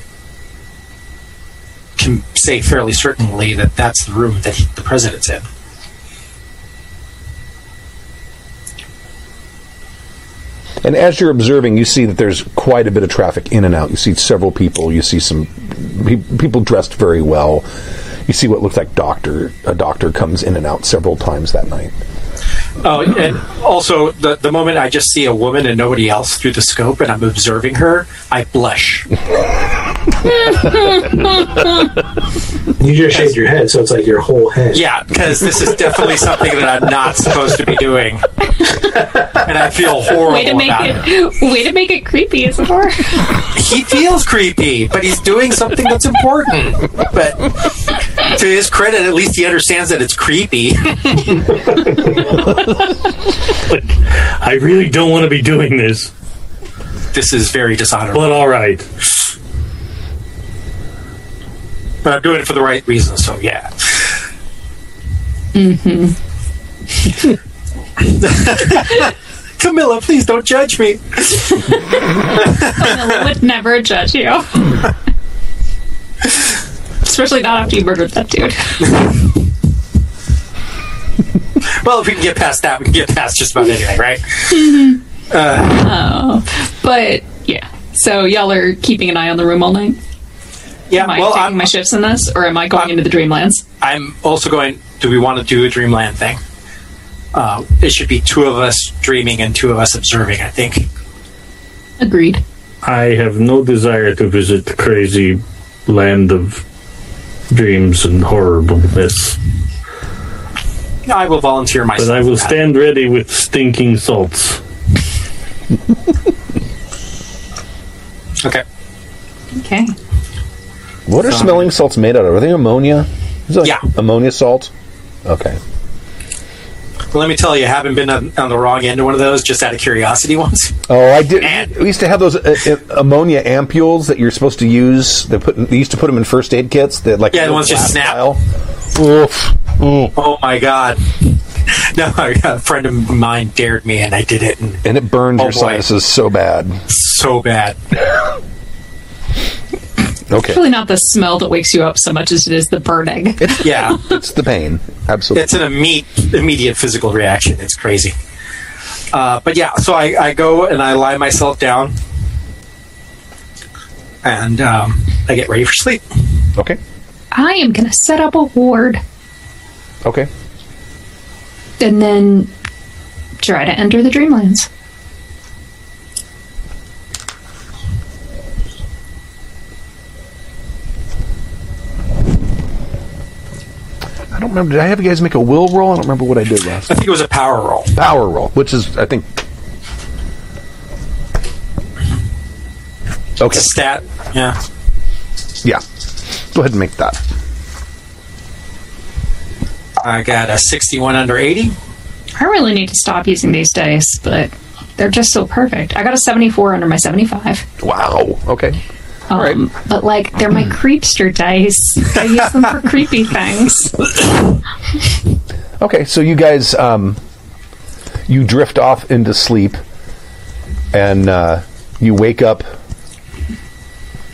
can say fairly certainly that that's the room that he, the president's in. And as you're observing, you see that there's quite a bit of traffic in and out. You see several people. You see some pe- people dressed very well. You see what looks like doctor a doctor comes in and out several times that night. Oh, and also the the moment I just see a woman and nobody else through the scope, and I'm observing her, I blush. You just shaved your head, so it's like your whole head. Yeah, because this is definitely something that I'm not supposed to be doing, and I feel horrible Way to make about it. it, way to make it creepy, Isidore. He feels creepy, but he's doing something that's important. But to his credit, at least he understands that it's creepy. I really don't want to be doing this, This is very dishonorable, but all right. But I'm doing it for the right reasons. So yeah. Mm-hmm. Camilla, please don't judge me. Camilla would never judge you. Especially not after you murdered that dude. Well, if we can get past that, we can get past just about anything, right? Oh, but yeah. So y'all are keeping an eye on the room all night? Yeah. Am I well, taking I'm, my shifts in this, or am I going I'm- into the Dreamlands? I'm also going. Do we want to do a dreamland thing? Uh, it should be two of us dreaming and two of us observing. I think. Agreed. I have no desire to visit the crazy land of dreams and horribleness, I will volunteer myself. but I will for that. stand ready with stinking salts. Okay. Okay. What are smelling salts made out of? Are they ammonia? Is it like Yeah. ammonia salt? Okay. Let me tell you, I haven't been on, on the wrong end of one of those just out of curiosity once. Oh, I did. And- we used to have those uh, uh, ammonia ampules that you're supposed to use. They put. They used to put them in first aid kits. That like Yeah, the ones just snap. Oof. Oh my god. No, a friend of mine dared me, and I did it, and And it burns Oh, your boy. sinuses so bad. so bad. Okay, Really not the smell that wakes you up so much as it is the burning. Yeah, it's the pain. Absolutely. it's an immediate, immediate physical reaction. It's crazy. Uh, but yeah, so I, I go and I lie myself down, and um, I get ready for sleep. okay. I am going to set up a ward Okay. and then try to enter the Dreamlands. Remember. Did I have you guys make a will roll? I don't remember what I did last. I think it was a power roll. Power roll, which is I think. Okay. Stat. Yeah. Yeah. Go ahead and make that. I got a 61 under 80. I really need to stop using these dice, but they're just so perfect. I got a 74 under my 75. Wow. Okay. Um, right. But, like, they're my creepster dice. I use them for creepy things. Okay. So you guys, um, you drift off into sleep, and uh, you wake up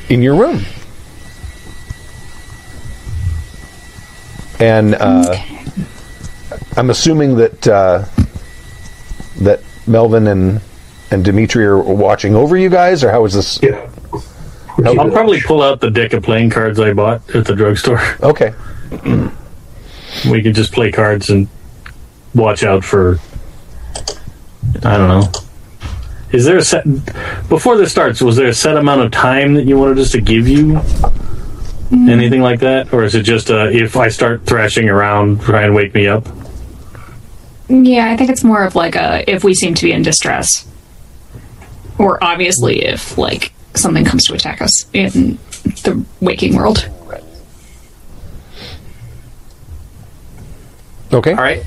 in your room. And uh, I'm assuming that uh, that Melvin and and Dimitri are watching over you guys, or how is this? Yeah. I'll probably pull out the deck of playing cards I bought at the drugstore. Okay. We can just play cards and watch out for. I don't know. Is there a set before this starts? Was there a set amount of time that you wanted us to give you? Anything like that, or is it just uh, if I start thrashing around, try and wake me up? Yeah, I think it's more of like a if we seem to be in distress. Or obviously if, like, something comes to attack us in the waking world. Okay. All right.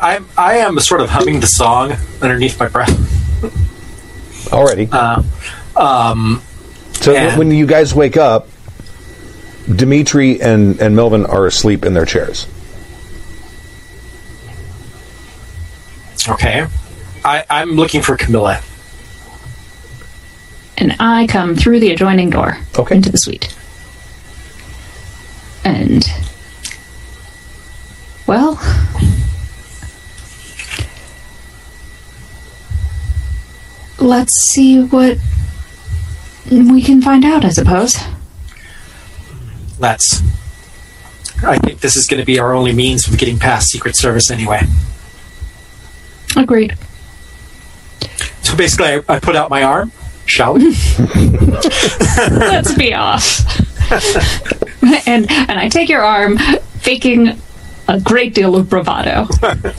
I'm, I am sort of humming the song underneath my breath. Alrighty. Uh, um, so and- when you guys wake up, Dimitri and and Melvin are asleep in their chairs. okay. I, I'm looking for Camilla. And I come through the adjoining door Okay. into the suite. And. Well. Let's see what we can find out, I suppose. Let's. I think this is going to be our only means of getting past Secret Service anyway. Agreed. So basically, I, I put out my arm shall we? Let's be off. and and I take your arm, faking a great deal of bravado.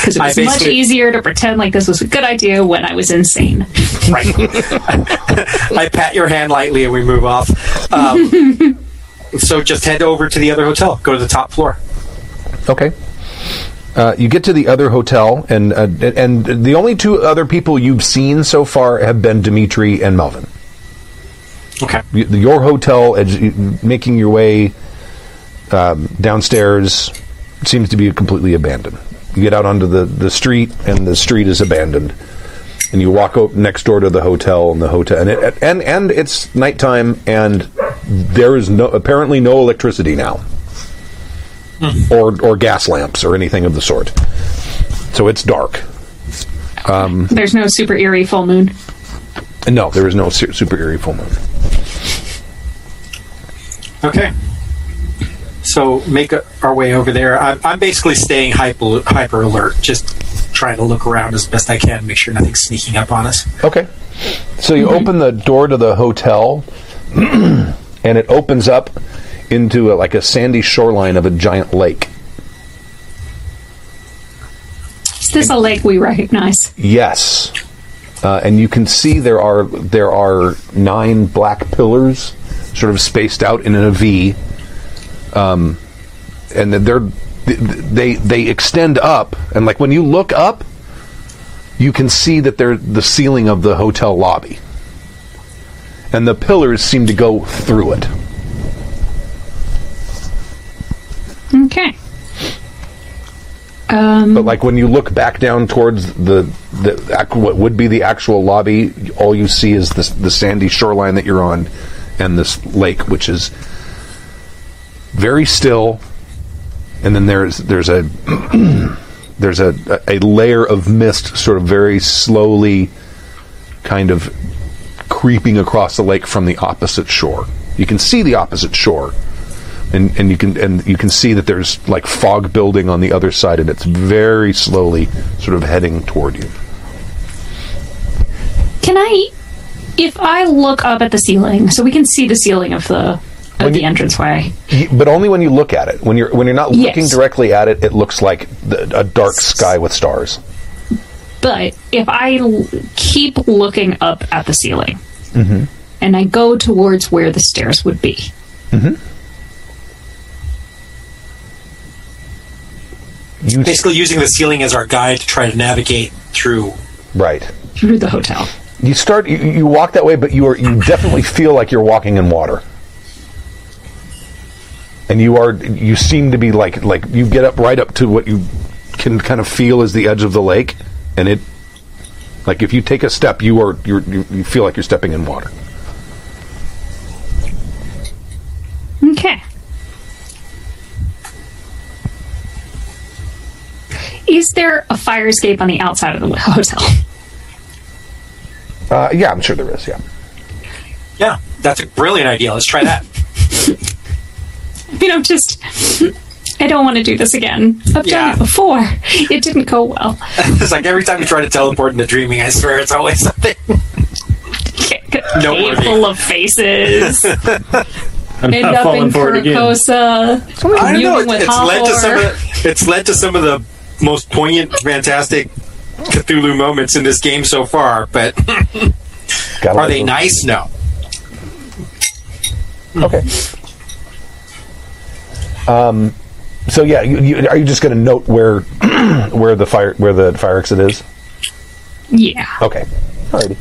Because it was much easier to pretend like this was a good idea when I was insane. Right. I pat your hand lightly and we move off. Um, so just head over to the other hotel. Go to the top floor. Okay. Uh, you get to the other hotel, and uh, and the only two other people you've seen so far have been Dimitri and Melvin. Okay. Your hotel, making your way um, downstairs, seems to be completely abandoned. You get out onto the, the street, and the street is abandoned. And you walk up next door to the hotel, and the hotel, and it, and and it's nighttime, and there is no apparently no electricity now, or or gas lamps or anything of the sort. So it's dark. Um, There's no super eerie full moon. And no, there is no su- super eerie full moon. Okay. So make a, our way over there. I'm, I'm basically staying hyper, hyper alert, just trying to look around as best I can, make sure nothing's sneaking up on us. Okay. So you mm-hmm. open the door to the hotel, and it opens up into a, like a sandy shoreline of a giant lake. Is this a lake we recognize? Yes, uh, and you can see there are there are nine black pillars, sort of spaced out in a V, um, and they're they they extend up, and like when you look up, you can see that they're the ceiling of the hotel lobby, and the pillars seem to go through it. Okay. Um, But like when you look back down towards the the what would be the actual lobby, all you see is this the sandy shoreline that you're on, and this lake, which is very still. And then there's there's a there's a a layer of mist, sort of very slowly, kind of creeping across the lake from the opposite shore. You can see the opposite shore, and and you can and you can see that there's like fog building on the other side, and it's very slowly sort of heading toward you. can I, if I look up at the ceiling, so we can see the ceiling of the of When the you- entranceway? But only when you look at it. When you're when you're not Yes. looking directly at it, it looks like the, a dark sky with stars. But if I l- keep looking up at the ceiling, Mm-hmm. and I go towards where the stairs would be, You s- Basically, using the ceiling as our guide to try to navigate through. right. through the hotel. You start. You, you walk that way, but you are you definitely feel like you're walking in water. And you are. You seem to be like like you get up right up to what you can kind of feel as the edge of the lake, and it. Like if you take a step, you are you're, you you feel like you're stepping in water. Okay. Is there a fire escape on the outside of the hotel? Uh, yeah, I'm sure there is. Yeah. Yeah, that's a brilliant idea. Let's try that. I mean, I'm just. I don't want to do this again. I've Yeah. done it before. It didn't go well. it's like every time you try to teleport into dreaming, I swear it's always something. Noteworthy. Cave full of faces. I'm End not up falling in for it again. Carcosa. I don't know. communing with It's, it's led to some of the, it's led to some of the most poignant, fantastic Cthulhu moments in this game so far. But are like they those. nice? No. Okay. Um, so yeah, you, you, are you just going to note where where the fire where the fire exit is? Yeah. Okay. Alrighty.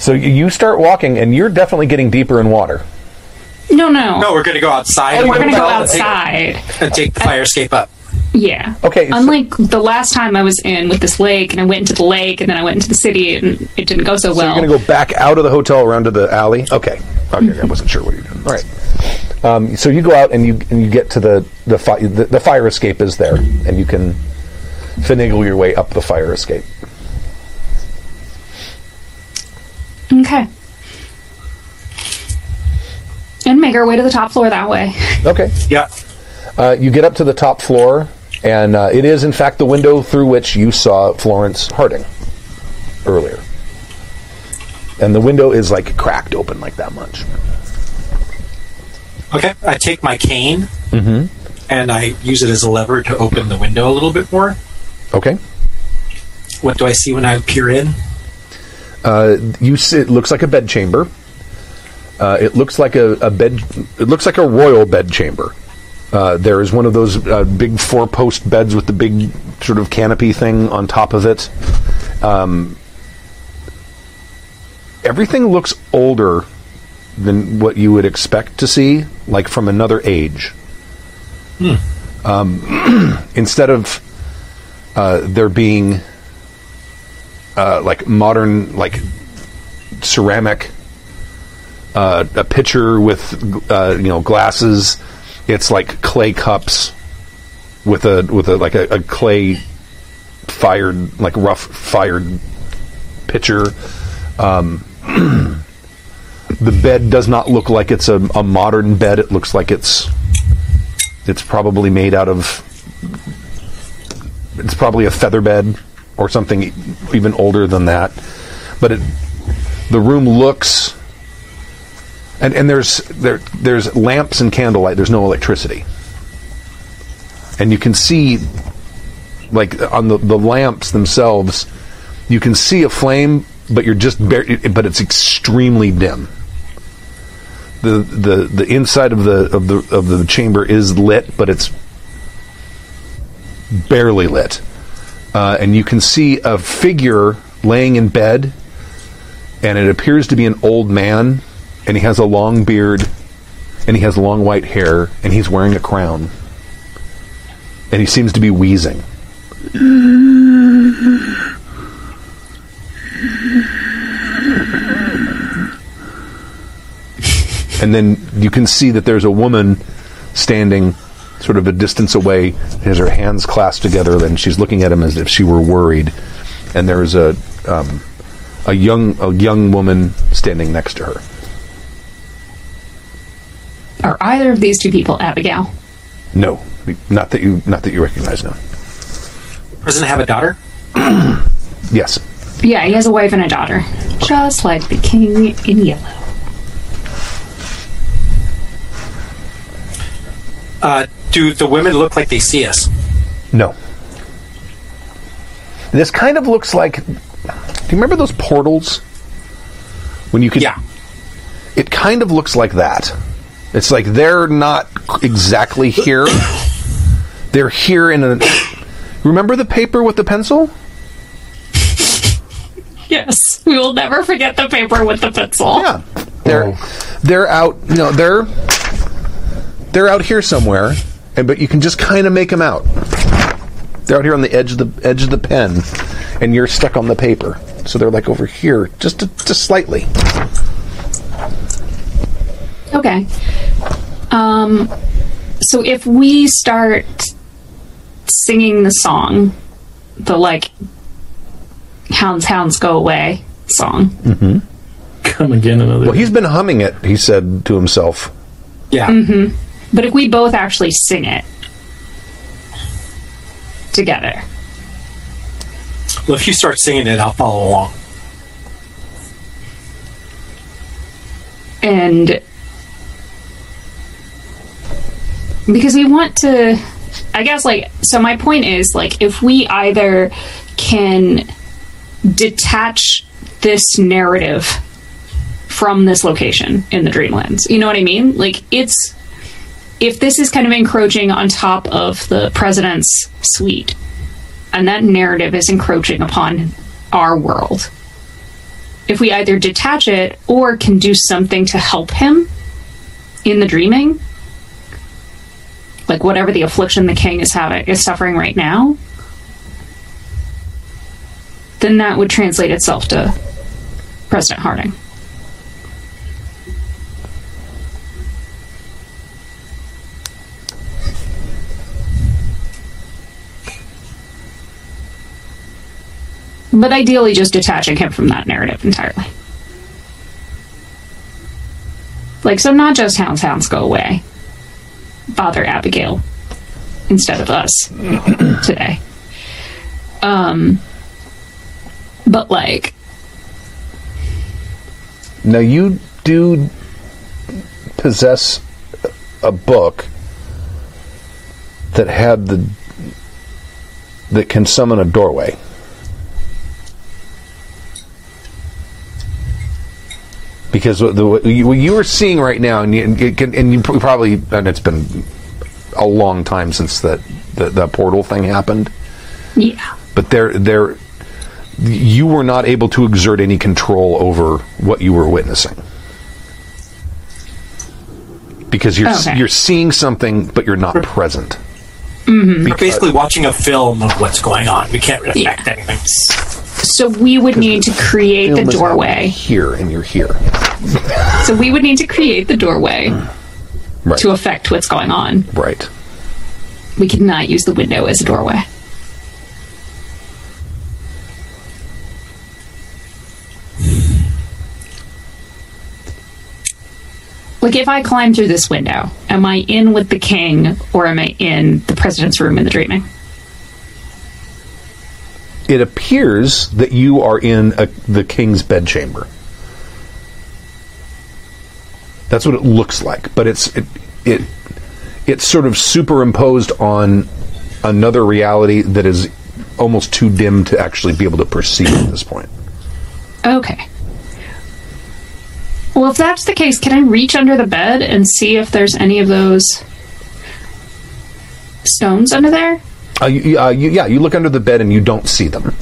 So you- you start walking, and you're definitely getting deeper in water. No, no. No, we're going to go outside. Oh, of we're going to go hotel and take- outside. and take the fire escape up. Yeah. Okay, so- Unlike the last time I was in with this lake, and I went into the lake, and then I went into the city, and it didn't go so So well. you're going to go back out of the hotel around to the alley. Okay. Okay. I wasn't sure what you're doing. All right. Um, so you go out and you and you get to the the, fi- the the fire escape is there, and you can finagle your way up the fire escape. Okay. And make our way to the top floor that way. Okay. Yeah. Uh, you get up to the top floor, and uh, it is, in fact, the window through which you saw Florence Harding earlier. and the window is like cracked open like that much. Okay, I take my cane and I use it as a lever to open the window a little bit more. Okay. What do I see when I peer in? Uh, you see, it looks like a bed chamber. Uh, it looks like a, a bed. It looks like a royal bed chamber. Uh, there is one of those uh, big four-post beds with the big sort of canopy thing on top of it. Um, everything looks older than what you would expect to see, like from another age. Um, instead of uh, there being uh, like modern like ceramic uh, a pitcher with uh, you know glasses. It's like clay cups with a with a like a, a clay fired like rough fired pitcher. Um, the bed does not look like it's a, a modern bed. It looks like it's it's probably made out of it's probably a feather bed or something even older than that. But it, the room looks, and, and there's there there's lamps and candlelight. There's no electricity, and you can see, like on the the lamps themselves, you can see a flame, but you're just bar- but it's extremely dim. The, the the inside of the of the of the chamber is lit, but it's barely lit. Uh, and you can see a figure laying in bed, and it appears to be an old man, and he has a long beard, and he has long white hair, and he's wearing a crown. And he seems to be wheezing. and then you can see that there's a woman standing sort of a distance away, has her hands clasped together, and she's looking at him as if she were worried. And there's a um, a young a young woman standing next to her. Are either of these two people Abigail? No, not that you not that you recognize. No. Doesn't have a daughter? Yes. Yeah, he has a wife and a daughter. Just like the king in yellow. Uh, do the women look like they see us? No. This kind of looks like. Do you remember those portals? When you could. Yeah. It kind of looks like that. It's like they're not exactly here. they're here in a. Remember the paper with the pencil? Yes, we will never forget the paper with the pencil. Yeah. They're oh. they're out. You know they're they're out here somewhere, and but you can just kind of make them out. They're out here on the edge of the edge of the pen, and you're stuck on the paper. So they're like over here, just just slightly. Okay. Um, so if we start singing the song, the like "Hounds, Hounds, Go Away" song, Come again another. Well, he's been humming it. He said to himself. Yeah. but if we both actually sing it together, Well, if you start singing it, I'll follow along. and because we want to i guess like so my point is like if we either can detach this narrative from this location in the dreamlands you know what i mean? Like it's if this is kind of encroaching on top of the president's suite and that narrative is encroaching upon our world if we either detach it or can do something to help him in the dreaming, like whatever the affliction the king is having is suffering right now, then that would translate itself to President Harding. But ideally, just detaching him from that narrative entirely. Like, so not just hounds, hounds go away. Bother Abigail instead of us today. Um, but like, Now you do possess a book that had the that can summon a doorway. Because what the what you, are seeing right now, and you, and you can, and you probably, and it's been a long time since that the, that portal thing happened. Yeah. But there, there, you were not able to exert any control over what you were witnessing because you're Okay. you're seeing something, but you're not present. Mm-hmm. We're basically watching a film of what's going on. We can't really affect Yeah. anything. So we would need to create the Film is happening doorway. here, and you're here. So we would need to create the doorway hmm. Right. to affect what's going on. right. We could not use the window as a doorway. Hmm. Like, if I climb through this window, am I in with the king or am I in the president's room in the dreaming? It appears that you are in a, the king's bedchamber. That's what it looks like, but it's it it it's sort of superimposed on another reality that is almost too dim to actually be able to perceive at this point. Okay. Well, if that's the case, can I reach under the bed and see if there's any of those stones under there? Uh, you, uh, you, yeah, you look under the bed and you don't see them.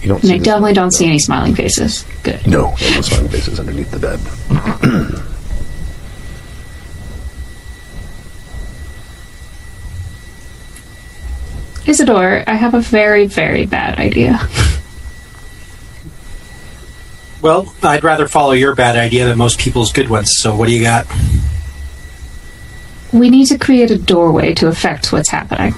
You don't And see I definitely don't see any smiling faces. Good. No, no smiling faces underneath the bed. Isidore, I have a very, very bad idea. Well, I'd rather follow your bad idea than most people's good ones. So, what do you got? We need to create a doorway to affect what's happening.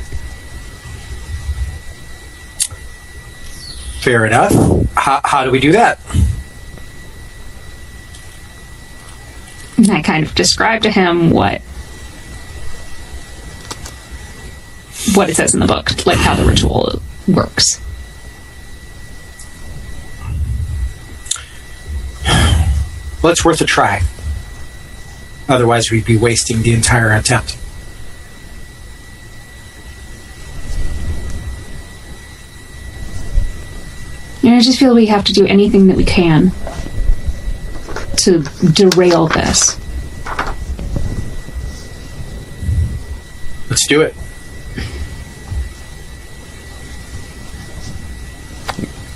Fair enough. How, how do we do that? And I kind of describe to him what what it says in the book, like how the ritual works. Well, it's worth a try. Otherwise, we'd be wasting the entire attempt. And I just feel we have to do anything that we can to derail this. Let's do it.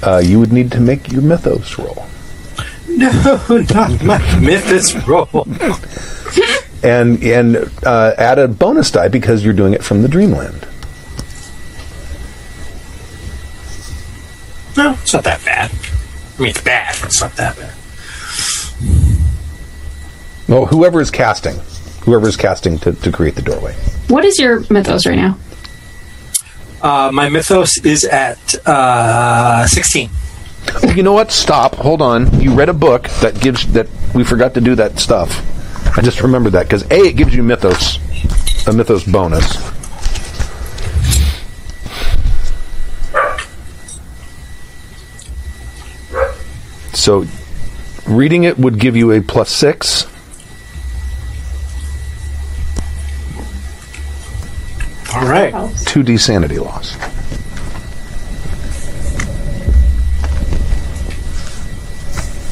Uh, you would need to make your mythos roll. No, not my Mythos roll. and and uh, add a bonus die because you're doing it from the dreamland. No, it's not that bad. I mean, it's bad, but it's not that bad. Well, whoever is casting, whoever is casting to, to create the doorway. What is your mythos right now? Uh, my Mythos is at uh, 16. Oh, you know what? Stop. Hold on. You read a book that gives that we forgot to do that stuff. I just remembered that because a it gives you mythos, a mythos bonus. So, reading it would give you a plus six. All right. 2d sanity loss.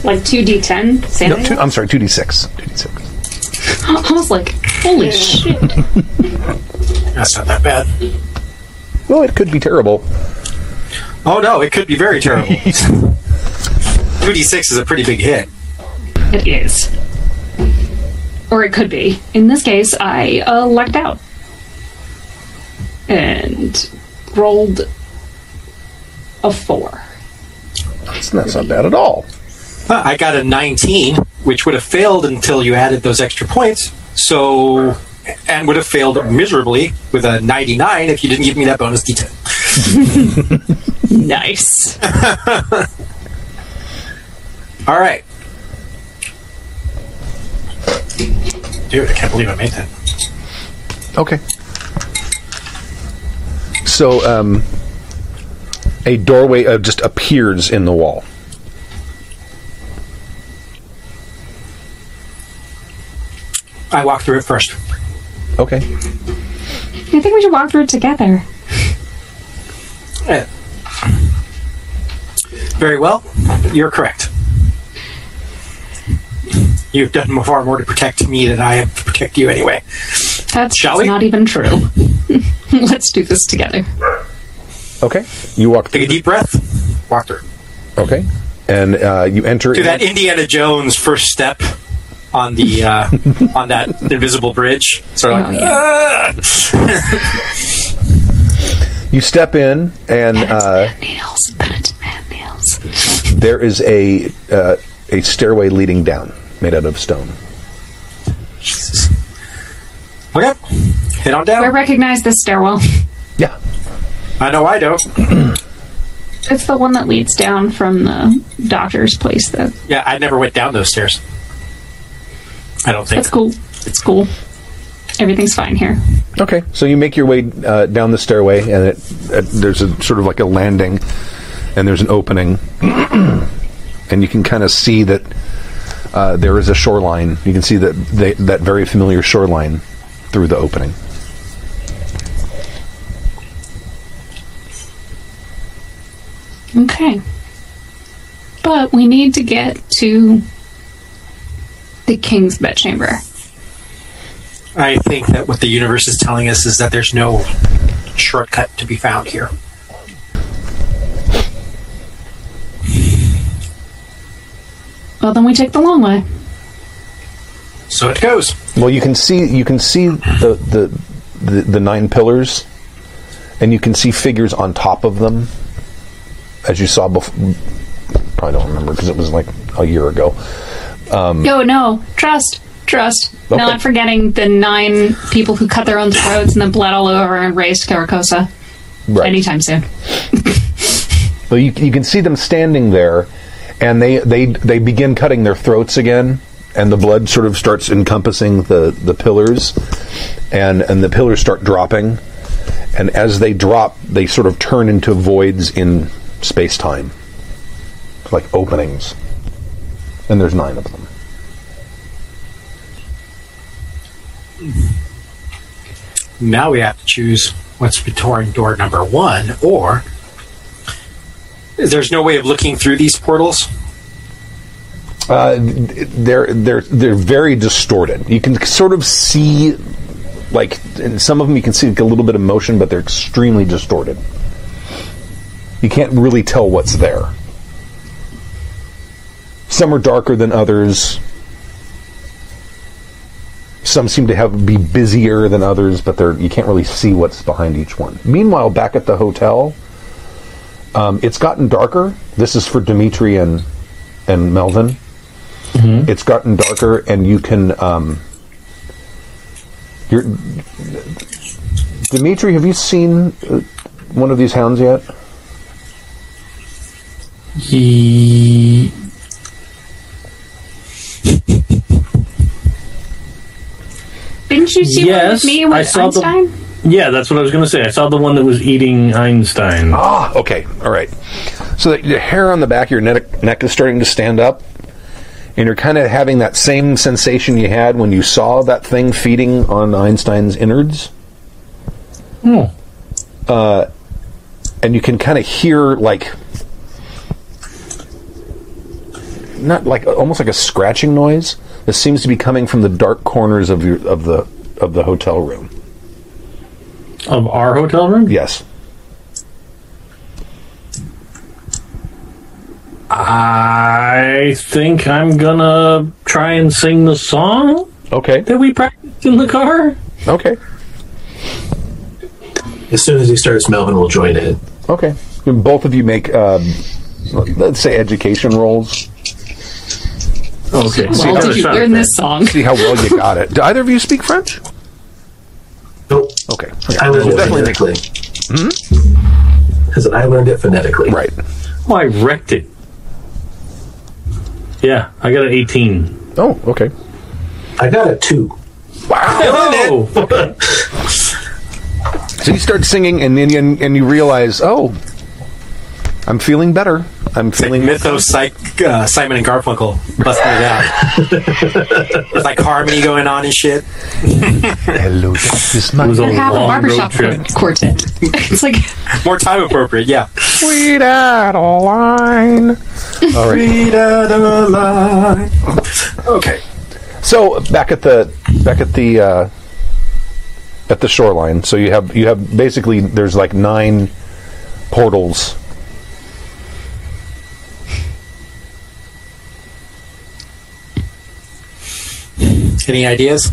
Like 2d10 No, two, I'm sorry, 2d6. 2d6. I was like, holy shit. That's not that bad. Well, it could be terrible. Oh, no, it could be very terrible. 2d6 is a pretty big hit. It is. Or it could be. In this case, I uh, lucked out. And rolled a four. That's, that's not bad at all. Uh, I got a 19, which would have failed until you added those extra points. So, and would have failed miserably with a 99 if you didn't give me that bonus d10. Nice. All right. Dude, I can't believe I made that. Okay. So, um, a doorway uh, just appears in the wall. I walk through it first. Okay. I think we should walk through it together. Eh. Very well. You're correct. You've done far more to protect me than I have to protect you anyway. That's Shall we? not even true. Let's do this together. Okay. You walk Take a deep breath. Walk through. Okay. And uh, you enter. Do in- that Indiana Jones first step on the uh, on that invisible bridge. Sort of Oh, like, yeah. "Ah!" you step in, and uh, Nails. Nails. there is a uh, a stairway leading down, made out of stone. Jesus. Okay, head on down. I recognize this stairwell. Yeah. I know I don't. It's the one that leads down from the doctor's place. That Yeah, I never went down those stairs. I don't think. that's cool. It's cool. Everything's fine here. Okay. So you make your way uh, down the stairway, and it, uh, there's a sort of like a landing, and there's an opening, and you can kind of see that uh, there is a shoreline. You can see that they, that very familiar shoreline through the opening. Okay. But we need to get to the king's bedchamber. I think that what the universe is telling us is that there's no shortcut to be found here. Well, then we take the long way. So it goes. Well, you can see you can see the the, the, the nine pillars, and you can see figures on top of them, as you saw before. Probably don't remember because it was like a year ago. Um, Yo, no. Trust. Trust. Okay. Not forgetting the nine people who cut their own throats and then bled all over and raised Carcosa. Right. Anytime soon. Well, you, you can see them standing there, and they, they they begin cutting their throats again, and the blood sort of starts encompassing the, the pillars, and and the pillars start dropping, and as they drop, they sort of turn into voids in space time, like openings, and there's nine of them. Now we have to choose what's between door number one, or there's no way of looking through these portals. Uh, they're they're they're very distorted. You can sort of see, like in some of them, you can see like a little bit of motion, but they're extremely distorted. You can't really tell what's there. Some are darker than others. Some seem to have be busier than others, but they're you can't really see what's behind each one. Meanwhile, back at the hotel, um, it's gotten darker. This is for Dimitri and and Melvin. It's gotten darker, and you can. Um, you're, Dimitri, have you seen uh, one of these hounds yet? He. Didn't you see one Yes, with me I with saw the- Yeah, that's what I was going to say. I saw the one that was eating Einstein. Ah, okay, all right. So the, the hair on the back of your neck, neck is starting to stand up, and you're kind of having that same sensation you had when you saw that thing feeding on Einstein's innards. Oh. and you can kind of hear like not like almost like a scratching noise that seems to be coming from the dark corners of your of the of the hotel room. Of our hotel room? Yes. I think I'm gonna try and sing the song Okay. that we practiced in the car. Okay. As soon as he starts, Melvin will join in. Okay. And both of you make um, let's say education rolls. Okay. Well, did you learn this song? See how well you got it. Do either of you speak French? Nope. Okay. I learned it definitely make- phonetically. Hmm? Because I learned it phonetically. right. Oh, I wrecked it. Yeah, I got an 18. Oh, okay. I got a two. Oh! So you start singing, and then you, and you realize, oh, I'm feeling better. I'm It's like feeling Mythos, psych, uh, Simon and Garfunkel busting it out. With like harmony going on and shit. Hello, this is my It was a Or have a barbershop road trip. quartet. it's like More time appropriate, yeah. sweet Adeline. All right. Read out a line. Okay. So back at the back at the uh, at the shoreline. So you have you have basically there's like nine portals. Any ideas?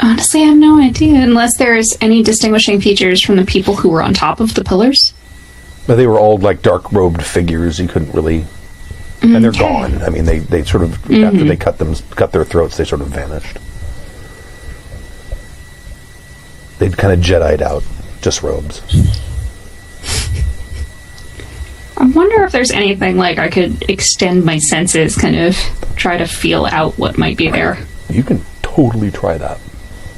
honestly, I have no idea unless there's any distinguishing features from the people who were on top of the pillars. But they were all like dark robed figures. You couldn't really, and they're gone. I mean, they they sort of after mm-hmm. they cut them cut their throats, they sort of vanished. They'd kind of Jedi'd out, just robes. I wonder if there's anything like I could extend my senses, kind of try to feel out what might be there. You can totally try that.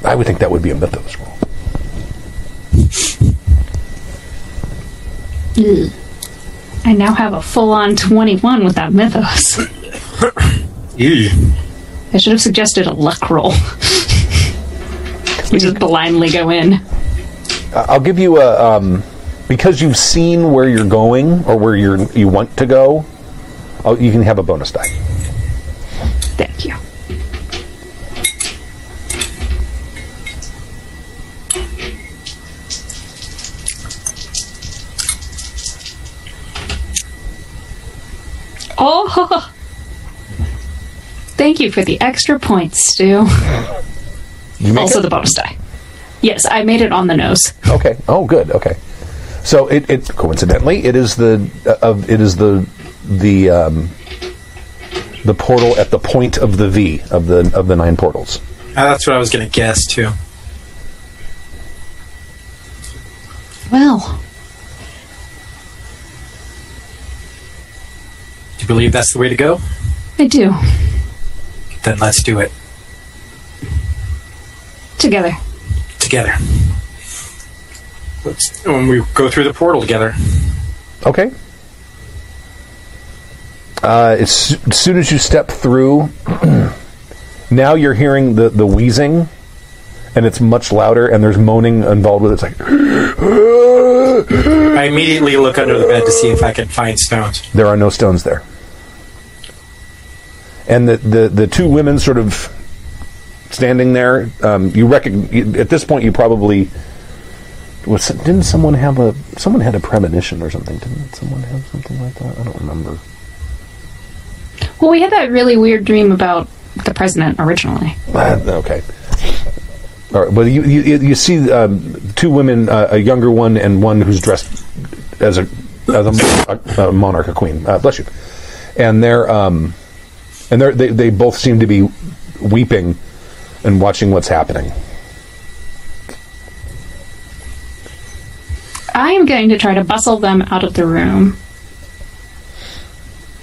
I would think that would be a mythos roll. I now have a full on 21 with that mythos. Ew. I should have suggested a luck roll. we just blindly go in. I- I'll give you a um, because you've seen where you're going or where you're you want to go. Oh, you can have a bonus die. Thank you. Oh, thank you for the extra points, Stu. You Also, it? the bonus die. Yes, I made it on the nose. Okay. Oh, good. Okay. So it, it coincidentally it is the uh, of it is the the um, the portal at the point of the V of the of the nine portals. Uh, that's what I was going to guess, too. Well, Do you believe that's the way to go? I do. Then let's do it Together. together. Let's, when we go through the portal together. Okay. Uh, as, as soon as you step through, now you're hearing the, the wheezing, and it's much louder, and there's moaning involved with it. It's like I immediately look under the bed to see if I can find stones. there are no stones there. And the, the, the two women sort of standing there, um, you reckon at this point you probably was didn't someone have a someone had a premonition or something? Didn't someone have something like that? I don't remember. Well, we had that really weird dream about the president originally. Uh, okay. All right. Well, you you, you see um, two women, uh, a younger one and one who's dressed as a as a, a, a monarch, a queen. Uh, bless you. And they're um, and they're, they they both seem to be weeping and watching what's happening. I am going to try to bustle them out of the room.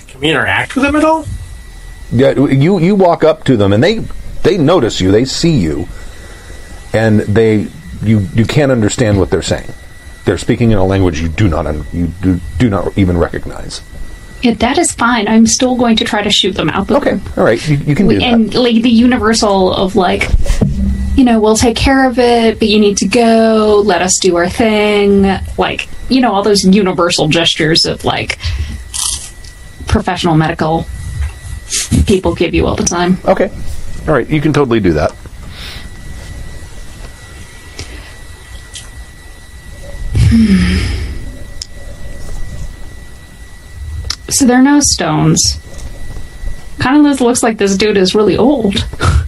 Can we interact with them at all? Yeah, you you walk up to them and they they notice you, they see you, and they you you can't understand what they're saying. They're speaking in a language you do not un, you do, do not even recognize. Yeah, that is fine. I'm still going to try to shoot them out the Okay, room. all right, you, you can do that. And like the universal of like, you know, we'll take care of it, but you need to go. Let us do our thing. Like, you know, all those universal gestures of like professional medical people give you all the time. Okay. All right. You can totally do that. So there are no stones. Kind of looks like this dude is really old.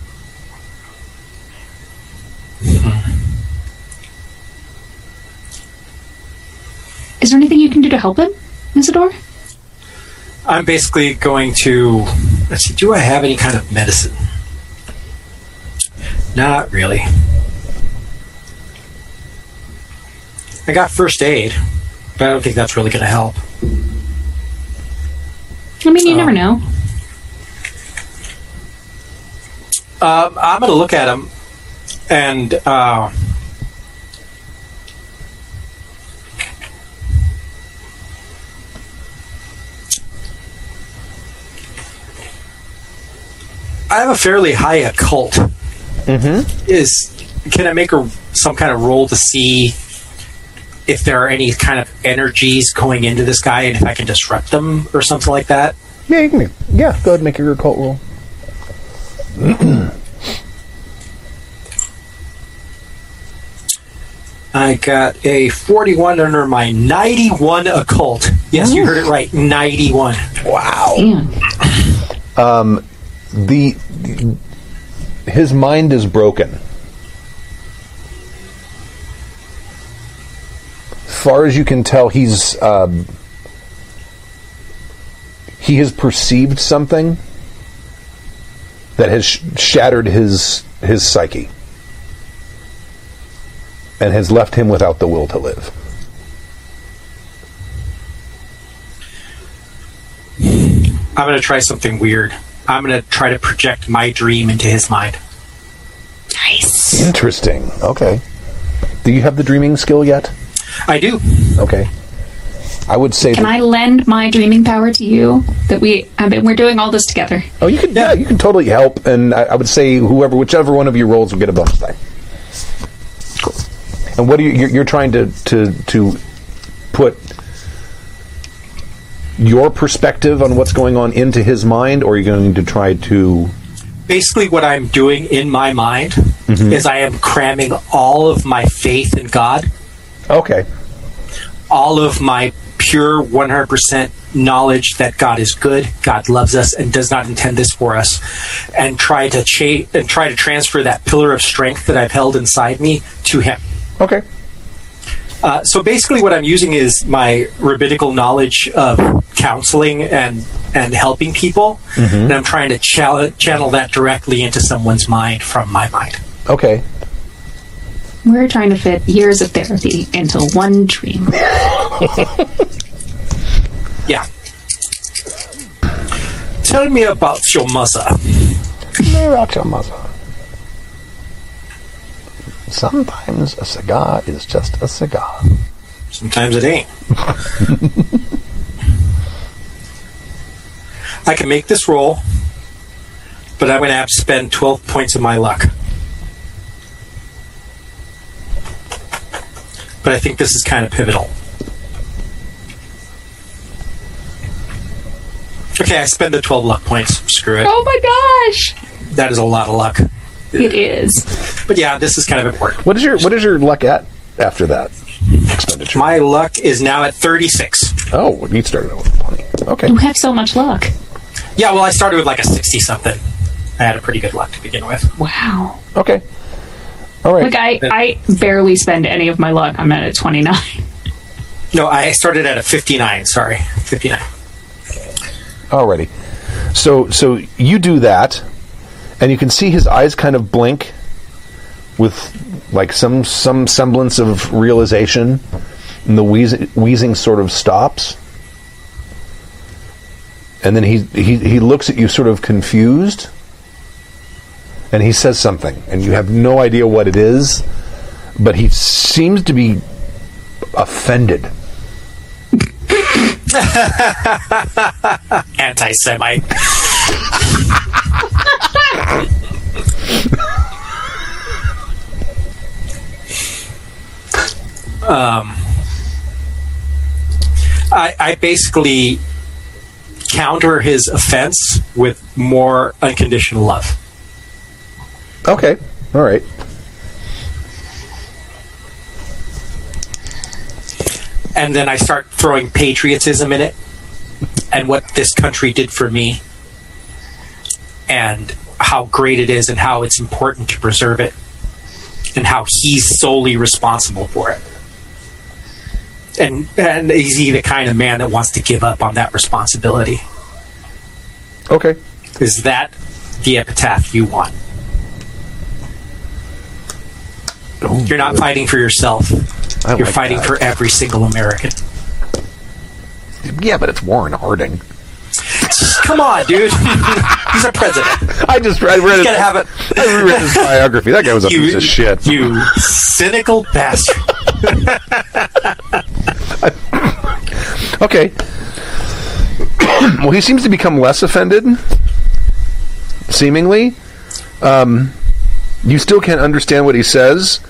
Is there anything you can do to help him, Isidore? I'm basically going to. Let's see. Do I have any kind of medicine? Not really. I got first aid, but I don't think that's really going to help. I mean, you Oh. never know. Um, I'm going to look at him, and uh, I have a fairly high occult. Mm-hmm. Is can I make a some kind of roll to see if there are any kind of energies going into this guy and if I can disrupt them or something like that? Yeah, you can make, yeah, go ahead and make your occult roll. I got a 41 under my 91 occult. Yes, you heard it right. 91. Wow. Damn. The, his mind is broken. As far as you can tell, he's um, he has perceived something that has sh- shattered his his psyche and has left him without the will to live. I'm going to try something weird. I'm going to try to project my dream into his mind. Nice. Interesting. Okay. Do you have the dreaming skill yet? I do. Okay. I would say Can that, I lend my dreaming power to you? That we, I mean, we're doing all this together. Oh, you can. Yeah, you can totally help, and I, I would say whoever, whichever one of you rolls, will get a bonus die. Cool. And what are you? You're, you're trying to to to put your perspective on what's going on into his mind, or are you going to try to? Basically, what I'm doing in my mind mm-hmm. is I am cramming all of my faith in God, Okay. all of my pure 100% knowledge that God is good, God loves us, and does not intend this for us, and try to cha- and try to transfer that pillar of strength that I've held inside me to Him. Okay. Uh, so basically, what I'm using is my rabbinical knowledge of counseling and and helping people, and I'm trying to channel, channel that directly into someone's mind from my mind. Okay. We're trying to fit years of therapy into one dream. Yeah. Tell me about your mother. Sometimes a cigar is just a cigar. Sometimes it ain't. I can make this roll, but I'm going to have to spend 12 points of my luck. But I think this is kind of pivotal. Okay, I spend the 12 luck points. Screw it. Oh my gosh! That is a lot of luck. It is. But yeah, this is kind of important. What is your What is your luck at after that expenditure? My luck is now at 36. oh, you started out with twenty. Okay. You have so much luck. Yeah, well, I started with like a 60 something. I had a pretty good luck to begin with. Wow. Okay. All right. Like I, I barely spend any of my luck. I'm at a 29. No, I started at a 59. Sorry, 59. Alrighty. So so you do that, and you can see his eyes kind of blink with like some some semblance of realization, and the wheezing, wheezing sort of stops, and then he, he he looks at you sort of confused, and he says something, and you have no idea what it is, but he seems to be offended. Anti Semite. um, I, I basically counter his offense with more unconditional love. Okay. All right. and then I start throwing patriotism in it and what this country did for me and how great it is and how it's important to preserve it and how he's solely responsible for it. And and is he the kind of man that wants to give up on that responsibility? Okay. Is that the epitaph you want? Oh, You're not fighting for yourself. You're like fighting that. for every single American. Yeah, but it's Warren Harding. Come on, dude. He's a president. I just I read He's it. have it. I read his biography. That guy was a piece of shit. You cynical bastard. Okay. well, he seems to become less offended, seemingly. Um, you still can't understand what he says,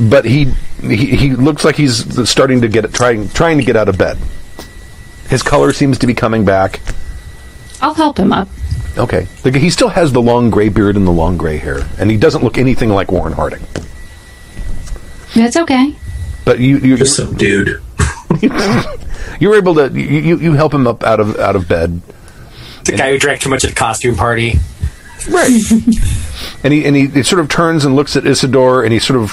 but he, he he looks like he's starting to get trying trying to get out of bed. His color seems to be coming back. I'll help him up. Okay, he still has the long gray beard and the long gray hair, and he doesn't look anything like Warren Harding. It's okay. But you you Just some dude. you're able to you, you you help him up out of out of bed. The guy who drank too much at the costume party. Right. and he and he, he sort of turns and looks at Isidore, and he sort of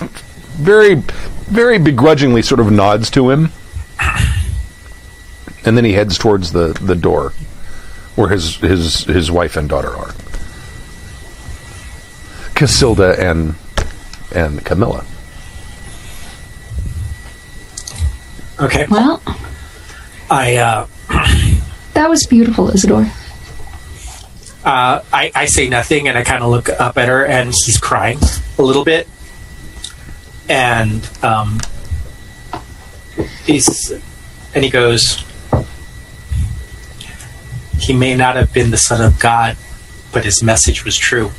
very, very begrudgingly sort of nods to him, and then he heads towards the the door where his his his wife and daughter are, Casilda and and Camilla. Okay. Well, I uh, that was beautiful, Isidore. uh, I, I say nothing and I kind of look up at her and she's crying a little bit. And um, he's and he goes, he may not have been the son of God, but his message was true.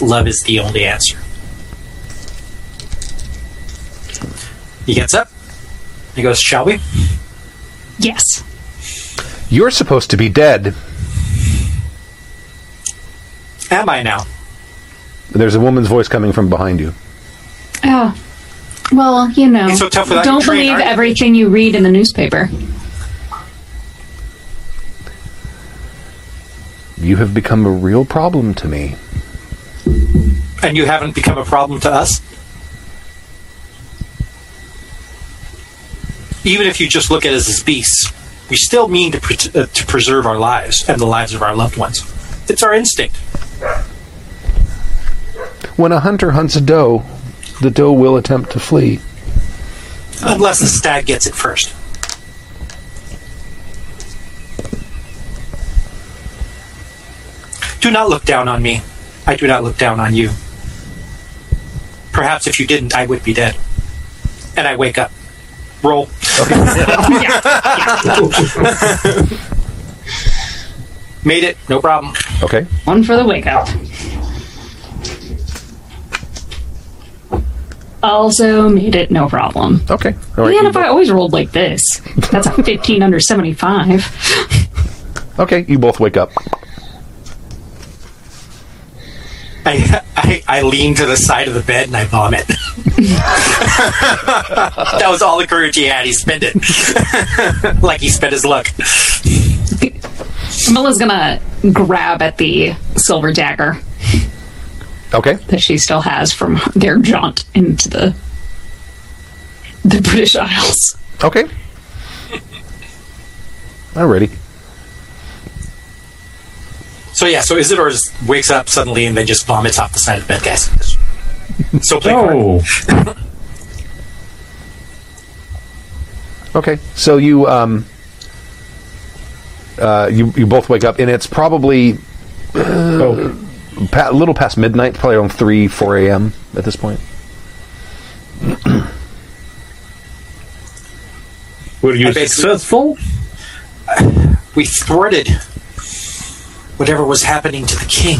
Love is the only answer. He gets up. He goes, "Shall we?" Yes. You're supposed to be dead. Am I now? There's a woman's voice coming from behind you. Oh. Well, you know, so tough don't train, believe aren't you? everything you read in the newspaper. You have become a real problem to me. And you haven't become a problem to us? Even if you just look at us as beasts, we still mean to, pre- uh, to preserve our lives and the lives of our loved ones. It's our instinct. When a hunter hunts a doe, the doe will attempt to flee. Unless the stag gets it first. Do not look down on me. I do not look down on you. Perhaps if you didn't, I would be dead. And I wake up. Roll. Made it. No problem. Okay. One for the wake up. Also made it no problem. Okay. All right. Man, you if I always rolled like this, that's a 15 under 75. okay. You both wake up. I, I, I lean to the side of the bed and I vomit. that was all the courage he had. He spent it. like he spent his luck. Camilla's gonna grab at the silver dagger Okay. that she still has from their jaunt into the the British Isles. Okay. Alrighty. So yeah, so Isidore just wakes up suddenly and then just vomits off the side of the bed, guys. So play hard. Oh, Okay. So you um uh you you both wake up and it's probably oh. pa- a little past midnight, probably around three four a.m. at this point. Were you successful? We thwarted whatever was happening to the king.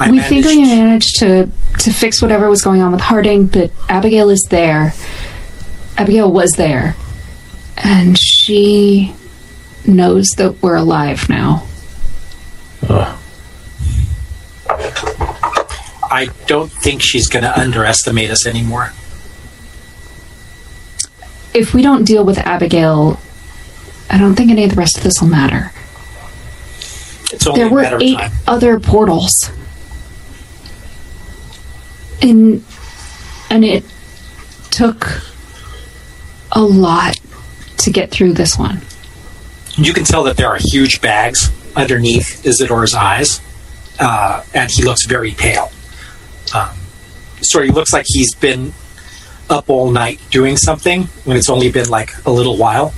I we managed- think we managed to to fix whatever was going on with Harding, but Abigail is there. Abigail was there, and she knows that we're alive now. I don't think she's going to underestimate us anymore. If we don't deal with Abigail, I don't think any of the rest of this will matter. It's only There were eight time. other portals. And and it took a lot to get through this one. You can tell that there are huge bags underneath Isidore's eyes, uh, and he looks very pale. Um, so he looks like he's been up all night doing something when it's only been like a little while,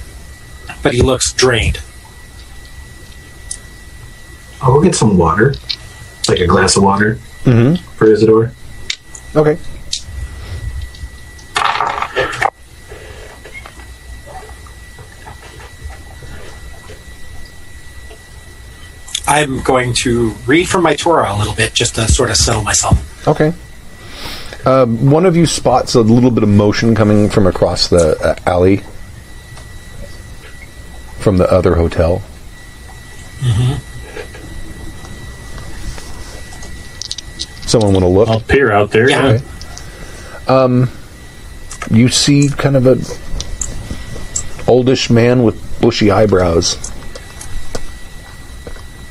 but he looks drained. I'll go get some water, like a glass of water Mm-hmm. for Isidore. Okay. I'm going to read from my Torah a little bit just to sort of settle myself. Okay. Uh, one of you spots a little bit of motion coming from across the uh, alley from the other hotel. Someone want to look? I'll peer out there. Yeah. Okay. You see kind of a oldish man with bushy eyebrows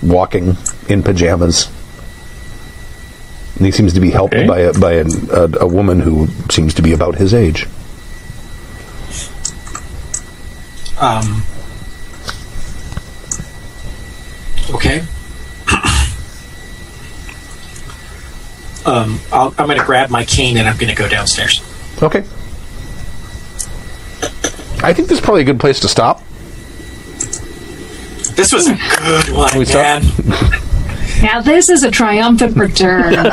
walking in pajamas. And he seems to be helped Okay. by a, by a, a, a woman who seems to be about his age. Um, okay. Um, I'll, I'm going to grab my cane and I'm going to go downstairs. Okay. I think this is probably a good place to stop. This was a good one, We man. Now this is a triumphant return. Damn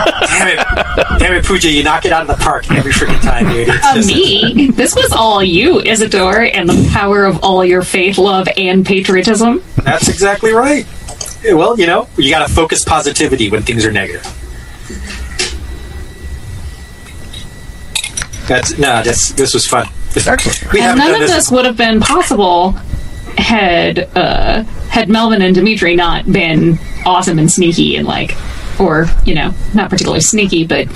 it, damn it, Pooja! You knock it out of the park every freaking time, dude. It's of just- me. This was all you, Isidore, and the power of all your faith, love, and patriotism. That's exactly right. Well, you know, you got to focus positivity when things are negative. That's no. This this was fun. Excellent. We And none of this. this would have been possible had uh, had Melvin and Dimitri not been awesome and sneaky and like, or you know, not particularly sneaky, but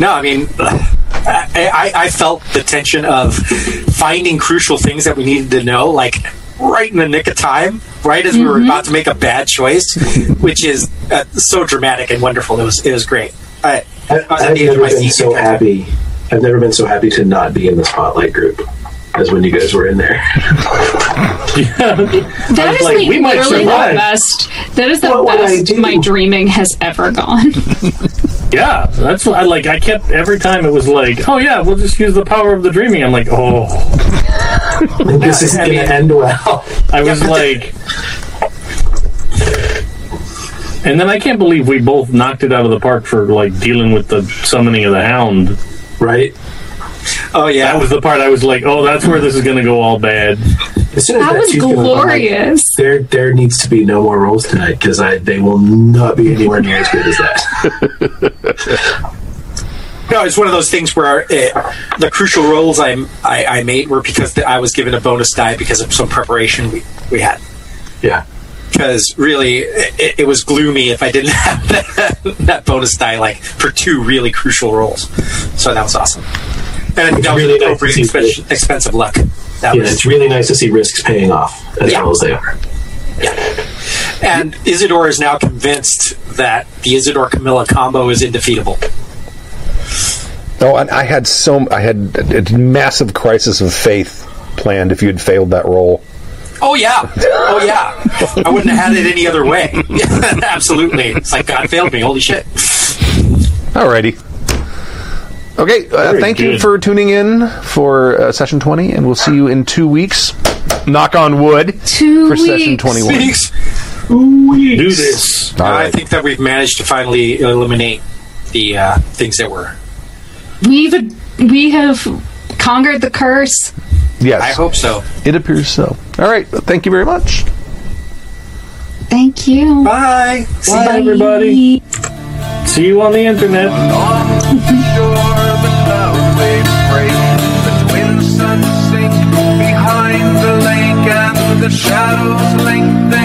No, I mean, I, I, I felt the tension of finding crucial things that we needed to know, like right in the nick of time, right as we were about to make a bad choice, which is uh, so dramatic and wonderful. It was it was great. I, I I, was at I've the edge of never been seat. so happy. I've never been so happy to not be in the spotlight group as when you guys were in there. that was is like, like we might literally the best. That is the What best my dreaming has ever gone. Yeah, that's what I like. I kept every time it was like, oh yeah, we'll just use the power of the dreaming. I'm like, oh, this is I gonna end well. I was like, and then I can't believe we both knocked it out of the park for like dealing with the summoning of the hound. right? Oh yeah, That was the part I was like, oh, that's where this is going to go all bad. As soon as That was cheese came up, I'm like, glorious. there, there needs to be no more rolls tonight because I they will not be anywhere near as good as that. No, it's one of those things where uh, the crucial rolls I, I I made were because I was given a bonus die because of some preparation we, we had. yeah, Because really, it, it was gloomy if I didn't have that, that bonus die like for two really crucial rolls. So that was awesome. And I think that was really really nice see expensive, expensive luck. That yeah. was It's really nice to see risks paying off as Yeah. well as they are. Yeah. And Isidore is now convinced that the Isidore Camilla combo is indefeatable. Oh, and I had so I had a, a massive crisis of faith planned if you had failed that roll. Oh yeah, oh yeah. I wouldn't have had it any other way. Absolutely. It's like God failed me. Holy shit. Alrighty. Okay, uh, Very thank you for tuning in for uh, session 20, and we'll see you in two weeks. Knock on wood Two for session weeks. 21. Thanks. Do this. All I think that we've managed to finally eliminate the uh, things that were. We've we have conquered the curse. Yes, I hope so. it appears so. All right, thank you very much. Thank you. Bye. Bye, everybody. See you on the internet. The shore, the